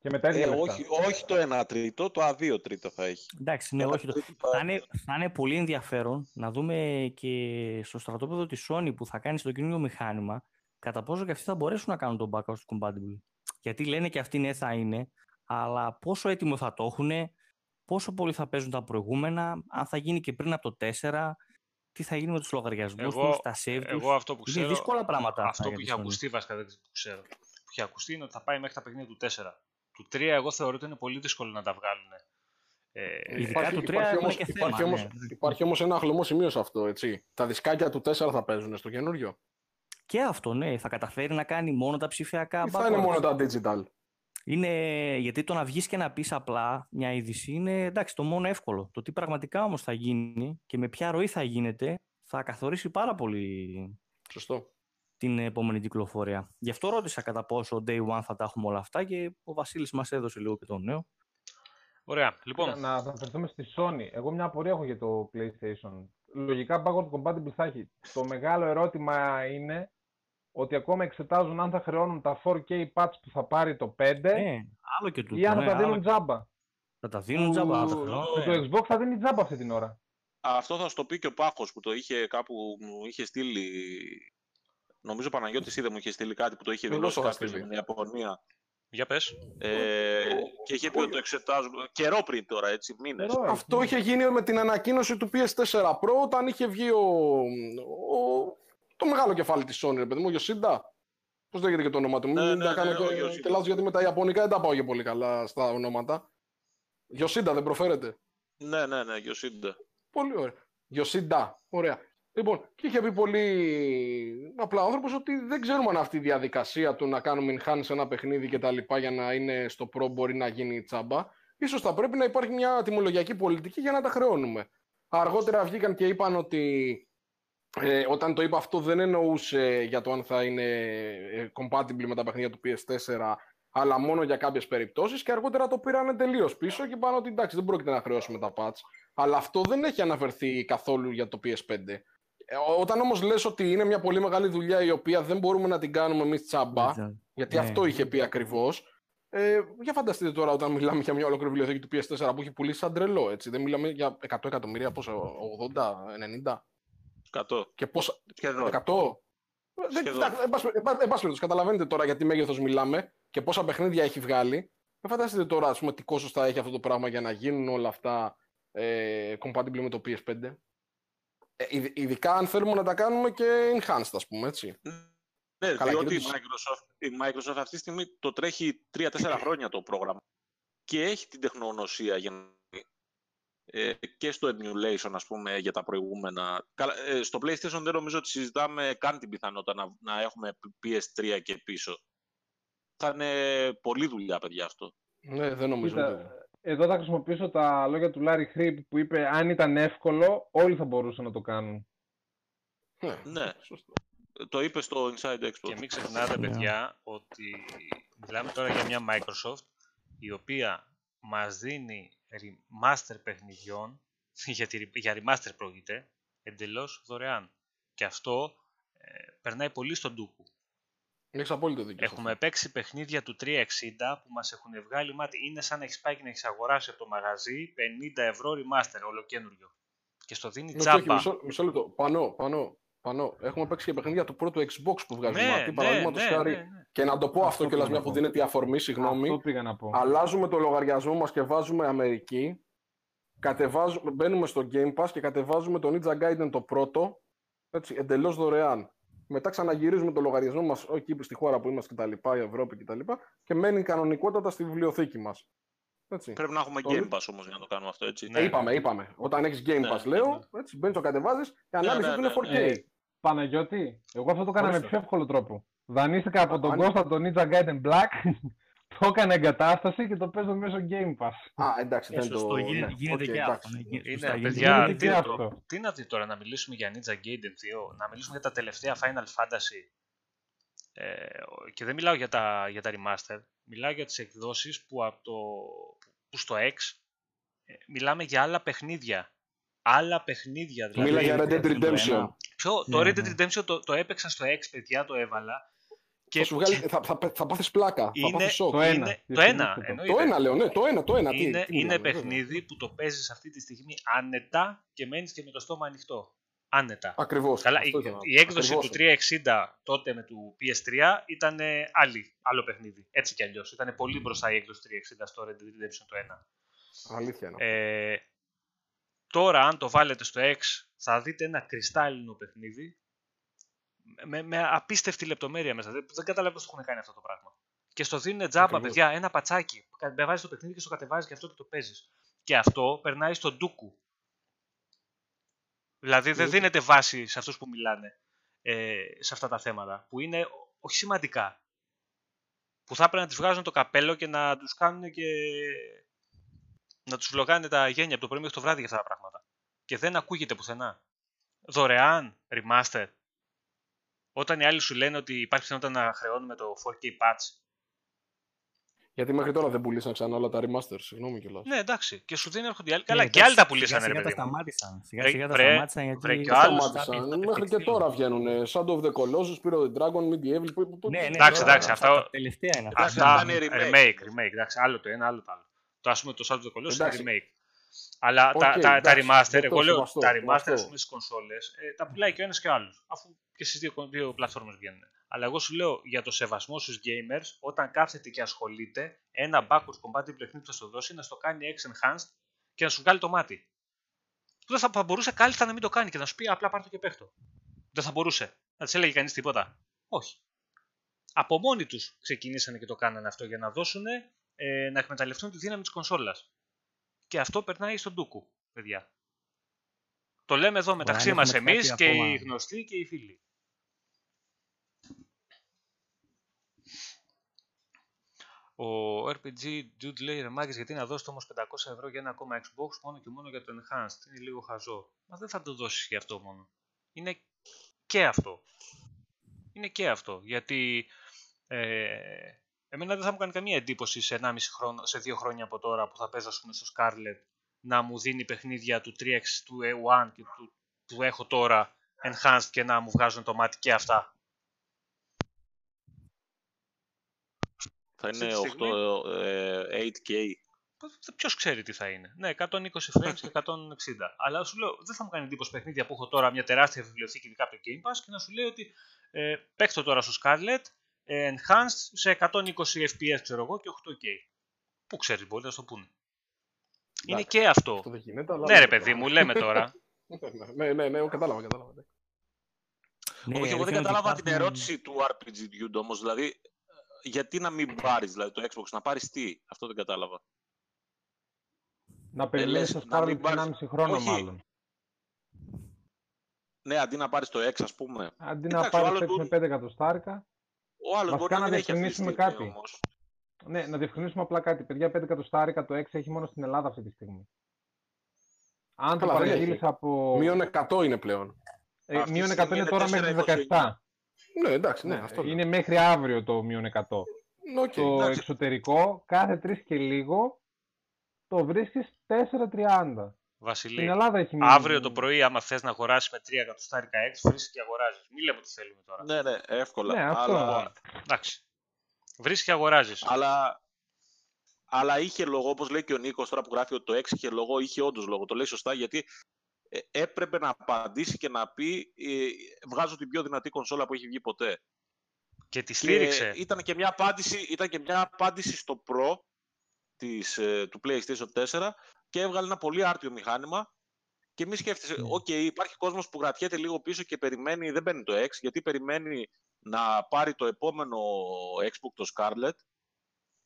Και μετά Ε, ίδια λεφτά. όχι, όχι το 1 τρίτο, το Α2 τρίτο θα έχει. Εντάξει, ναι, Ένα όχι. το- τρίτο Θα θα- είναι, θα είναι πολύ ενδιαφέρον να δούμε και στο στρατόπεδο της Sony που θα κάνει στο καινούργιο μηχάνημα κατά πόσο και αυτοί θα μπορέσουν να κάνουν το backwards compatible. Γιατί λένε και αυτοί ναι θα είναι, αλλά πόσο έτοιμο θα το έχουν, πόσο πολύ θα παίζουν τα προηγούμενα, αν θα γίνει και πριν από το 4, τι θα γίνει με τους λογαριασμούς Εγώ- τους, τα save τους. Εγώ αυτό που Είναι ξέρω. δύσκολα πράγματα αυτά Αυτό για που τη είχε Sony. ακουστεί βασικά δεν ξέρω που ξέρω. Που είχε ακουστεί είναι ότι θα πάει μέχρι τα παιχνίδια του 4. Του 3 εγώ θεωρώ ότι είναι πολύ δύσκολο να τα βγάλουν. Ε, Ειδικά το τρία υπάρχει, έχουν όμως, και υπάρχει, θέμα, όμως, ναι. υπάρχει όμως ένα χλωμό σημείο σε αυτό, έτσι. Τα δισκάκια του 4 θα παίζουν στο καινούριο. Και αυτό, ναι, θα καταφέρει να κάνει μόνο τα ψηφιακά Ή θα είναι backwards. μόνο τα digital. Είναι γιατί το να βγεις και να πεις απλά μια είδηση είναι εντάξει το μόνο εύκολο. Το τι πραγματικά όμως θα γίνει και με ποια ροή θα γίνεται θα καθορίσει πάρα πολύ Σωστό. Την επόμενη κυκλοφορία. Γι' αυτό ρώτησα κατά πόσο day one θα τα έχουμε όλα αυτά και ο Βασίλης μας έδωσε λίγο και το νέο. Ωραία. Λοιπόν, Να αναφερθούμε στη Sony. Εγώ μια απορία έχω για το PlayStation. Λογικά backward compatible θα έχει. Το μεγάλο ερώτημα είναι ότι ακόμα εξετάζουν αν θα χρεώνουν τα 4K patch που θα πάρει το 5 Ναι, άλλο και τούτο. ή αν θα ναι, τα άλλο δίνουν τζάμπα. Θα τα δίνουν τζάμπα, θα τα Ου, χρεώνουν. Το Xbox θα δίνει τζάμπα αυτή την ώρα. Αυτό θα σου το πει και ο Πάχος που το είχε κάπου, μου είχε στείλει, νομίζω ο Παναγιώτης είδε μου είχε στείλει κάτι που το είχε Εγώ δηλώσει το είχα κάποιος στείλει. στην Ιαπωνία. Για πες. Ε, και είχε πει ότι το εξετάζουμε. Καιρό πριν τώρα, έτσι, μήνες. Καιρό, ε. Αυτό είχε γίνει με την ανακοίνωση του PS4 Pro όταν είχε βγει ο, ο- το μεγάλο κεφάλι της Sony, ρε παιδί μου, ο Yoshida. Πώς λέγεται και το όνομα του, Ναι, μην ναι, τα κάνω ναι, ο και, Yoshida. και λάθος, γιατί με τα Ιαπωνικά δεν τα πάω και πολύ καλά στα ονόματα. Yoshida δεν προφέρεται. Ναι, ναι, ναι, Γιωσίντα. Πολύ ωραία. Yoshida. Ωραία. Λοιπόν, και είχε πει πολύ απλά ο άνθρωπος ότι δεν ξέρουμε αν αυτή η διαδικασία του να κάνουμε enhance ένα παιχνίδι και τα λοιπά για να είναι στο Pro μπορεί να γίνει τσάμπα. Ίσως θα πρέπει να υπάρχει μια τιμολογιακή πολιτική για να τα χρεώνουμε. Αργότερα βγήκαν και είπαν ότι ε, όταν το είπα αυτό δεν εννοούσε για το αν θα είναι ε, compatible με τα παιχνίδια του PS4 αλλά μόνο για κάποιες περιπτώσεις και αργότερα το πήραν τελείως πίσω και είπαν ότι εντάξει δεν πρόκειται να χρεώσουμε τα patch αλλά αυτό δεν έχει αναφερθεί καθόλου για το PS5. Ε, Όταν όμως λες ότι είναι μια πολύ μεγάλη δουλειά η οποία δεν μπορούμε να την κάνουμε εμείς τσάμπα, γιατί Ναι. αυτό είχε πει ακριβώς, ε, για φανταστείτε τώρα όταν μιλάμε για μια ολόκληρη βιβλιοθήκη του PS4 που έχει πουλήσει σαν τρελό, έτσι. Δεν μιλάμε για 100 εκατομμύρια, πόσα, 80, 90 100. και πόσα, Σχεδόν. 100. Δεν, Σχεδόν. εντάξει, εν πάση- εν πάση- εν πάση περιπτώσει, καταλαβαίνετε τώρα για τι μέγεθος μιλάμε και πόσα παιχνίδια έχει βγάλει. Δεν φανταστείτε τώρα ας πούμε, τι κόστος θα έχει αυτό το πράγμα για να γίνουν όλα αυτά ε, compatible με το PS5. Ε, ειδ- ειδικά αν θέλουμε να τα κάνουμε και enhanced, ας πούμε, έτσι. Ναι, Καλά, διότι και η δεν τους- Microsoft, η Microsoft αυτή τη στιγμή το τρέχει 3-4 χρόνια το πρόγραμμα και έχει την τεχνογνωσία για να ε, και στο emulation, ας πούμε, για τα προηγούμενα. Καλά, ε, στο PlayStation δεν νομίζω ότι συζητάμε καν την πιθανότητα να, να έχουμε PS3 και πίσω. Θα είναι πολλή δουλειά, παιδιά, αυτό. Ναι, δεν νομίζω. Κοίτα, ούτε. Εδώ θα χρησιμοποιήσω τα λόγια του Larry Χρήπ που είπε αν ήταν εύκολο όλοι θα μπορούσαν να το κάνουν. Ναι, Ναι. σωστό. Το είπε στο Inside Expo. Και μην ξεχνάτε, Ναι. παιδιά, ότι μιλάμε τώρα για μια Microsoft η οποία μας δίνει remaster παιχνιδιών, γιατί για remaster πρόκειται, εντελώς δωρεάν. Και αυτό ε, περνάει πολύ στον τούκου. Έχεις απόλυτο δίκιο. σε Έχουμε αυτό. παίξει παιχνίδια του 360 που μας έχουν βγάλει μάτι. Είναι σαν να έχεις πάει και να έχεις αγοράσει από το μαγαζί 50 ευρώ remaster, ολοκένουργιο. Και στο δίνει Ναι, όχι, τζάμπα. μισό, μισό λεπτό. Πανώ, πανώ, πανώ. Έχουμε παίξει και παιχνίδια του πρώτου Xbox που βγάζει Ναι, μάτι, ναι, παραδείγματος ναι, χάρη. ναι, ναι. Και να το πω Αυτό αυτό κιόλας πήγα μια να που πω. δίνεται η αφορμή, συγγνώμη. Αυτό πήγα να πω. Αλλάζουμε το λογαριασμό μας και βάζουμε Αμερική. Κατεβάζουμε, μπαίνουμε στο Game Pass και κατεβάζουμε το Ninja Gaiden το πρώτο, έτσι, εντελώς δωρεάν. Μετά ξαναγυρίζουμε το λογαριασμό μας εκεί στη χώρα που είμαστε κτλ, η Ευρώπη κτλ. Και μένει κανονικότατα στη βιβλιοθήκη μας. Έτσι. Πρέπει να έχουμε Το- Game Pass όμως για να το κάνουμε αυτό, έτσι. Ναι. Ε, είπαμε, είπαμε. Όταν έχεις Game Ναι, Pass, ναι, λέω, ναι. έτσι, μπαίνεις, το κατεβάζεις και ανάλυση ναι, του είναι ναι, 4K. Ε, Παναγιώτη, εγώ αυτό το έκανα με Ορίστε. πιο εύκολο τρόπο. Δανείστηκα από τον αν- Κώστα τον Ninja Gaiden Black, το έκανα εγκατάσταση και το παίζω μέσω Game Pass. Α, εντάξει, Ε, δεν σωστό, το... γίνεται, ναι, γίνεται οκ, και εντάξει. αυτό. ναι, γι- Είναι, σωστά, γίνεται παιδιά, και τι τι, είναι να αυτό. το- τι να δει τώρα να μιλήσουμε για Ninja Gaiden 2, να μιλήσουμε για τα τελευταία Final Fantasy. Ε, και δεν μιλάω για τα, για τα remaster, μιλάω για τις εκδόσεις που, από το, που στο X ε, μιλάμε για άλλα παιχνίδια. Άλλα παιχνίδια δηλαδή. Μίλα για Red Dead το ένα. Redemption. Ποιο, το Ναι, Red Dead ναι. Redemption το, το έπαιξα στο X, παιδιά, το έβαλα. Θα, σου βγάλει, θα, θα, θα πάθεις πλάκα, θα Είναι- πάθεις σοκ. Το ένα. είναι, το Διαφημίστε ένα, το. εννοείται. Το ένα λέω, ναι, το ένα, το ένα. Τι, είναι, τι είναι μιλάμε, βέβαια. παιχνίδι που το παίζεις αυτή τη στιγμή άνετα και μένεις και με το στόμα ανοιχτό. Άνετα. Ακριβώς. Καλά, η, αυτό ήθελα να η πω. έκδοση Ακριβώς. του 360 τότε με του PS3 ήταν ε, άλλη, άλλο παιχνίδι. Έτσι κι αλλιώς. Ήταν πολύ μπροστά η έκδοση 360 στο Red Dead Redemption το 1. Αλήθεια είναι. Ε, τώρα, αν το βάλετε στο X, θα δείτε ένα κρυστάλλινο παιχνίδι με, με απίστευτη λεπτομέρεια μέσα. Δεν, δεν καταλαβαίνω πώς το έχουν κάνει αυτό το πράγμα. Και στο δίνουν τζάμπα, Ακριβώς. παιδιά, ένα πατσάκι. Με βάζεις το παιχνίδι και στο κατεβάζεις και αυτό και το παίζεις. Και αυτό περνάει στον ντούκου. Δηλαδή δεν Ναι. δίνεται βάση σε αυτούς που μιλάνε ε, σε αυτά τα θέματα, που είναι όχι σημαντικά. Που θα έπρεπε να τις βγάζουν το καπέλο και να τους κάνουν και να τους βλογάνε τα γένια από το πρωί μέχρι το βράδυ για αυτά τα πράγματα. Και δεν ακούγεται πουθενά. Δωρεάν, remaster. Όταν οι άλλοι σου λένε ότι υπάρχει πιθανότητα να χρεώνουμε το 4K patch. Γιατί μέχρι τώρα δεν πουλήσαν ξανά όλα τα remaster, συγγνώμη κιόλας. Ναι, εντάξει. Και σου δίνει έρχονται οι άλλοι. Ναι, Καλά, και εντάξει, άλλοι τα σιγά πουλήσανε, ρε σιγά παιδί τα μου. σταμάτησαν. Σιγά Βρε- σιγά τα βρε- σταμάτησαν γιατί... βρε και τα άλλους σταμάτησαν, Σταμάτησαν. τα Μέχρι και παιχνίδια. τώρα βγαίνουν. Shadow of the Colossus, Spirit of the Dragon, Medieval. που- που- Ναι, ναι, Εντάξει, τώρα, εντάξει, αυτά αυτά- τα τελευταία είναι Εντάξει, αυτά. Αυτά, αυτά είναι remake, remake. remake, εντάξει, άλλο το ένα, άλλο το άλλο. Το ας πούμε το Shadow of the Colossus είναι Εντάξει. remake. Αλλά Οκ, τα, τα, τα εντάξει, remaster, δεκτό, εγώ λέω σεβαστό, τα remaster σεβαστό. ας πούμε στις κονσόλες, ε, τα πουλάει και ο ένας και ο άλλος. Αφού και στις δύο, δύο πλατφόρμες βγαίνουν. Αλλά εγώ σου λέω για το σεβασμό στους gamers, όταν κάθεται και ασχολείται, ένα backwards compatible παιχνίδι που θα σου δώσει να στο κάνει X enhanced και να σου βγάλει το μάτι. Που δεν θα, θα μπορούσε κάλλιστα να μην το κάνει και να σου πει απλά πάρ' το και παίξ' το. Δεν θα μπορούσε. Να της έλεγε κανείς τίποτα. Όχι. Από μόνοι τους ξεκινήσανε και το κάνανε αυτό για να δώσουν ε, να εκμεταλλευτούν τη δύναμη της κονσόλας. Και αυτό περνάει στον Ντούκου, παιδιά. Το λέμε εδώ μεταξύ αν μας έχουμε εμείς κάτι και ακόμα. οι γνωστοί και οι φίλοι. Ο RPG Dude λέει ρε μάγκες, γιατί να δώσετε όμως 500 ευρώ για ένα ακόμα Xbox μόνο και μόνο για το Enhanced; Είναι λίγο χαζό. Μα δεν θα το δώσεις για αυτό μόνο. Είναι και αυτό. Είναι και αυτό. Γιατί ε, εμένα δεν θα μου κάνει καμία εντύπωση σε 1,5 χρόνο, σε 2 χρόνια από τώρα που θα παίζω ας πούμε, στο Scarlet να μου δίνει παιχνίδια του 3X, του A1 και του, του έχω τώρα Enhanced και να μου βγάζουν το μάτι και αυτά. Θα Αυτή είναι τη στιγμή- 8, ε, 8K. Ποιος ξέρει τι θα είναι. Ναι, 120 frames και 160. Αλλά σου λέω, δεν θα μου κάνει εντύπωση παιχνίδια που έχω τώρα μια τεράστια βιβλιοθήκη ειδικά από το Game Pass και να σου λέει ότι ε, παίξτε το τώρα στο Scarlet ε, enhanced σε 120 FPS ξέρω εγώ και 8K. Πού ξέρεις, μπορεί να σου το πούνε. Είναι Εντάξει, και αυτό. Αυτό δεν γίνεται, αλλά... Ναι, ρε παιδί μου, λέμε τώρα. ναι, ναι, ναι, κατάλαβα, κατάλαβα. Ναι, Όχι, εγώ δεν αλήθεια είναι ότι κατάλαβα την υπάρχουν- ερώτηση του RPG Dude όμως. Δηλαδή, ε, γιατί να μην πάρεις δηλαδή, το Xbox, να πάρεις τι; Αυτό δεν κατάλαβα. Να περιμένεις λες, το να μην Scarlet πάρεις- 1,5 χρόνο Όχι. μάλλον. Ναι, αντί να πάρεις το X, ας πούμε. Αντί Εντάξει, να ο πάρεις άλλος το X με μπορεί- 5 εκατοστάρικα. Ο άλλος μπορεί Βασικά να να μην έχει αυτή τη διευκρινίσουμε στιγμή κάτι. όμως. Ναι, να διευκρινίσουμε απλά κάτι. Παιδιά, 5 εκατοστάρικα το X έχει μόνο στην Ελλάδα αυτή τη στιγμή. Αν το Καλά, δεν παραγγείλεις έχει. από. Μείον 100 είναι πλέον. ε, Αυτή τη μείον 100 στιγμή είναι είναι τώρα μέχρι 4,29. 17. Ναι, εντάξει, ναι, αυτό είναι μέχρι αύριο το μείον 100. λέω. Οκ, το εντάξει. εξωτερικό κάθε τρεις και λίγο το βρίσκεις 4,30. Βασιλή, Στην Ελλάδα έχει μείνει. αύριο το πρωί, άμα θες να αγοράσεις με 3 εκατοστάρικα X, βρίσκει και αγοράζεις. Μην λέμε τι θέλουμε τώρα. Ναι, ναι, εύκολα. Ναι, αυτό. αλλά, Λοιπόν, εντάξει. Βρίσκει και αγοράζεις. αλλά, αλλά είχε λόγο, όπως λέει και ο Νίκος τώρα που γράφει ότι το 6 είχε λόγο, είχε όντως λόγο. Το λέει σωστά γιατί ε, έπρεπε να απαντήσει και να πει ε, βγάζω την πιο δυνατή κονσόλα που έχει βγει ποτέ. Και τη Και στήριξε. ήταν και μια απάντηση, ήταν και μια απάντηση στο Pro της, ε, του PlayStation 4 και έβγαλε ένα πολύ άρτιο μηχάνημα και μη σκέφτεσαι, οκ, υπάρχει κόσμος που κρατιέται λίγο πίσω και περιμένει, δεν παίρνει το X, γιατί περιμένει να πάρει το επόμενο Xbox, το Scarlet.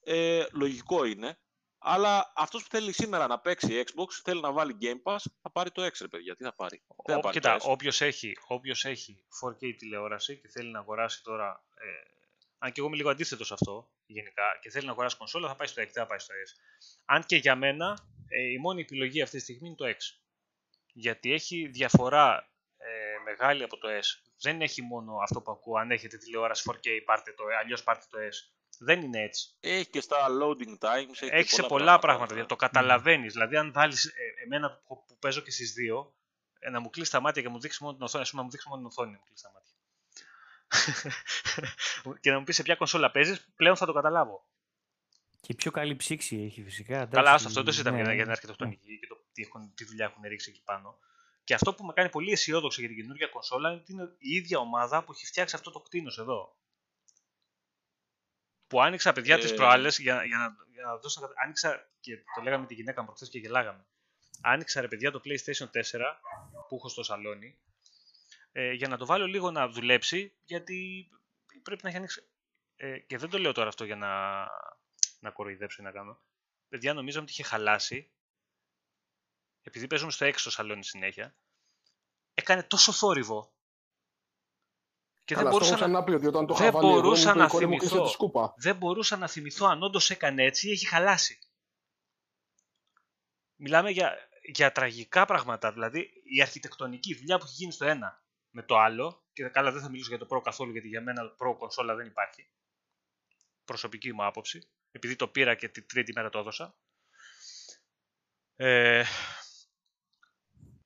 Ε, λογικό είναι. Αλλά αυτός που θέλει σήμερα να παίξει Xbox, θέλει να βάλει Game Pass, θα πάρει το X, ρε παιδιά. Τι θα πάρει; Δεν θα Ό, πάρει κοίτα, το S. όποιος έχει, όποιος έχει 4K τηλεόραση και θέλει να αγοράσει τώρα, ε, αν και εγώ είμαι λίγο αντίθετος σε αυτό γενικά, και θέλει να αγοράσει κονσόλα, θα πάει στο X, δεν θα πάει στο S. Αν και για μένα ε, η μόνη επιλογή αυτή τη στιγμή είναι το X. Γιατί έχει διαφορά ε, μεγάλη από το S. Δεν έχει μόνο αυτό που ακούω, αν έχετε τηλεόραση 4K, πάρτε το, αλλιώς πάρτε το S. Δεν είναι έτσι. Έχει και στα loading times. Έχει, και Έχεις σε πολλά πράγματα. δηλαδή, Το καταλαβαίνεις. Δηλαδή, αν βάλεις εμένα που, που παίζω και στις δύο, ε, να μου κλείσει τα μάτια και μου δείξει μόνο την οθόνη, ας πούμε, να μου δείξει μόνο την οθόνη, να μου κλείσει τα μάτια. και να μου πεις σε ποια κονσόλα παίζεις, πλέον θα το καταλάβω. Και πιο καλή ψήξη έχει φυσικά. Καλά, εντάξει, άστο, αυτό δεν το συζητάμε ναι, για, για ναι. την αρχιτεκτονική και το τι, έχουν, τι δουλειά έχουν ρίξει εκεί πάνω. Και αυτό που με κάνει πολύ αισιόδοξο για την καινούργια κονσόλα είναι ότι είναι η ίδια ομάδα που έχει φτιάξει αυτό το κτίνος εδώ. Που άνοιξα παιδιά τις Ε. προάλλες για, για, να, για να δώσω ένα κατα- Άνοιξα και το λέγαμε με τη γυναίκα μου προχθές και γελάγαμε. Άνοιξα ρε παιδιά το PlayStation 4 που έχω στο σαλόνι ε, για να το βάλω λίγο να δουλέψει γιατί πρέπει να έχει ανοίξει. Ε, και δεν το λέω τώρα αυτό για να, να κοροϊδέψω ή να κάνω. Παιδιά νομίζαμε ότι είχε χαλάσει επειδή παίζουμε στο έξω σαλόνι συνέχεια έκανε τόσο θόρυβο και δεν Καλά, αυτό μπορούσα έχω να, ξαναπεί ότι όταν το δεν είχα βάλει εγώ, μπορούσα μου είπε να η κόρη μου, θυμηθώ. «Κλείσε τη σκούπα. δεν μπορούσα να θυμηθώ αν όντως έκανε έτσι ή έχει χαλάσει. Μιλάμε για, για τραγικά πράγματα. Δηλαδή η αρχιτεκτονική δουλειά που έχει γίνει στο ένα με το άλλο. Και καλά, δεν θα μιλήσω για το Pro καθόλου γιατί για μένα Pro κονσόλα δεν υπάρχει. Προσωπική μου άποψη. Επειδή το πήρα και την τρίτη μέρα το έδωσα. Ε,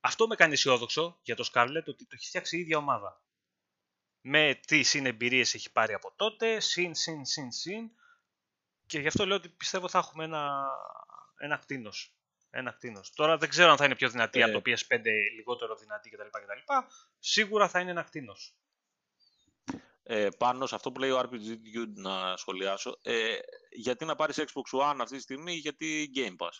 αυτό με κάνει αισιόδοξο για το Scarlett ότι το έχει φτιάξει η ίδια ομάδα. Με τι συνεμπειρίες έχει πάρει από τότε, συν, συν, συν, συν. Και γι' αυτό λέω ότι πιστεύω θα έχουμε ένα, ένα κτίνος. Ένα κτίνος. Τώρα δεν ξέρω αν θα είναι πιο δυνατή Ε. από το PS5, λιγότερο δυνατή κτλ. κτλ. Σίγουρα θα είναι ένα κτίνος. Ε, πάνω σε αυτό που λέει ο RPG Dude να σχολιάσω. Ε, γιατί να πάρεις Xbox One αυτή τη στιγμή, γιατί Game Pass;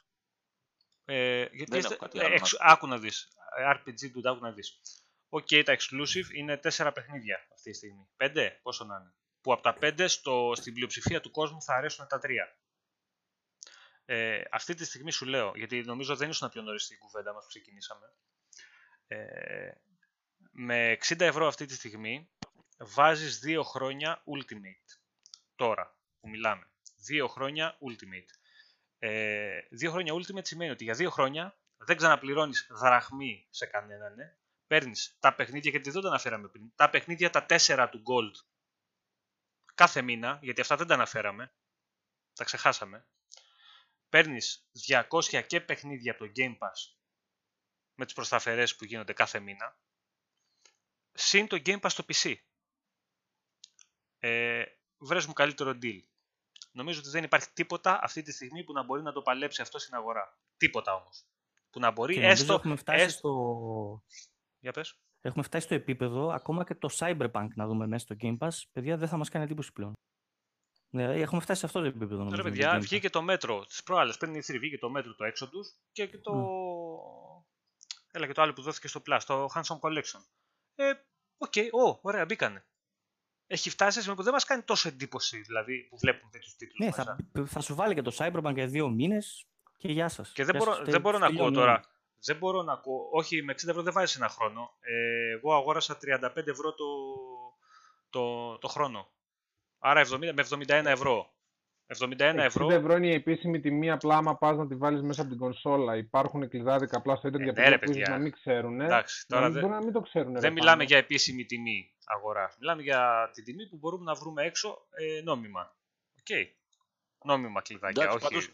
Ε, γιατί Δεν είστε- έχω κάτι ε, άλλο να εξ- σου πω. άκου να δεις. Ε, RPG του, άκου να δεις. Οκ, τα exclusive είναι τέσσερα παιχνίδια αυτή τη στιγμή. Πέντε, πόσο να είναι. Που από τα πέντε στο, στην πλειοψηφία του κόσμου θα αρέσουν τα τρία. Ε, αυτή τη στιγμή σου λέω, γιατί νομίζω δεν ήσουν πιο νωρίς στην κουβέντα μας που ξεκινήσαμε. Ε, με 60 ευρώ αυτή τη στιγμή βάζεις δύο χρόνια Ultimate. Τώρα που μιλάμε. Δύο χρόνια Ultimate. Ε, δύο χρόνια Ultimate σημαίνει ότι για δύο χρόνια δεν ξαναπληρώνεις δραχμή σε κανέναν. Ναι. Παίρνεις τα παιχνίδια, γιατί δεν τα αναφέραμε πριν, τα παιχνίδια τα τέσσερα του Gold κάθε μήνα, γιατί αυτά δεν τα αναφέραμε, τα ξεχάσαμε. Παίρνεις 200 και παιχνίδια από το Game Pass με τις προσταφερές που γίνονται κάθε μήνα, συν το Game Pass στο PC. Ε, βρες μου καλύτερο deal. Νομίζω ότι δεν υπάρχει τίποτα αυτή τη στιγμή που να μπορεί να το παλέψει αυτό στην αγορά. Τίποτα όμως. Που να μπορεί Και νομίζω έστω... έχουμε φτάσει, έστω- στο... Για πες. έχουμε φτάσει στο επίπεδο ακόμα και το Cyberpunk να δούμε μέσα στο Game Pass. Παιδιά, δεν θα μας κάνει εντύπωση πλέον. Ναι, έχουμε φτάσει σε αυτό το επίπεδο. Τώρα, νομίζω, με το παιδιά, Game Pass. βγήκε το μέτρο της προάλλες. Πριν E3 βγήκε το μέτρο το Exodus και, και το. Έλα και το άλλο που δόθηκε στο Plus, το Handsome Collection. Ε, οκ, ω, ωραία, μπήκανε. Έχει φτάσει σε σημείο που δεν μας κάνει τόσο εντύπωση δηλαδή που βλέπουμε τέτοιους τίτλους. Ναι, θα, θα σου βάλει και το Cyberpunk για δύο μήνες και γεια σας. Και δεν Γεια μπορώ, σας, δεν τε- μπορώ να ακούω τελειώνει. τώρα. Δεν μπορώ να ακούω. Όχι, με 60 ευρώ δεν βάζεις ένα χρόνο. Ε, εγώ αγόρασα 35 ευρώ το, το, το χρόνο. Άρα 70, με 71 ευρώ. 71 ευρώ. 60 ευρώ είναι η επίσημη τιμή, απλά άμα πας να τη βάλεις μέσα από την κονσόλα. Υπάρχουν κλειδάδικα απλά στο ίντερνετ Ε, για ναι, παιδιά ρε, που ίσως παιδιά. να μην ξέρουν. Εντάξει, να τώρα μην, δεν- μπορεί να μην το ξέρουν. ρε, Δεν μιλάμε πάνω. για επίσημη τιμή αγορά. Μιλάμε για την τιμή που μπορούμε να βρούμε έξω ε, νόμιμα. Οκ. Νόμιμα κλειδάκια. Εντάξει, όχι. πάντως,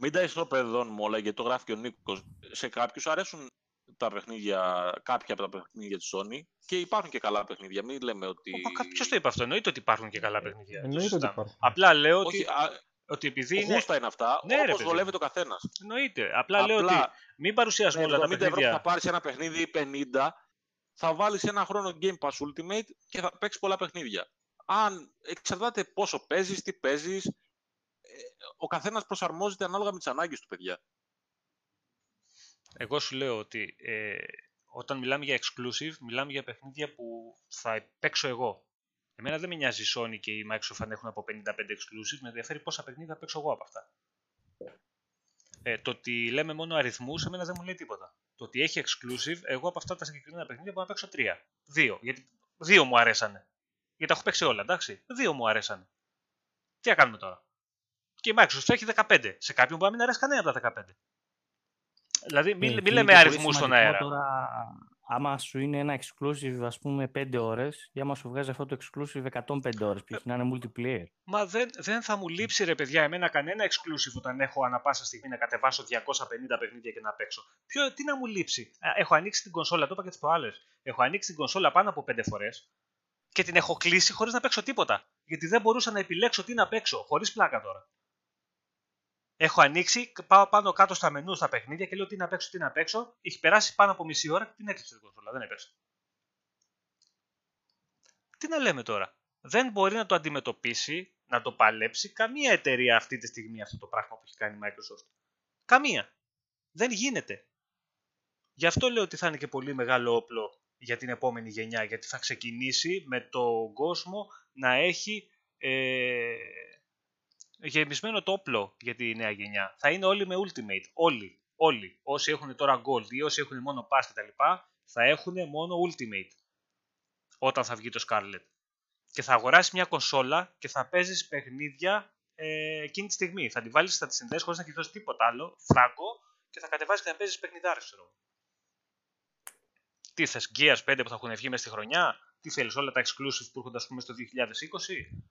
μην τα ισοπεδώνουμε όλα, γιατί το γράφει και ο Νίκος. Σε κάποιους αρέσουν τα παιχνίδια, κάποια από τα παιχνίδια της Sony και υπάρχουν και καλά παιχνίδια. Μην λέμε ότι... Ποιος το είπε αυτό, εννοείται ότι υπάρχουν και καλά παιχνίδια. το Εννοείται ότι συζητάμε. υπάρχουν. Απλά λέω ότι, Όχι, α, ότι επειδή είναι. γούστα είναι αυτά, Ναι, ρε, όπως παιδί βολεύει μου. το καθένας. Εννοείται. Απλά, λέω ότι μην παρουσιάσουμε με όλα τα 70 ευρώ που παιχνίδια. θα πάρεις ένα παιχνίδι ή 50, θα βάλεις ένα χρόνο Game Pass Ultimate και θα παίξεις πολλά παιχνίδια. Αν εξαρτάται πόσο παίζεις, τι παίζεις, ε, ο καθένας προσαρμόζεται ανάλογα με τις ανάγκες του, παιδιά. Εγώ σου λέω ότι ε, όταν μιλάμε για exclusive, μιλάμε για παιχνίδια που θα παίξω εγώ. Εμένα δεν με νοιάζει η Sony και η Microsoft αν έχουν από 55 exclusive, με ενδιαφέρει πόσα παιχνίδια θα παίξω εγώ από αυτά. Ε, το ότι λέμε μόνο αριθμούς, εμένα δεν μου λέει τίποτα. Το ότι έχει exclusive, εγώ από αυτά τα συγκεκριμένα παιχνίδια μπορώ να παίξω τρία. Δύο. Γιατί δύο μου αρέσανε. Γιατί τα έχω παίξει όλα, εντάξει. Δύο μου αρέσανε. Τι να κάνουμε τώρα. Και η Microsoft έχει 15. Σε κάποιον μπορεί να μην αρέσει κανένα από τα 15. Δηλαδή, μην, Ναι, μην και λέμε είναι και πολύ αριθμούς στον σημαντικό αέρα. Τώρα, άμα σου είναι ένα exclusive, ας πούμε, 5 ώρες, ή άμα σου βγάζει αυτό το exclusive 105 ώρες, π.χ. να είναι multiplayer. Μα δεν, δεν θα μου λείψει ρε παιδιά εμένα κανένα exclusive όταν έχω ανα πάσα στιγμή να κατεβάσω 250 παιχνίδια και να παίξω. Ποιο, τι να μου λείψει; Α, Έχω ανοίξει την κονσόλα, το είπα και τις προάλλες. Έχω ανοίξει την κονσόλα πάνω από 5 φορές και την έχω κλείσει χωρίς να παίξω τίποτα. Γιατί δεν μπορούσα να επιλέξω τι να παίξω, χωρίς πλάκα τώρα. Έχω ανοίξει, πάω πάνω κάτω στα μενού στα παιχνίδια και λέω τι να παίξω, τι να παίξω. Έχει περάσει πάνω από μισή ώρα και την έκλειψε την κονσόλα. Δεν έπαιξε. Τι να λέμε τώρα. Δεν μπορεί να το αντιμετωπίσει, να το παλέψει καμία εταιρεία αυτή τη στιγμή αυτό το πράγμα που έχει κάνει η Microsoft. Καμία. Δεν γίνεται. Γι' αυτό λέω ότι θα είναι και πολύ μεγάλο όπλο για την επόμενη γενιά, γιατί θα ξεκινήσει με τον κόσμο να έχει ε, γεμισμένο το όπλο για τη νέα γενιά. Θα είναι όλοι με Ultimate. Όλοι. Όλοι. Όσοι έχουν τώρα Gold ή όσοι έχουν μόνο Pass κτλ. θα έχουν μόνο Ultimate όταν θα βγει το Scarlet. Και θα αγοράσεις μια κονσόλα και θα παίζεις παιχνίδια ε, εκείνη τη στιγμή. Θα τη βάλεις, θα τη συνδέσει χωρίς να έχεις δώσει τίποτα άλλο, φράγκο, και θα κατεβάζει και θα παίζεις παιχνιδάρε, ξέρω. εγώ. Τι θες, Gears 5 που θα έχουν βγει μέσα στη χρονιά, τι θέλεις, όλα τα exclusive που έρχονται ας πούμε στο 2020,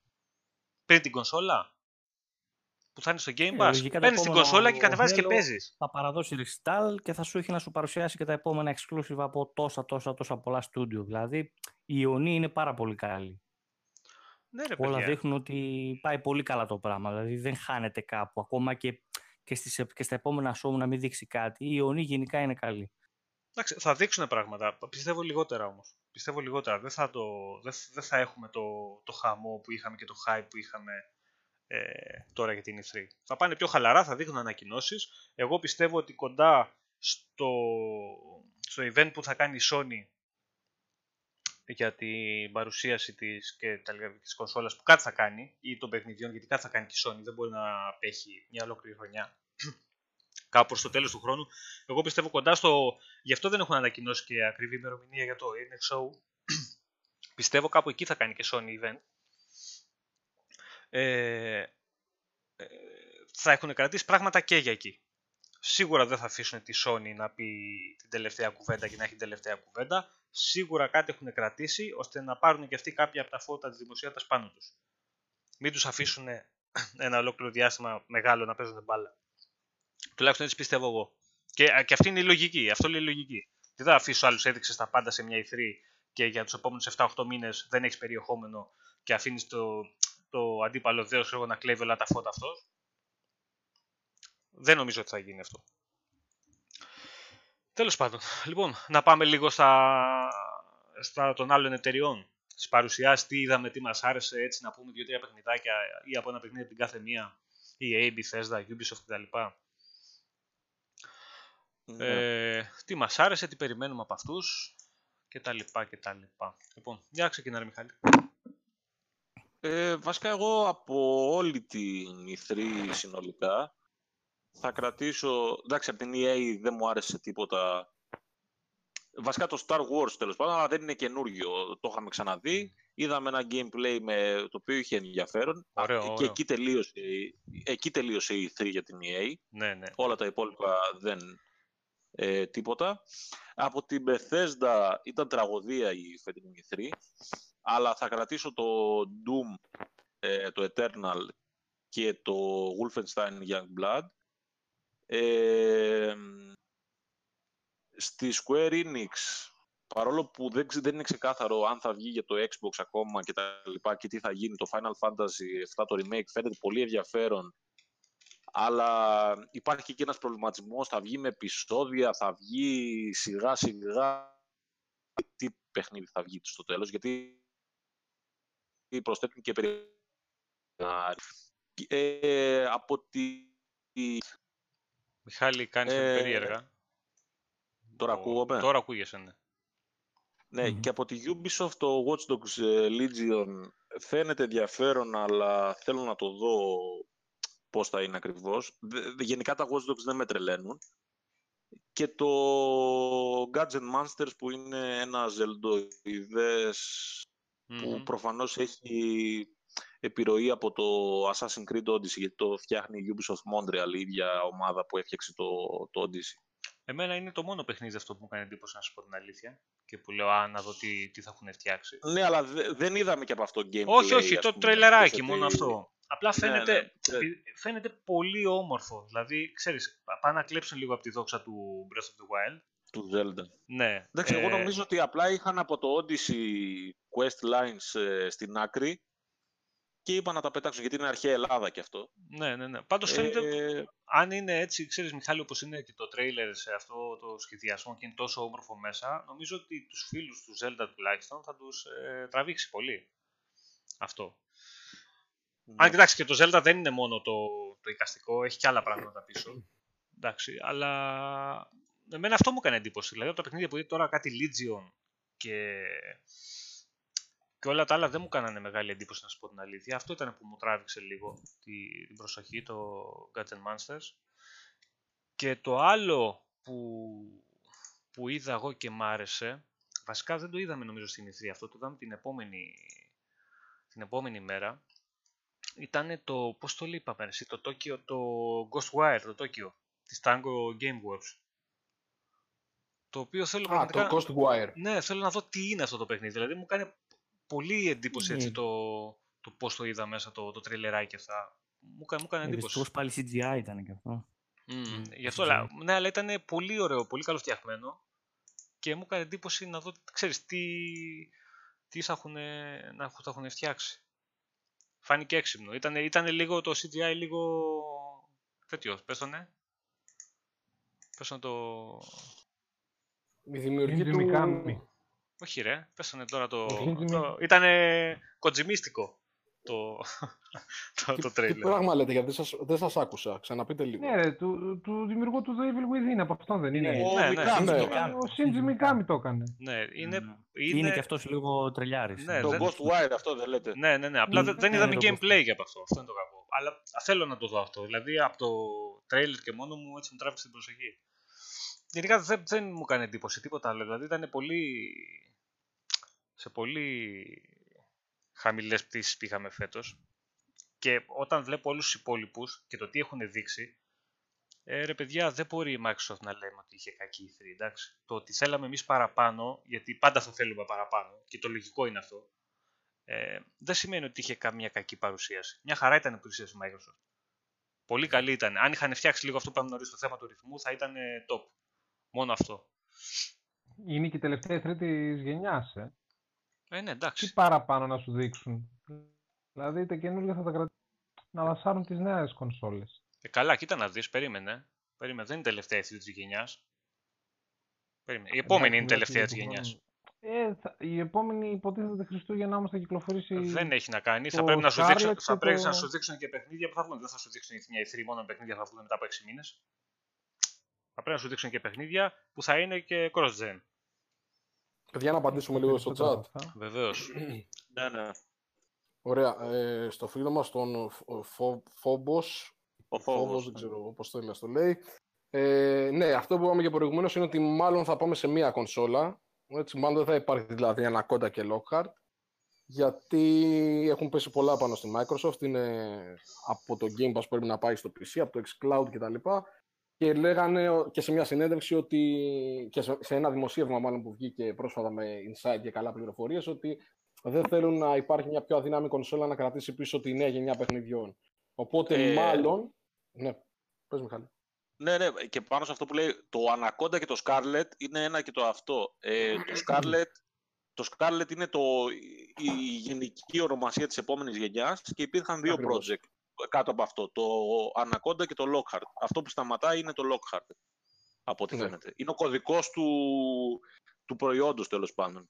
πριν την κονσόλα, που θα είναι στο Game Ε, Pass. λογικά το Παίρνεις την επόμενο κονσόλα και κατεβάζεις και Halo παίζεις. Θα παραδώσει restyle και θα σου έχει να σου παρουσιάσει και τα επόμενα exclusive από τόσα, τόσα, τόσα πολλά studio. Δηλαδή, η Ιωνή είναι πάρα πολύ καλή. Ναι, ρε Όλα παιδιά. δείχνουν ότι πάει πολύ καλά το πράγμα. Δηλαδή, δεν χάνεται κάπου. Ακόμα και, και, στις, και στα επόμενα show να μην δείξει κάτι. Η Ιωνή γενικά είναι καλή. Εντάξει, θα δείξουν πράγματα. Πιστεύω λιγότερα όμως. Πιστεύω λιγότερα. Δεν θα, το, δεν, δεν θα έχουμε το, το χαμό που είχαμε και το hype που είχαμε ε, τώρα για την E3. Θα πάνε πιο χαλαρά, θα δείχνουν ανακοινώσεις. Εγώ πιστεύω ότι κοντά στο, στο event που θα κάνει η Sony για την παρουσίαση της και τα της κονσόλας που κάτι θα κάνει ή των παιχνιδιών γιατί κάτι θα κάνει και η Sony δεν μπορεί να απέχει μια ολόκληρη χρονιά κάπου προς το τέλος του χρόνου εγώ πιστεύω κοντά στο γι' αυτό δεν έχουν ανακοινώσει και ακριβή ημερομηνία για το Internet Show πιστεύω κάπου εκεί θα κάνει και Sony event ε, ε, θα έχουν κρατήσει πράγματα και για εκεί Σίγουρα δεν θα αφήσουν τη Sony να πει την τελευταία κουβέντα και να έχει την τελευταία κουβέντα. Σίγουρα κάτι έχουν κρατήσει ώστε να πάρουν και αυτοί κάποια από τα φώτα της δημοσιότητας πάνω τους. Μην τους αφήσουν ένα ολόκληρο διάστημα μεγάλο να παίζουν μπάλα. Τουλάχιστον έτσι πιστεύω εγώ. Και, και αυτή είναι η λογική. Αυτό λέει η λογική. Τι θα αφήσω άλλους έδειξες τα πάντα σε μια ηθρή και για τους επόμενους 7-8 μήνες δεν έχεις περιεχόμενο και αφήνεις το, το αντίπαλο δέος να κλέβει όλα τα φώτα αυτός. Δεν νομίζω ότι θα γίνει αυτό. Τέλος πάντων, λοιπόν, να πάμε λίγο στα, στα των άλλων εταιριών. Στι παρουσιάσεις, τι είδαμε, τι μας άρεσε, έτσι να πούμε δύο-τρία παιχνιδάκια ή από ένα παιχνίδι από την κάθε μία. EA, Bethesda, Ubisoft κτλ. Ναι. Ε, τι μας άρεσε, τι περιμένουμε από αυτούς και τα λοιπά και τα λοιπά. Λοιπόν, για ξεκινάμε Μιχάλη. Ε, βασικά εγώ από όλη την E3 συνολικά θα κρατήσω... Εντάξει, από την EA δεν μου άρεσε τίποτα. Βασικά το Star Wars τέλος πάντων, αλλά δεν είναι καινούργιο. Το είχαμε ξαναδεί. Είδαμε ένα gameplay με το οποίο είχε ενδιαφέρον. Ωραίο, και εκεί τελείωσε, εκεί τελείωσε η 3 για την EA. Ναι, ναι. Όλα τα υπόλοιπα δεν ε, τίποτα. Από την Bethesda ήταν τραγωδία η φετινή 3. Αλλά θα κρατήσω το Doom, ε, το Eternal και το Wolfenstein Youngblood. Ε, στη Square Enix, παρόλο που δεν, δεν είναι ξεκάθαρο αν θα βγει για το Xbox ακόμα και τα λοιπά και τι θα γίνει, το Final Fantasy 7 το remake φαίνεται πολύ ενδιαφέρον. Αλλά υπάρχει και ένας προβληματισμός, θα βγει με επεισόδια, θα βγει σιγά σιγά τι παιχνίδι θα βγει στο τέλος, γιατί προσθέτουν και περί... Ε, από τη Μιχάλη, κάνεις ε, περίεργα. Τώρα ακούγομαι; Τώρα ακούγεσαι, ναι. Ναι, και από τη Ubisoft το Watch Dogs ε, Legion φαίνεται ενδιαφέρον, αλλά θέλω να το δω πώς θα είναι ακριβώς. Γενικά τα Watch Dogs δεν με τρελαίνουν. Και το Gadget Monsters που είναι ένα ζελντοειδές που προφανώς έχει επιρροή από το Assassin's Creed Odyssey, γιατί το φτιάχνει η Ubisoft Montreal, η ίδια ομάδα που έφτιαξε το, το Odyssey. Εμένα είναι το μόνο παιχνίδι αυτό που μου κάνει εντύπωση, να σου πω την αλήθεια. Και που λέω, α, να δω τι, τι θα έχουν φτιάξει. Ναι, αλλά δεν είδαμε και από αυτό το gameplay. Όχι, όχι, το τρελεράκι, μόνο αυτό. Απλά φαίνεται, ναι, ναι. φαίνεται πολύ όμορφο. Δηλαδή, ξέρεις, πάνε να κλέψουν λίγο από τη δόξα του Breath of the Wild. Του Zelda. Ναι. Εντάξει, ε... εγώ νομίζω ότι απλά είχαν από το Odyssey quest lines ε, στην άκρη και είπα να τα πετάξω γιατί είναι αρχαία Ελλάδα και αυτό. Ναι, ναι, ναι. Πάντως φαίνεται. Ε... Αν είναι έτσι, ξέρεις Μιχάλη, όπως είναι και το τρέιλερ σε αυτό το σχεδιασμό και είναι τόσο όμορφο μέσα, νομίζω ότι τους φίλους του Zelda τουλάχιστον θα τους ε, τραβήξει πολύ. Αυτό. Ναι. Αν κοιτάξει και το Zelda δεν είναι μόνο το, το εικαστικό, έχει και άλλα πράγματα πίσω. Εντάξει, αλλά εμένα αυτό μου έκανε εντύπωση. Δηλαδή, το παιχνίδι που είδε τώρα κάτι Legion και και όλα τα άλλα δεν μου κάνανε μεγάλη εντύπωση να σου πω την αλήθεια. Αυτό ήταν που μου τράβηξε λίγο την προσοχή, το Gadget Monsters. Και το άλλο που, που είδα εγώ και μ' άρεσε, βασικά δεν το είδαμε νομίζω στην ηθρία αυτό, το είδαμε την επόμενη, την επόμενη μέρα, ήταν το, πώς το είπαμε εσύ, το Tokyo, το Ghostwire, το Tokyo, της Tango Gameworks. Το οποίο θέλω Α, πραγματικά... το Ghostwire. Ναι, θέλω να δω τι είναι αυτό το παιχνίδι. Δηλαδή μου κάνει πολύ εντύπωση έτσι, ναι. το, το πώς το είδα μέσα το, το τριλεράκι αυτά. Μου, μου έκανε εντύπωση. Πώς πάλι CGI ήταν και αυτό. Mm, γι' αυτό λέω. Ναι, αλλά ήταν πολύ ωραίο, πολύ καλοφτιαγμένο και μου έκανε εντύπωση να δω, ξέρεις, τι, τι θα έχουν, να, θα έχουν φτιάξει. Φάνηκε έξυπνο. Ήταν, ήταν λίγο το CGI λίγο τέτοιο, πες το ναι. Πες το... το... Η δημιουργή Shinji του... Mikami. Όχι ρε, πες το ναι τώρα το... Ο Shinji το... Ήτανε κοτζιμίστικο το, το, το Τι τρέιλερ. πράγμα λέτε, γιατί δεν σας, δεν σας άκουσα. Ξαναπείτε λίγο. Ναι, ρε, του, του δημιουργού του The Evil Within, από αυτόν δεν είναι. Ο ναι, ναι. Μικάμι Ναι. το κάνει. Ο Shinji Mikami το έκανε. Ναι, είναι... Mm. είναι... Είναι και αυτός λίγο τρελιάρης. Ναι, Το δεν- Ghostwire αυτό δεν λέτε. Ναι, ναι, ναι. Απλά Είναι- δεν, δεν ναι, είδαμε το gameplay για από αυτό. Αυτό είναι το κακό. Αλλά θέλω να το δω αυτό. Δηλαδή από το trailer και μόνο μου έτσι μου τράβηξε την προσοχή. Γενικά δεν, δεν μου έκανε εντύπωση τίποτα άλλο. Δηλαδή ήταν πολύ. σε πολύ χαμηλές πτήσεις πήγαμε φέτος. Και όταν βλέπω όλους τους υπόλοιπους και το τι έχουν δείξει, ε, ρε παιδιά, δεν μπορεί η Microsoft να λέμε ότι είχε κακή E3, εντάξει. Το ότι θέλαμε εμείς παραπάνω, γιατί πάντα θα θέλουμε παραπάνω και το λογικό είναι αυτό, ε, δεν σημαίνει ότι είχε καμία κακή παρουσίαση. Μια χαρά ήταν η παρουσίαση της Microsoft. Πολύ καλή ήταν. Αν είχαν φτιάξει λίγο αυτό που είπαμε νωρίς, το θέμα του ρυθμού, θα ήταν ε, top. Μόνο αυτό. Είναι και η τελευταία τρίτη γενιάς. Ε. Ε, ναι, Τι εντάξει. παραπάνω να σου δείξουν. Δηλαδή τα καινούργια θα τα κρατήσουν να λασάρουν τις νέες κονσόλες. Ε, καλά, κοίτα να δεις, περίμενε. Περίμενε, δεν είναι η τελευταία ευθύ της γενιάς. Περίμενε. Η επόμενη είναι η Εντάξει, τελευταία της μιλάς για γενιάς. το χρόνο. Ε, θα, η επόμενη υποτίθεται Χριστούγεννα όμως θα κυκλοφορήσει... Δεν έχει να κάνει. Θα το πρέπει, να σου, Scarlet δείξουν, και θα πρέπει το- να σου δείξουν και παιχνίδια που θα βγουν. Δεν θα σου δείξουν μια E3 μόνο παιχνίδια που θα βγουν μετά από 6 μήνες. Θα πρέπει να σου δείξουν και παιχνίδια που θα είναι και cross-gen. Παιδιά, να απαντήσουμε λίγο στο Περισσότερα chat. από αυτά. Βεβαίως. Ναι, ναι. Ωραία. Ε, στο φίλο μας τον Φ- Φο- Φόμπος, Ο Φόβος, φόβος. δεν ξέρω πώς θέλει να το λέει. Ε, ναι, αυτό που είπαμε και προηγουμένως είναι ότι μάλλον θα πάμε σε μία κονσόλα. Έτσι, μάλλον δεν θα υπάρχει δηλαδή Anaconda και Lockhart. Γιατί έχουν πέσει πολλά πάνω στη Microsoft. Είναι από το Game Pass που πρέπει να πάει στο PC, από το xCloud κτλ. Και λέγανε ο- και σε μια συνέντευξη ότι, και σε, σε ένα δημοσίευμα μάλλον που βγήκε πρόσφατα με insight και καλά πληροφορίες, ότι δεν θέλουν να υπάρχει μια πιο αδύναμη κονσόλα να κρατήσει πίσω τη νέα γενιά παιχνιδιών. Οπότε Ε, μάλλον... Ναι, πες Μιχάλη. Ναι, ναι, και πάνω σε αυτό που λέει το Anaconda και το Scarlet είναι ένα και το αυτό. Ε, το Scarlet το Scarlet είναι το, η γενική ονομασία της επόμενης γενιάς και υπήρχαν δύο Ακριβώς. project κάτω από αυτό. Το Anaconda και το Lockhart. Αυτό που σταματάει είναι το Lockhart, από ό,τι Ναι. φαίνεται. Είναι ο κωδικός του, του προϊόντος, τέλος πάντων.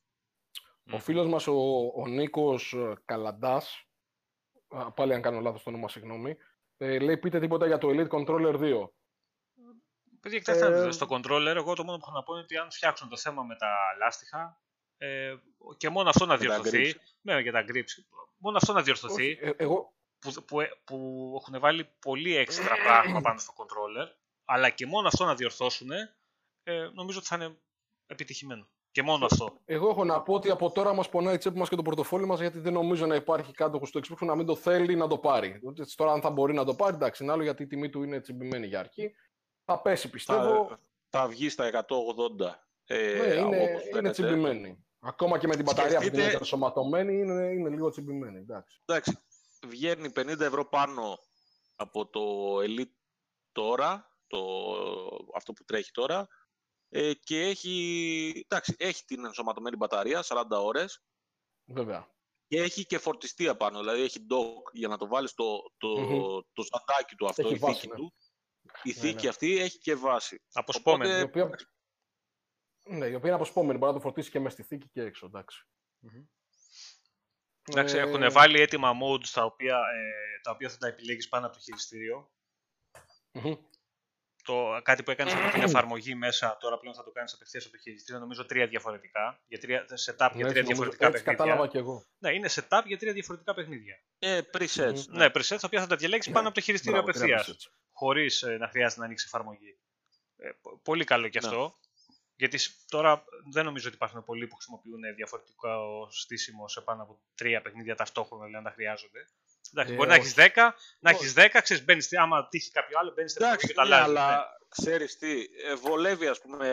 Ο φίλος μας ο, ο Νίκος ε, Καλαντάς, α, πάλι αν κάνω λάθος το όνομα, συγγνώμη, ε, λέει πείτε τίποτα για το Elite Controller 2. Παιδιά, κοιτάξτε, να Ε, δείτε, στο controller, εγώ το μόνο που έχω να πω είναι ότι αν φτιάξουν το θέμα με τα λάστιχα ε, και μόνο αυτό να Με τα διορθωθεί. Ναι, για τα grips. Μόνο αυτό να διορθωθεί. Όχι, ε, εγώ, που, που, που έχουν βάλει πολύ έξτρα πράγμα πάνω στο controller, αλλά και μόνο αυτό να διορθώσουν, ε, νομίζω ότι θα είναι επιτυχημένο. Και μόνο αυτό. εγώ έχω να πω ότι από τώρα μας πονάει η τσέπη μας και το πορτοφόλι μας γιατί δεν νομίζω να υπάρχει κάτω στο Xbox που να μην το θέλει να το πάρει. Ούτε τώρα αν θα μπορεί να το πάρει, εντάξει, είναι άλλο γιατί η τιμή του είναι τσιμπημένη για αρχή. Θα πέσει πιστεύω. Θα, θα βγει στα 180. Ε, ναι, είναι, όπως είναι φαίνεται. τσιμπημένη. Ακόμα και με την μπαταρία που την Σκεφτείτε- έχει ενσωματωμένη είναι, είναι λίγο τσιμπημένη. Εντάξει. Εντάξει, βγαίνει 50 ευρώ πάνω από το Elite τώρα, το, αυτό που τρέχει τώρα, ε, και έχει, εντάξει, έχει την ενσωματωμένη μπαταρία, 40 ώρες, Βέβαια. και έχει και φορτιστή απάνω, δηλαδή έχει dock για να το βάλεις το, το, Μμμ. το σαντάκι του αυτό, Έχει η βάση, θήκη ναι. του. Η Ναι, θήκη ναι. αυτή έχει και βάση. Αποσπόμενο. Η οποία, ναι, η οποία είναι αποσπόμενη. Μπορεί να το φορτίσει και μες στη θήκη και έξω. Εντάξει. Εντάξει, Ε, έχουν βάλει έτοιμα modes τα οποία, ε, τα οποία θα τα επιλέγεις πάνω από το χειριστήριο. μμμ. Το, κάτι που έκανες από την εφαρμογή μέσα, τώρα πλέον θα το κάνεις απευθείας από το χειριστήριο, νομίζω τρία διαφορετικά. Για τρία, setup για Ναι, τρία έτσι, νομίζω- διαφορετικά έτσι παιχνίδια. κατάλαβα και εγώ. Ναι, είναι setup για τρία διαφορετικά παιχνίδια. Ε, presets. Μμμ. Ναι, presets τα οποία θα τα διαλέγεις πάνω από το χειριστήριο Μπράβο, τρία απευθείας. presets. χωρίς να χρειάζεται να ανοίξεις εφαρμογή. Ε, πο- πολύ καλό και Ναι. αυτό. Γιατί σ- τώρα δεν νομίζω ότι υπάρχουν πολλοί που χρησιμοποιούν διαφορετικό στήσιμο σε πάνω από τρία παιχνίδια ταυτόχρονα, δηλαδή αν τα χρειάζονται. Εντάξει, Ε, μπορεί να όχι. έχει 10, να Όχι. έχει 10, ξέρεις, μπαίνεις. Άμα τύχει κάποιο άλλο, μπαίνεις στην εφαρμογή Εντάξει, και τα ναι, αλλάζεις. αλλά ξέρεις τι, ε, βολεύει ας πούμε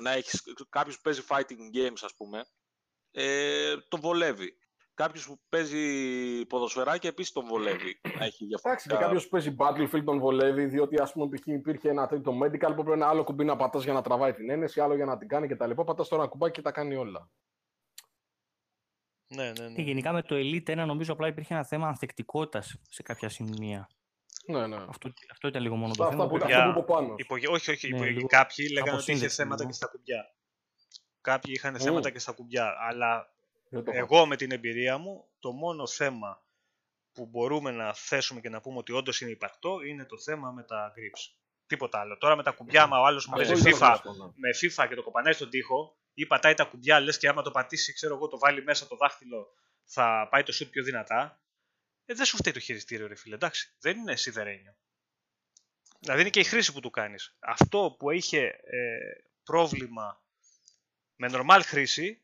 να έχεις κάποιος που παίζει fighting games ας πούμε, ε, τον βολεύει. Κάποιος που παίζει ποδοσφαιράκι επίσης τον βολεύει να έχει Εντάξει, και διαφορετικά. κάποιος που παίζει Battlefield τον βολεύει, διότι ας πούμε π.χ. υπήρχε ένα τρίτο medical που πρέπει ένα άλλο κουμπί να πατάς για να τραβάει την ένεση, άλλο για να την κάνει κτλ. Πατάς τώρα ένα κουμπάκι και τα κάνει όλα. Ναι, ναι, Και ναι. γενικά με το Elite 1 νομίζω απλά υπήρχε ένα θέμα ανθεκτικότητας σε κάποια σημεία. Ναι, ναι. Αυτό, αυτό ήταν λίγο μόνο το Αυτά, θέμα. αυτά που, παιδιά, αυτά που είπε πάνω. Υπογε... Όχι, όχι. Ναι, υπο- λίγο Κάποιοι λέγανε ότι είχε αποσύνδεση θέματα λίγο. και στα κουμπιά. Κάποιοι είχαν Ου. θέματα και στα κουμπιά. Αλλά Δεν το εγώ με την εμπειρία μου, το μόνο θέμα που μπορούμε να θέσουμε και να πούμε ότι όντως είναι υπαρκτό είναι το θέμα με τα grips. Τίποτα άλλο. Τώρα με τα κουμπιά, άμα ο άλλος μου Αυτό παίζει ήταν FIFA, γνωστό, ναι. με FIFA και το κοπανάει στον τοίχο ή πατάει τα κουμπιά, λες και άμα το πατήσει, ξέρω εγώ, το βάλει μέσα το δάχτυλο, θα πάει το σουτ πιο δυνατά. Ε, δεν σου φταίει το χειριστήριο, ρε φίλε. Εντάξει, δεν είναι σιδερένιο. Δηλαδή είναι και η χρήση που του κάνεις. Αυτό που είχε ε, πρόβλημα με normal χρήση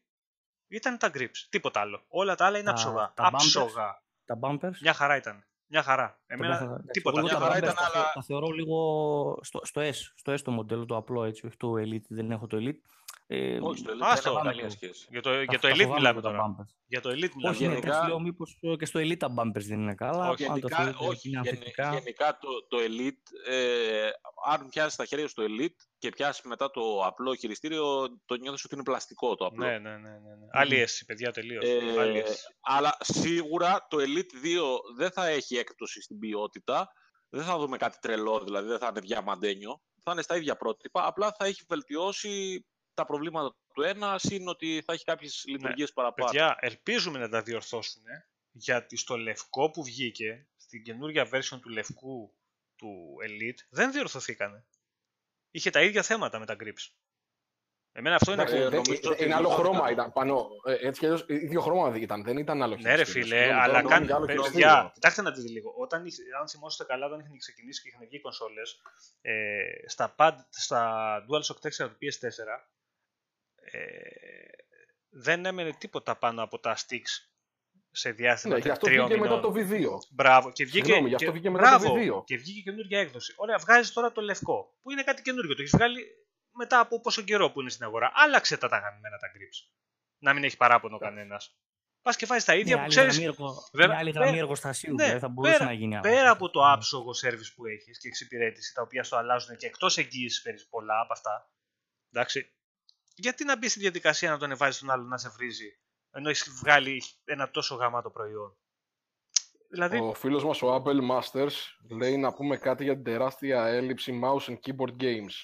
ήταν τα grips. Τίποτα άλλο. Όλα τα άλλα είναι Τα- άψογα. τα bumpers. άψογα. Τα bumpers. Μια χαρά ήταν. Μια χαρά. Εμένα τα- εντάξει, τίποτα. εγώ Μια τα χαρά bumpers ήταν, τα, αλλά- τα θεωρώ λίγο στο, στο, S, στο S το μοντέλο, το απλό έτσι, όχι το Elite, δεν έχω το Elite. Ε, Όχι, το Elite άστο, δεν έχει τα- καμία σχέση. Για το, τα- για τα το Elite φοβάμαι μιλάμε τα τώρα. bumpers. Για το Elite μιλάμε. Όχι, ναι, γενικά- εντάξει, λέω μήπως ε, και στο Elite τα bumpers δεν είναι καλά. Όχι, αν το Γενικά, θεωρείτε ότι όχι, είναι γεν- ανθεκτικά. γενικά το, το Elite, ε, αν πιάσεις τα χέρια στο Elite και πιάσεις μετά το απλό χειριστήριο, το νιώθεις ότι είναι πλαστικό το απλό. Ναι, ναι, ναι. ναι, ναι. Άλλη αίσθηση, παιδιά, τελείως. Ε, Άλλη αίσθηση. αλλά σίγουρα το Elite 2 δεν θα έχει έκπτωση στην ποιότητα. Δεν θα δούμε κάτι τρελό, δηλαδή δεν θα είναι διαμαντένιο. Θα είναι στα ίδια πρότυπα. Απλά θα έχει βελτιώσει τα προβλήματα του ένας, συν ότι θα έχει κάποιες λειτουργίες παραπάνω. Παιδιά, ελπίζουμε να τα διορθώσουν γιατί στο λευκό που βγήκε, στην καινούργια version του λευκού του Elite, δεν διορθωθήκανε. Είχε τα ίδια θέματα με τα grips. Εμένα αυτό είναι Εντάξει, που... ε, δεν- νομίζω ότι είναι άλλο λίγο- χρώμα ήταν πάνω. Ε, Έτσι κι αλλιώς, ίδιο χρώμα ήταν, δεν ήταν άλλο Ναι, ρε χειριστήριο. φίλε, Συγγνώμη, αλλά τώρα κάνει. μιλάμε για άλλο Παιδιά, χειριστήριο. κοιτάξτε να δείτε λίγο. Όταν, είχε- αν θυμόσαστε καλά, όταν είχαν ξεκινήσει και είχαν βγει οι κονσόλες, ε, στα, pad, στα DualShock 4 του PS4, ε, δεν έμενε τίποτα πάνω από τα sticks σε διάστημα Ναι, γι' αυτό τριών βγήκε μετά μηνών. το β2. Μπράβο. Και βγήκε, Συγγνώμη, γι' αυτό και, βγήκε μετά το μπράβο, β2. Και βγήκε καινούργια έκδοση. Ωραία, βγάζεις τώρα το λευκό. Που είναι κάτι καινούργιο. Το έχεις βγάλει μετά από πόσο καιρό που είναι στην αγορά. Άλλαξε τα ταγανιμένα τα grips. Να μην έχει παράπονο κανένας. Πας και βάζει τα ίδια Μια που άλλη ξέρει. γραμμή εργο- Βέβαια, Μια άλλη γραμμή πέρα- εργοστασίου, ναι, δηλαδή θα μπορούσε πέρα- να γίνει άλλο. Πέρα από το άψογο service που έχεις και εξυπηρέτηση, τα οποία σου αλλάζουν και εκτός εγγύησης παίρνει πολλά από αυτά. Εντάξει. Γιατί να μπει στη διαδικασία να τον ανεβάζει τον άλλο να σε βρίζει, ενώ έχεις βγάλει ένα τόσο γαμάτο προϊόν; Δηλαδή, Ο φίλος μας ο Apple Masters λέει να πούμε κάτι για την τεράστια έλλειψη mouse and keyboard games.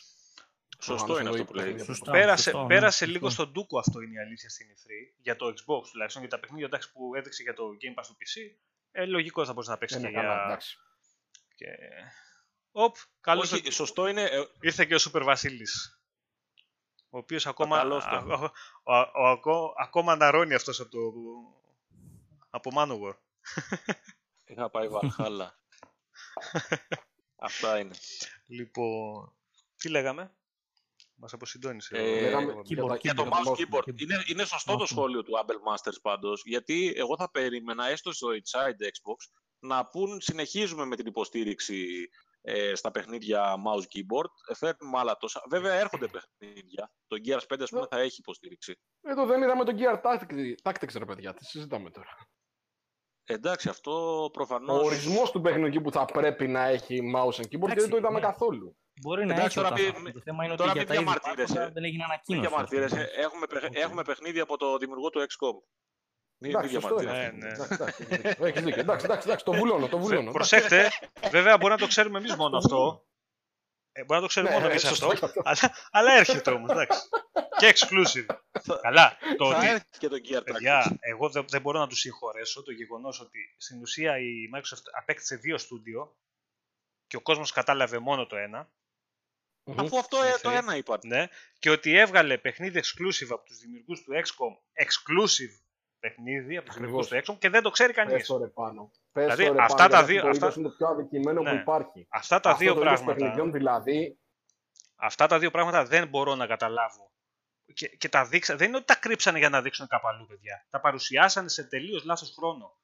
Σωστό Προφανώς είναι αυτό εννοεί που λέει. παιχνίδια. Σωστά. πέρασε, σωστό, ναι, πέρασε σωστό. λίγο στον ντούκο αυτό είναι η αλήθεια στην E3 για το Xbox τουλάχιστον. Για τα παιχνίδια εντάξει, που έδειξε για το Game Pass του PC, ε, λογικό θα μπορούσε να παίξει Ε, και ναι, καλά, για. εντάξει. Και... Οπ, καλώς Όχι, σωστό είναι. ε, ήρθε και ο Σούπερ Βασίλης. Ο οποίος ακόμα, Καλώς α, το. ο, ο- ο- ακό- ακόμα αναρώνει αυτός από το από Manowar. Είχα πάει Βαλχάλα. Αυτά είναι. Λοιπόν, τι λέγαμε; Μας αποσυντώνησε. Ε, ο- Λέγαμε ο- για τα- Για το για mouse mouse keyboard. Είναι, είναι σωστό το Mouse σχόλιο του Apple Masters πάντως, γιατί εγώ θα περίμενα έστω στο Inside Xbox να πούν συνεχίζουμε με την υποστήριξη ε, στα παιχνίδια mouse keyboard, ε, φέρνουμε άλλα τόσα. Βέβαια έρχονται παιχνίδια. Το Gears 5 ας πούμε θα έχει υποστήριξη. Εδώ δεν είδαμε τον Gears Tactics, Tactics ρε παιδιά, τι συζητάμε τώρα. Εντάξει, αυτό Ο προφανώς... ορισμός του παιχνιδιού που θα πρέπει να έχει mouse and keyboard και δεν το είδαμε ναι. καθόλου. Μπορεί να Εντάξει, έχει τώρα όταν μη- θα έρθει. Το θέμα είναι ότι τώρα για μη τα ίδια διαμαρτύρεσαι. πράγματα δεν έγινε Μην ανακοίνωση. διαμαρτύρεσαι. ας πούμε. Έχουμε, παιχ- Οκ. έχουμε παιχνίδι από το δημιουργό του XCOM. Μην, μην Εντάξει, σωστό είναι. διαμαρτύρεσαι. Ναι, ναι. Εντάξει, εντάξει, έχεις δίκιο. Έχεις δίκιο. Εντάξει, εντάξει, εντάξει, το βουλώνω, το βουλώνω. Προσέχτε, βέβαια μπορεί να το ξέρουμε εμείς μόνο αυτό. Ε, μπορεί να το ξέρουμε Ναι, μόνο εμείς σωστό αυτό. και αυτό. αλλά, αλλά έρχεται όμως, εντάξει. Και exclusive. Καλά, το Θα ότι έρθει και το Gear Tactics. Παιδιά, εγώ δεν, δεν μπορώ να τους συγχωρέσω το γεγονός ότι στην ουσία η Microsoft απέκτησε δύο στούντιο και ο κόσμος κατάλαβε μόνο το ένα. Μμμ. Αφού αυτό ε, το Εσύ. ένα είπα. Ναι, και ότι έβγαλε παιχνίδι exclusive από τους δημιουργούς του XCOM, exclusive παιχνίδι από τους δημιουργούς Ακριβώς. του XCOM και δεν το ξέρει Πες κανείς. το ρε πάνω. Πες Δηλαδή, το ρε αυτά πάνω, τα γιατί δύο- Το αυτά- είδος είναι το πιο αδικημένο Ναι. που υπάρχει. Αυτά τα Αυτό δύο το είδος πράγματα, παιχνιδιών δηλαδή, αυτά τα δύο πράγματα δεν μπορώ να καταλάβω. Και, και τα δείξα, δεν είναι ότι τα κρύψανε για να δείξουν κάπου αλλού, παιδιά. Τα παρουσιάσανε σε τελείως λάθος χρόνο.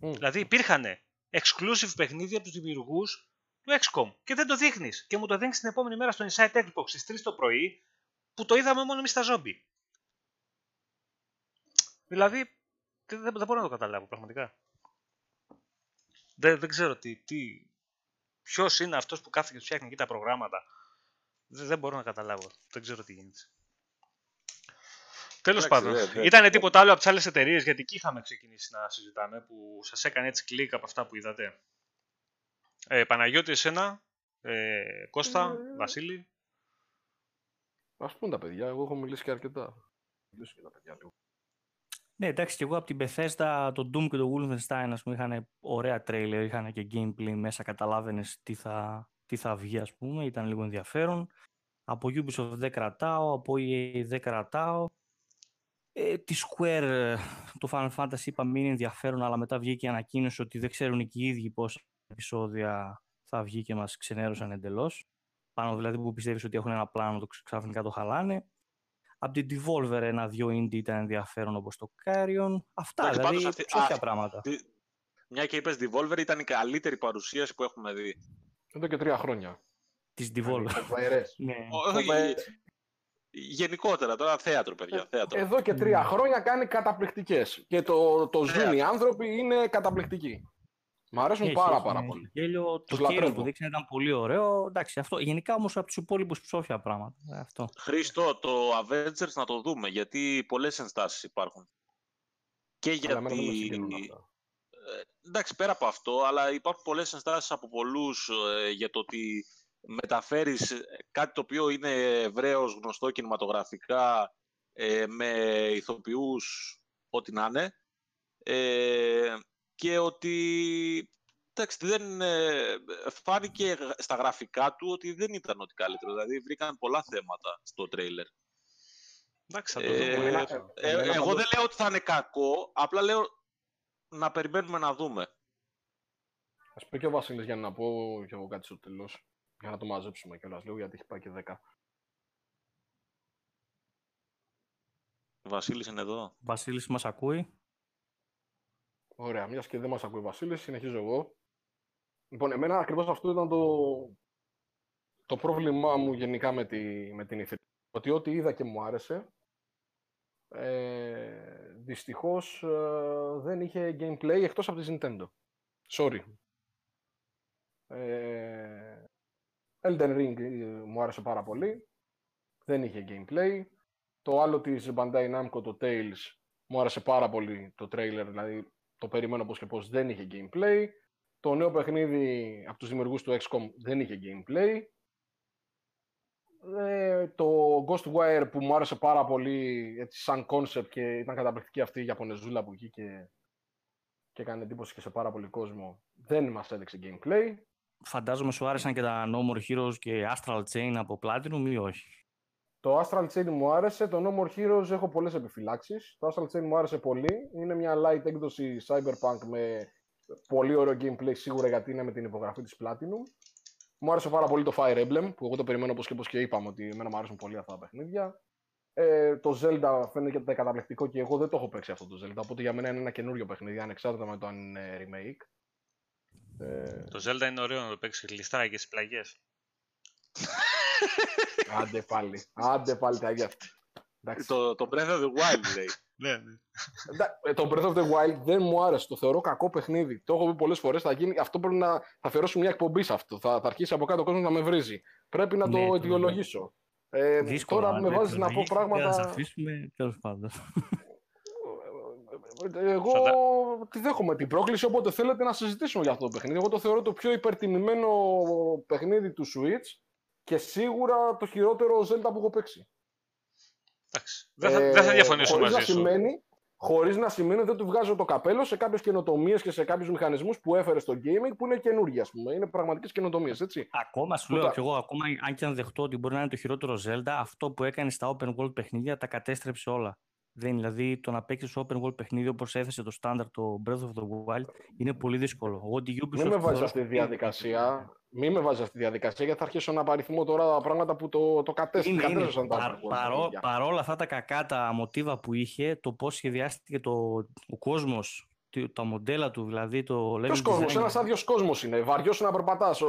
Μμ. Δηλαδή υπήρχαν exclusive παιχνίδια από τους δημιουργούς του XCOM και δεν το δείχνεις. Και μου το δείχνει την επόμενη μέρα στο Inside Xbox στις 3 το πρωί που το είδαμε μόνο εμείς στα ζόμπι. Δηλαδή δεν, δεν μπορώ να το καταλάβω πραγματικά. Δεν, δεν ξέρω τι, τι, ποιος είναι αυτός που κάθεται και φτιάχνει εκεί τα προγράμματα. Δεν, δεν μπορώ να καταλάβω. Δεν ξέρω τι γίνεται. Τέλος Εντάξει, πάντων, δε- δε- ήταν τίποτα άλλο από τις άλλες εταιρείες γιατί εκεί είχαμε ξεκινήσει να συζητάμε που σας έκανε έτσι κλικ από αυτά που είδατε. Ε, Παναγιώτη, εσένα, ε, Κώστα, Βασίλη. Ας πούμε τα παιδιά, εγώ έχω μιλήσει και αρκετά. Μιλήσει και τα παιδιά λίγο. Ναι, εντάξει, και εγώ από την Bethesda, το Doom και το Wolfenstein, ας πούμε, είχαν ωραία τρέιλερ, είχαν και gameplay μέσα, καταλάβαινες τι θα, τι θα βγει, ας πούμε, ήταν λίγο ενδιαφέρον. Από Ubisoft δεν κρατάω, από EA δεν κρατάω. Ε, τη Square, ε, το Final Fantasy είπα μην είναι ενδιαφέρον, αλλά μετά βγήκε η ανακοίνωση ότι δεν ξέρουν και οι ίδιοι πόσα επεισόδια θα βγει και μας ξενέρωσαν εντελώς. Πάνω δηλαδή που πιστεύεις ότι έχουν ένα πλάνο, το ξαφνικά το χαλάνε. Από την Devolver ένα-δυο indie ήταν ενδιαφέρον όπως το Carrion. Αυτά, Εντάξει, δηλαδή πάντως αυτή- τέτοια α, πράγματα. Τι- Μια και είπες Devolver ήταν η καλύτερη παρουσίαση που έχουμε δει. Εδώ και τρία χρόνια. Της Devolver. Φοβερές. ναι. Όχι, Φοβερές. Γενικότερα, τώρα θέατρο, παιδιά, θέατρο. Εδώ και τρία χρόνια κάνει καταπληκτικές. Και το, το ζουν οι άνθρωποι είναι καταπληκτικοί. Μ' αρέσουν Έχει, πάρα έχει, πάρα ναι, πολύ. έχει Γέλιο, Τους το Carrion λατρεύω. που δείξανε ήταν πολύ ωραίο. Εντάξει, αυτό. Γενικά όμως από τους υπόλοιπους ψόφια πράγματα. Ε, Αυτό. Χρήστο, το Avengers να το δούμε, γιατί πολλές ενστάσεις υπάρχουν. Και Αλλά εμένα δεν με γιατί... συγκινούν αυτά. Ε, εντάξει, πέρα από αυτό, αλλά υπάρχουν πολλές ενστάσεις από πολλούς ε, για το ότι μεταφέρεις ε, κάτι το οποίο είναι ευρέως γνωστό κινηματογραφικά ε, με ηθοποιούς ό,τι να είναι ε, και ότι εντάξει, δεν, ε, φάνηκε γρα- στα γραφικά του ότι δεν ήταν ό,τι καλύτερο. Δηλαδή βρήκαν πολλά θέματα στο τρέιλερ. Εντάξει, θα το Ε, δούμε. Εμένα- Ε, εμένα εγώ πάντως- δεν λέω ότι θα είναι κακό, απλά λέω να περιμένουμε να δούμε. Ας πει και ο Βασίλης για να πω και εγώ κάτι στο τέλος. Για να το μαζέψουμε κιόλας λίγο γιατί έχει πάει και 10. Βασίλης είναι εδώ. Βασίλης μας ακούει. Ωραία, μιας και δεν μας ακούει ο Βασίλης, συνεχίζω εγώ. Λοιπόν, εμένα ακριβώς αυτό ήταν το, το πρόβλημά μου γενικά με, τη, με την E3. Ότι ό,τι είδα και μου άρεσε, ε, δυστυχώς ε, δεν είχε gameplay εκτός από τη Nintendo. Sorry. Ε, Elden Ring ε, μου άρεσε πάρα πολύ. Δεν είχε gameplay. Το άλλο της Bandai Namco, το Tales, μου άρεσε πάρα πολύ το trailer, δηλαδή το περιμένω πώς και πώς δεν είχε gameplay. Το νέο παιχνίδι από τους δημιουργούς του XCOM δεν είχε gameplay. Ε, το Ghostwire που μου άρεσε πάρα πολύ έτσι, σαν concept και ήταν καταπληκτική αυτή η Ιαπωνεζούλα που βγήκε και έκανε εντύπωση και σε πάρα πολύ κόσμο δεν μας έδειξε gameplay. Φαντάζομαι σου άρεσαν και τα No More Heroes και Astral Chain από Platinum ή όχι; Το Astral Chain μου άρεσε, το No More Heroes έχω πολλές επιφυλάξεις. Το Astral Chain μου άρεσε πολύ. Είναι μια light έκδοση Cyberpunk με πολύ ωραίο gameplay σίγουρα γιατί είναι με την υπογραφή της Platinum. Μου άρεσε πάρα πολύ το Fire Emblem που εγώ το περιμένω όπως και πώς και είπαμε ότι εμένα μου αρέσουν πολύ αυτά τα παιχνίδια. Ε, το Zelda φαίνεται καταπληκτικό και εγώ δεν το έχω παίξει αυτό το Zelda οπότε για μένα είναι ένα καινούριο παιχνίδι ανεξάρτητα με το αν είναι remake. Ε, Το Zelda είναι ωραίο να το παίξεις γλιστράει και στις πλαγιές. άντε πάλι, άντε πάλι τα ίδια. Εντάξει. Το, το Breath of the Wild λέει. Ναι, ναι. Εντάξει, ε, Το Breath of the Wild δεν μου άρεσε. Το θεωρώ κακό παιχνίδι. Το έχω πει πολλές φορές. Θα γίνει... Αυτό πρέπει να. Θα αφιερώσω μια εκπομπή σε αυτό. Θα, θα αρχίσει από κάτω ο κόσμος να με βρίζει. Πρέπει να Ναι, το το- αιτιολογήσω. Ε, Δύσκολα, τώρα με ναι, βάζεις το να πω λογίζεις, Θα σε πράγματα. αφήσουμε, τέλος πάντων. Εγώ Φαντα- τη δέχομαι την πρόκληση, οπότε θέλετε να συζητήσουμε για αυτό το παιχνίδι. Εγώ το θεωρώ το πιο υπερτιμημένο παιχνίδι του Switch και σίγουρα το χειρότερο Zelda που έχω παίξει. Εντάξει. Δεν θα, δεν θα Ε, διαφωνήσω χωρίς μαζί να σου. Σημαίνει, χωρίς να σημαίνει ότι δεν του βγάζω το καπέλο σε κάποιες καινοτομίες και σε κάποιους μηχανισμούς που έφερε στο gaming που είναι καινούργια, ας πούμε. Είναι πραγματικές καινοτομίες, έτσι. Ακόμα σου Που λέω τα- κι εγώ, ακόμα αν και αν δεχτώ ότι μπορεί να είναι το χειρότερο Zelda, αυτό που έκανε στα open world παιχνίδια τα κατέστρεψε όλα. Δεν, δηλαδή το να παίξεις open world παιχνίδι όπως έθεσε το standard το Breath of the Wild είναι πολύ δύσκολο. Εγώ την Ubisoft Μην με βάζεις θεωρώ αυτή τη στο- διαδικασία. Μην με βάζεις αυτή τη διαδικασία γιατί θα αρχίσω να παριθμώ τώρα πράγματα που το, το κατέστη- Είναι, είναι. κατέστρεψαν τα Παρ- open world παρό- παιχνίδια. παρόλα αυτά τα κακά τα μοτίβα που είχε, το πώς σχεδιάστηκε το, ο κόσμος, τα μοντέλα του, δηλαδή το level Ποιος κόσμος, design. ένας άδειος κόσμος είναι. Βαριός να περπατάς.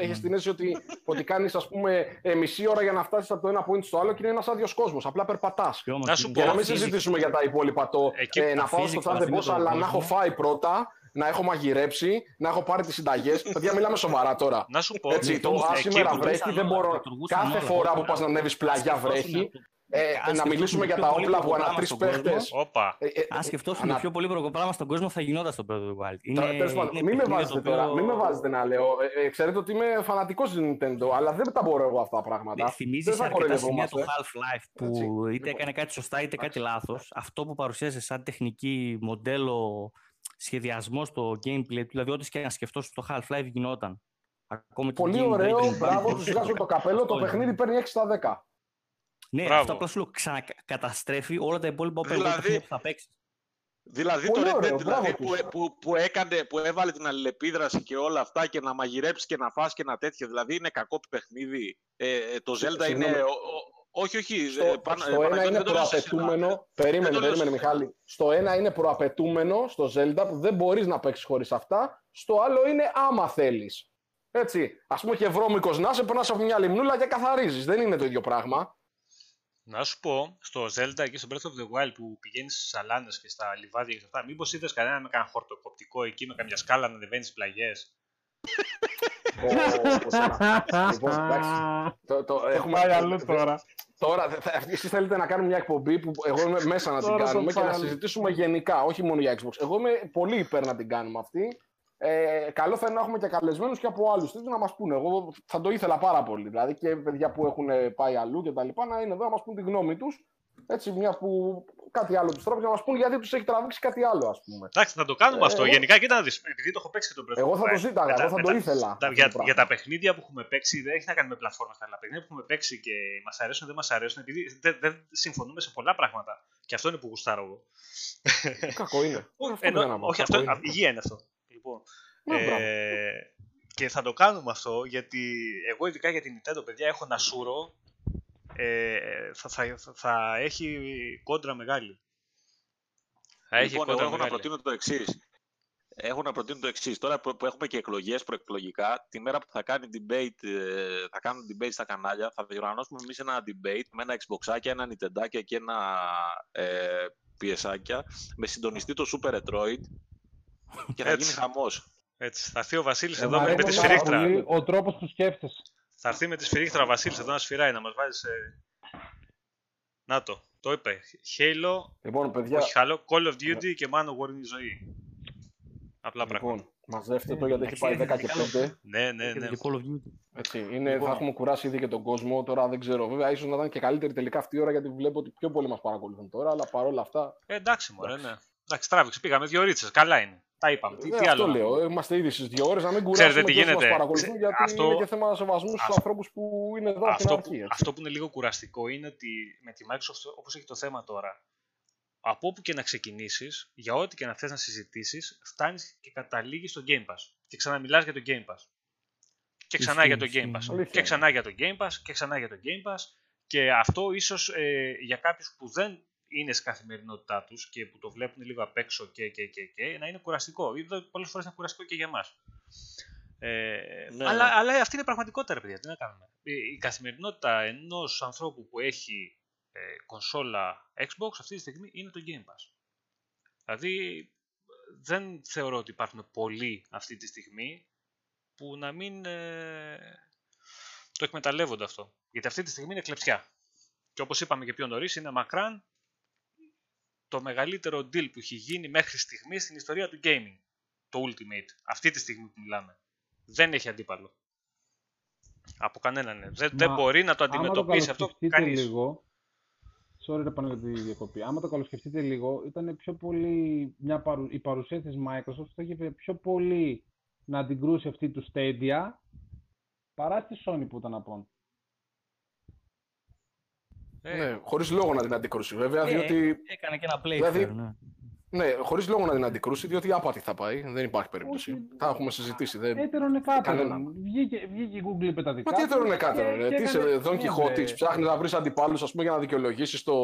Έχεις Mm. την αίσθηση ότι, ότι κάνεις, ας πούμε, ε, μισή ώρα για να φτάσεις από το ένα point στο άλλο και είναι ένας άδειος κόσμος. Απλά περπατάς. Και όμως Να σου είναι πω, Για να μην physics- συζητήσουμε για τα υπόλοιπα. Το, Εκεί ε, που να τα πάω στο physics τάδε αφήνει boss, τον αλλά να κόσμο. έχω φάει πρώτα, να έχω μαγειρέψει, να έχω πάρει τις συνταγές. Παιδιά, μιλάμε σοβαρά τώρα. Να σου πω. Έτσι, Ναι, το όμως α, εκεί σήμερα λειτουργούσαν βρέχει, δεν όλα, μπορώ. λειτουργούσαν Κάθε όλα. φορά που Τώρα, πας να ανέβεις πλαγιά σκεφτόσουν βρέχει. Αυτό. Ε, Αν να μιλήσουμε σκεφτόσουν για πιο τα πολύ όπλα που πράγμα ανά τρεις στον κόσμο, παίχτες. Όπα. Αν σκεφτόσουν το πιο πολύπλοκο πράγμα στον κόσμο, θα γινόταν στο Breath of the Wild. Είναι, Τέλος πάντων, είναι μην με παιχνίδι βάζετε το τώρα, οποίο- μην με βάζετε να λέω. Ε, ε, ξέρετε ότι είμαι φανατικός τη Nintendo, αλλά δεν τα μπορώ εγώ αυτά τα πράγματα. Ναι, θυμίζεις Δεν σε θα αρκετά σημεία κοροϊδευόμαστε. του Half-Life που Έτσι, είτε λοιπόν. έκανε κάτι σωστά είτε κάτι λάθος. Αυτό που παρουσίαζε σαν τεχνική μοντέλο σχεδιασμός στο gameplay του, δηλαδή ό,τι και να σκεφτώ στο Half-Life γινόταν. Ακόμα και Πολύ gameplay, ωραίο, δεν μπράβο, υπάρχει τους βγάζω το καπέλο. Το Αυτό είναι. παιχνίδι παίρνει 6 στα 10. Ναι, Μπράβο. αυτό απλά σου λέω ξανακαταστρέφει όλα τα υπόλοιπα open world Δηλαδή, παιχνίδια που θα παίξει. Δηλαδή Πολύ το Red ωραίο, Dead δηλαδή, μπράβο που, τους. που, που, έκανε, που έβαλε την αλληλεπίδραση και όλα αυτά και να μαγειρέψει και να φας και να τέτοιο. Δηλαδή είναι κακό παιχνίδι. Ε, ε, το Zelda είναι... Συγγνώμη. ο- ο- όχι, όχι. Στο, ε, πάνω- στο ε, ένα Παναγιώτη, είναι δεν το λέω σε εσένα. προαπαιτούμενο. Περίμενε, Δεν το λέω περίμενε, σε Μιχάλη. Στο ένα είναι προαπαιτούμενο στο Zelda που δεν μπορείς να παίξεις χωρίς αυτά. Στο άλλο είναι άμα θέλεις. Έτσι. Α πούμε και βρώμικος να σε περνά από μια λιμνούλα και καθαρίζεις. Δεν είναι το ίδιο πράγμα. Να σου πω, στο Zelda και στο Breath of the Wild που πηγαίνεις στις σαλάνε και στα λιβάδια και σε αυτά, μήπως είδες κανένα με κανένα χορτοκοπτικό εκεί με καμιά σκάλα να ανεβαίνεις στι πλαγιές; Ω, σένα. Λοιπόν, εντάξει. Το, το, έχουμε Πάει αλλού τώρα. Τώρα, θα- θα- εσείς θέλετε να κάνουμε μια εκπομπή που εγώ είμαι μέσα να την Τώρα το κάνουμε και να πάλι. συζητήσουμε γενικά, όχι μόνο για Xbox. Εγώ είμαι πολύ υπέρ να την κάνουμε αυτή. Ε, καλό θα είναι να έχουμε και καλεσμένους και από άλλους τίτλους να μας πούνε. Εγώ θα το ήθελα πάρα πολύ. Δηλαδή και παιδιά που έχουν πάει αλλού και τα λοιπά να είναι εδώ να μας πούν τη γνώμη τους. Έτσι, μια που κάτι άλλο τους τρόπους να μας πούν γιατί τους έχει τραβήξει κάτι άλλο, ας πούμε. Εντάξει, θα το κάνουμε Ε, αυτό. εγώ- Γενικά, κοίτα να δεις, επειδή το έχω παίξει και τον Breath of Εγώ the θα το Wild, ζήταγα, με τα- εγώ θα με το τα- ήθελα. τα- αυτό το για, πράγμα. για τα παιχνίδια που έχουμε παίξει δεν έχει να κάνει με πλατφόρμα αυτά. Τα παιχνίδια που έχουμε παίξει και μας αρέσουν δεν μας αρέσουν επειδή δεν, δεν συμφωνούμε σε πολλά πράγματα. Και αυτό είναι που γουστάρω εγώ. Κακό είναι. Αυτό Ενώ- δεν να πω, όχι, κακό αυτό, είναι. α, υγεία είναι αυτό. Λοιπόν, Ναι, μπράβο. ε, και θα το κάνουμε αυτό γιατί εγώ ειδικά για την Nintendo, παιδιά, έχω να σούρο. Ε, θα, θα, θα, θα έχει κόντρα μεγάλη. Θα έχει Λοιπόν, εγώ κόντρα έχω να μεγάλη. προτείνω το εξής. Έχω να προτείνω το εξής. Τώρα που που έχουμε και εκλογές προεκλογικά, τη μέρα που θα κάνει debate, ε, θα κάνουν debate στα κανάλια, θα διοργανώσουμε εμείς ένα debate με ένα Xbox, ένα Nintendo και ένα ε, PS, με συντονιστή το Super Retroid και θα Έτσι. γίνει χαμός. Έτσι, θα έρθει ο Βασίλης Ε, εδώ μ' με, με αρέσει τη πάρα σφυρίχτρα. πολύ Ο τρόπος που σκέφτεσαι. Θα έρθει με τη σφυρίχτρα ο Βασίλης εδώ να σφυράει, να μας βάζει σε... Να το, το είπε. Halo, Λοιπόν, παιδιά, όχι Halo, Call of Duty και Man of War είναι η ζωή. Απλά πράγματα. λοιπόν, μαζεύτε το γιατί έχει πάει 10 και 5. Ναι, ναι, Έχετε ναι. και Call of Duty. Έτσι, είναι, Λοιπόν. θα έχουμε κουράσει ήδη και τον κόσμο. Τώρα δεν ξέρω. Βέβαια, ίσως να ήταν και καλύτερη τελικά αυτή η ώρα γιατί βλέπω ότι πιο πολλοί μας παρακολουθούν τώρα. Αλλά παρόλα αυτά. Ε, εντάξει, μωρέ, ναι. Εντάξει, τράβηξε, πήγαμε δύο ρίτσες, καλά είναι. Τα είπαμε. Τι, ε, τι αυτό άλλο. να λέω. πούμε. Είμαστε ήδη στις δύο ώρες να μην κουράσουμε Ξέρετε τι και όσους γίνεται. μας παρακολουθούν Ξε- γιατί αυτό- είναι και θέμα σεβασμού στους αυτό- ανθρώπους που είναι εδώ από την Αυτό, αρχή. που, έτσι. αυτό που είναι λίγο κουραστικό είναι ότι με τη Microsoft όπως έχει το θέμα τώρα, από όπου και να ξεκινήσεις, για ό,τι και να θες να συζητήσεις, φτάνεις και καταλήγεις στο Game Pass. Και ξαναμιλάς για το Game Pass. Και ξανά Ισχύει, για το ισχύει. Game Pass. Αλήθεια Και είναι. ξανά για το Game Pass. Και ξανά για το Game Pass. Και αυτό ίσως ε, για κάποιους που δεν είναι στην καθημερινότητά τους και που το βλέπουν λίγο απ' έξω και, και, και, και να είναι κουραστικό. Ή πολλές φορές είναι κουραστικό και για μας. Ε, Ναι, αλλά, ναι. αλλά αυτή είναι η πραγματικότητα, ρε παιδιά. Τι να κάνουμε. Η, η καθημερινότητα ενός ανθρώπου που έχει ε, κονσόλα Xbox αυτή τη στιγμή είναι το Game Pass. Δηλαδή δεν θεωρώ ότι υπάρχουν πολλοί αυτή τη στιγμή που να μην ε, το εκμεταλλεύονται αυτό. Γιατί αυτή τη στιγμή είναι κλεψιά. Και όπως είπαμε και πιο νωρίς, είναι μακράν το μεγαλύτερο deal που έχει γίνει μέχρι στιγμής στην ιστορία του gaming. Το Ultimate. Αυτή τη στιγμή που μιλάμε. Δεν έχει αντίπαλο. Από κανέναν. ναι. Δεν, δεν Μα μπορεί να το Άμα το αντιμετωπίσει αυτό καλοσκεφτείτε κανείς. λίγο, sorry ρε πάνω για τη διακοπή, άμα το καλοσκεφτείτε λίγο, ήταν πιο πολύ, μια παρου... η παρουσία της Microsoft θα είχε πιο πολύ να αντικρούσει αυτή του Stadia παρά τη Sony που ήταν από. Ε, Ναι, χωρίς λόγο να την αντικρούσει βέβαια. Ε, διότι, Έκανε και ένα playthrough. Δηλαδή, ναι. ναι, χωρίς λόγο να την αντικρούσει, διότι άπατη θα πάει. Δεν υπάρχει περίπτωση. Όχι. Θα έχουμε συζητήσει. Δεν... Έτερον εκάτερον. Κανέναν. Βγήκε, βγήκε η Google είπε τα δικά Μα τι της έτερον και- εκάτερον, ρε. και Τι είσαι, έκανε- Don ναι, Quixote, ρε. ψάχνεις να βρεις αντιπάλους για να δικαιολογήσεις το,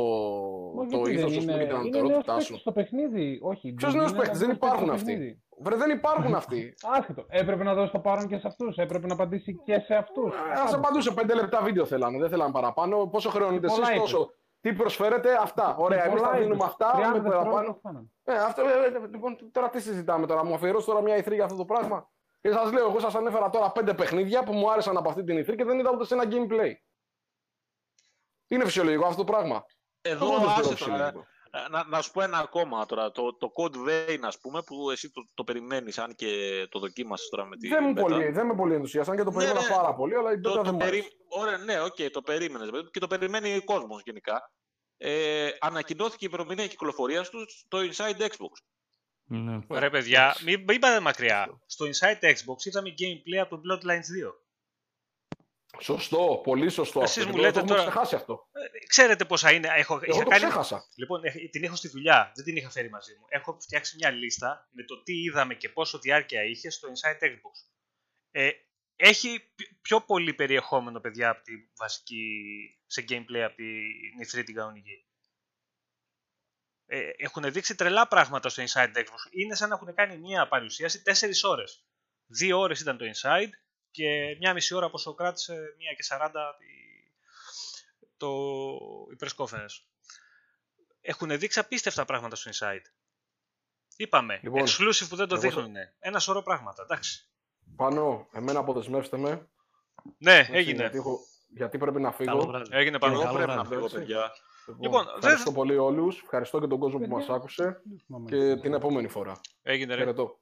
Μα το γιατί ήθος δεν σου και την είναι, είναι ανωτερότητά νέος σου. παίκτης στο παιχνίδι. Όχι. Ποιος δεν νέος είναι παίκτης, δεν νέος παίκτης υπάρχουν στο αυτοί. Παιχνίδι. Βρε, δεν υπάρχουν αυτοί. Άσχετο. Έπρεπε να δώσει το παρόν και σε αυτούς. Έπρεπε να απαντήσει και σε αυτούς. Α απαντούσε πέντε λεπτά βίντεο θέλανε, δεν θέλανε παραπάνω. Πόσο χρεώνετε Πολλά εσείς είπε. τόσο. Τι προσφέρετε, αυτά. Ωραία, εμείς θα δίνουμε αυτά με παραπάνω. Ε, αυτό, ε, ε, λοιπόν, τώρα τι συζητάμε τώρα, μου αφιερώσει τώρα μια ηθρή για αυτό το πράγμα; Και σας λέω, εγώ σας ανέφερα τώρα πέντε παιχνίδια που μου άρεσαν από αυτή την ηθρή και δεν είδα ούτε σε ένα gameplay. Είναι φυσιολογικό αυτό το πράγμα; Εδώ Εγώ δεν άσε θεωρώ τώρα, φυσιολογικό. ε, να, να σου πω ένα ακόμα τώρα. Το, το Code Vein, ας πούμε, που εσύ το, το περιμένεις, αν και το δοκίμασες τώρα με τη Δεν μου beta. πολύ, δεν με πολύ ενθουσιάσαν και το Ναι, περίμενα ναι. πάρα πολύ, αλλά η Το, beta το δεν μου περί... άρεσε. Ωραία, ναι, οκ, το περίμενες. παιδί μου, Και το περιμένει ο κόσμος γενικά. Ε, ανακοινώθηκε η ημερομηνία κυκλοφορίας του στο Inside Xbox. Ναι. Ρε παιδιά, μην, μην πάτε μακριά. Στο Inside Xbox είδαμε gameplay από το Bloodlines 2. Σωστό, πολύ σωστό. Εσείς αυτό. μου Και λέτε το έχουμε τώρα- ξεχάσει αυτό. Ε, Ξέρετε πόσα είναι. Έχω, Εγώ είχα το κάνει... ξέχασα. Λοιπόν, έχ- την έχω στη δουλειά. Δεν την είχα φέρει μαζί μου. Έχω φτιάξει μια λίστα με το τι είδαμε και πόσο διάρκεια είχε στο Inside Xbox. Ε, έχει πι- πιο πολύ περιεχόμενο, παιδιά, από τη βασική σε gameplay από την E3 την κανονική. Ε, έχουν δείξει τρελά πράγματα στο Inside Xbox. Είναι σαν να έχουν κάνει μια παρουσίαση 4 ώρες. Δύο ώρες ήταν το Inside και μια μισή ώρα πόσο κράτησε, μία και 40 η- το, η press conference. Έχουν δείξει απίστευτα πράγματα στο Inside. Είπαμε, Λοιπόν, exclusive που δεν το εγώ θα- δείχνουν. Ένα σωρό πράγματα, εντάξει. Πάνω, εμένα αποδεσμεύστε με. Ναι, έτσι, έγινε. Γιατί, έχω- γιατί πρέπει να φύγω. Καλό βράδυ. Έγινε πάνω. Εγώ καλό πρέπει να βράδυ. φύγω, Έτσι. παιδιά. Λοιπόν, δεν- ευχαριστώ πολύ όλους. Ευχαριστώ και τον κόσμο που Παιδιά. μας άκουσε. Δεν θυμάμαι. Και την επόμενη φορά. Έγινε ρε. Χαιρετώ.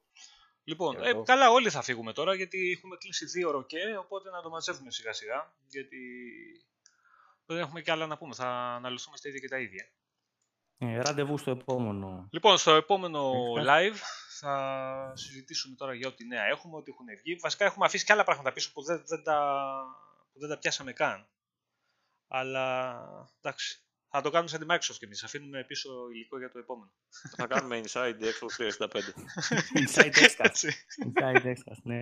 Λοιπόν, ε, Χαιρετώ. καλά όλοι θα φύγουμε τώρα γιατί έχουμε κλείσει δύο ώρο και οπότε να το μαζεύουμε σιγά σιγά γιατί δεν έχουμε και άλλα να πούμε. Θα αναλυθούμε στα ίδια και τα ίδια. Ε, ραντεβού στο επόμενο. Λοιπόν, στο επόμενο Ευχαριστώ. live θα συζητήσουμε τώρα για ό,τι νέα έχουμε, ό,τι έχουν βγει. Βασικά έχουμε αφήσει και άλλα πράγματα πίσω που δεν, δεν, τα, που δεν τα πιάσαμε καν. Αλλά εντάξει, θα το κάνουμε σαν τη Microsoft και εμείς. Αφήνουμε πίσω υλικό για το επόμενο. Θα κάνουμε Inside Xbox 365. Inside Xcast. Έτσι. Inside Xcast, ναι.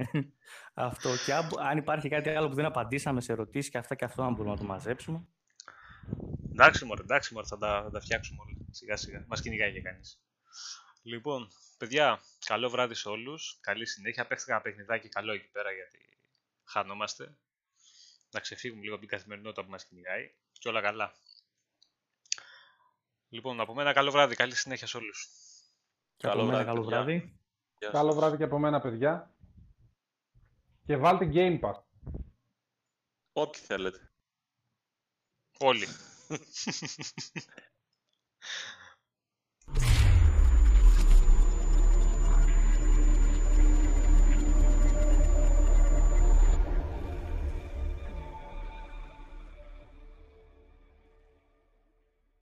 Αυτό. Και αν, αν υπάρχει κάτι άλλο που δεν απαντήσαμε σε ερωτήσεις και αυτά και αυτό, αν μπορούμε να το μαζέψουμε. εντάξει, μωρέ, εντάξει, μωρέ, θα τα, θα τα φτιάξουμε όλα. Σιγά σιγά. Μας κυνηγάει και κανείς. Λοιπόν, παιδιά, καλό βράδυ σε όλους. Καλή συνέχεια. Παίξτε ένα παιχνιδάκι καλό εκεί πέρα γιατί χανόμαστε. Να ξεφύγουμε λίγο από την καθημερινότητα που μας κυνηγάει. Και όλα καλά. Λοιπόν, από μένα καλό βράδυ. Καλή συνέχεια σε όλους. Και Καλό από μένα βράδυ, καλό παιδιά. βράδυ. Γεια σας. Καλό βράδυ και από μένα, παιδιά. Και βάλτε Game Pass. Ό,τι θέλετε. Όλοι.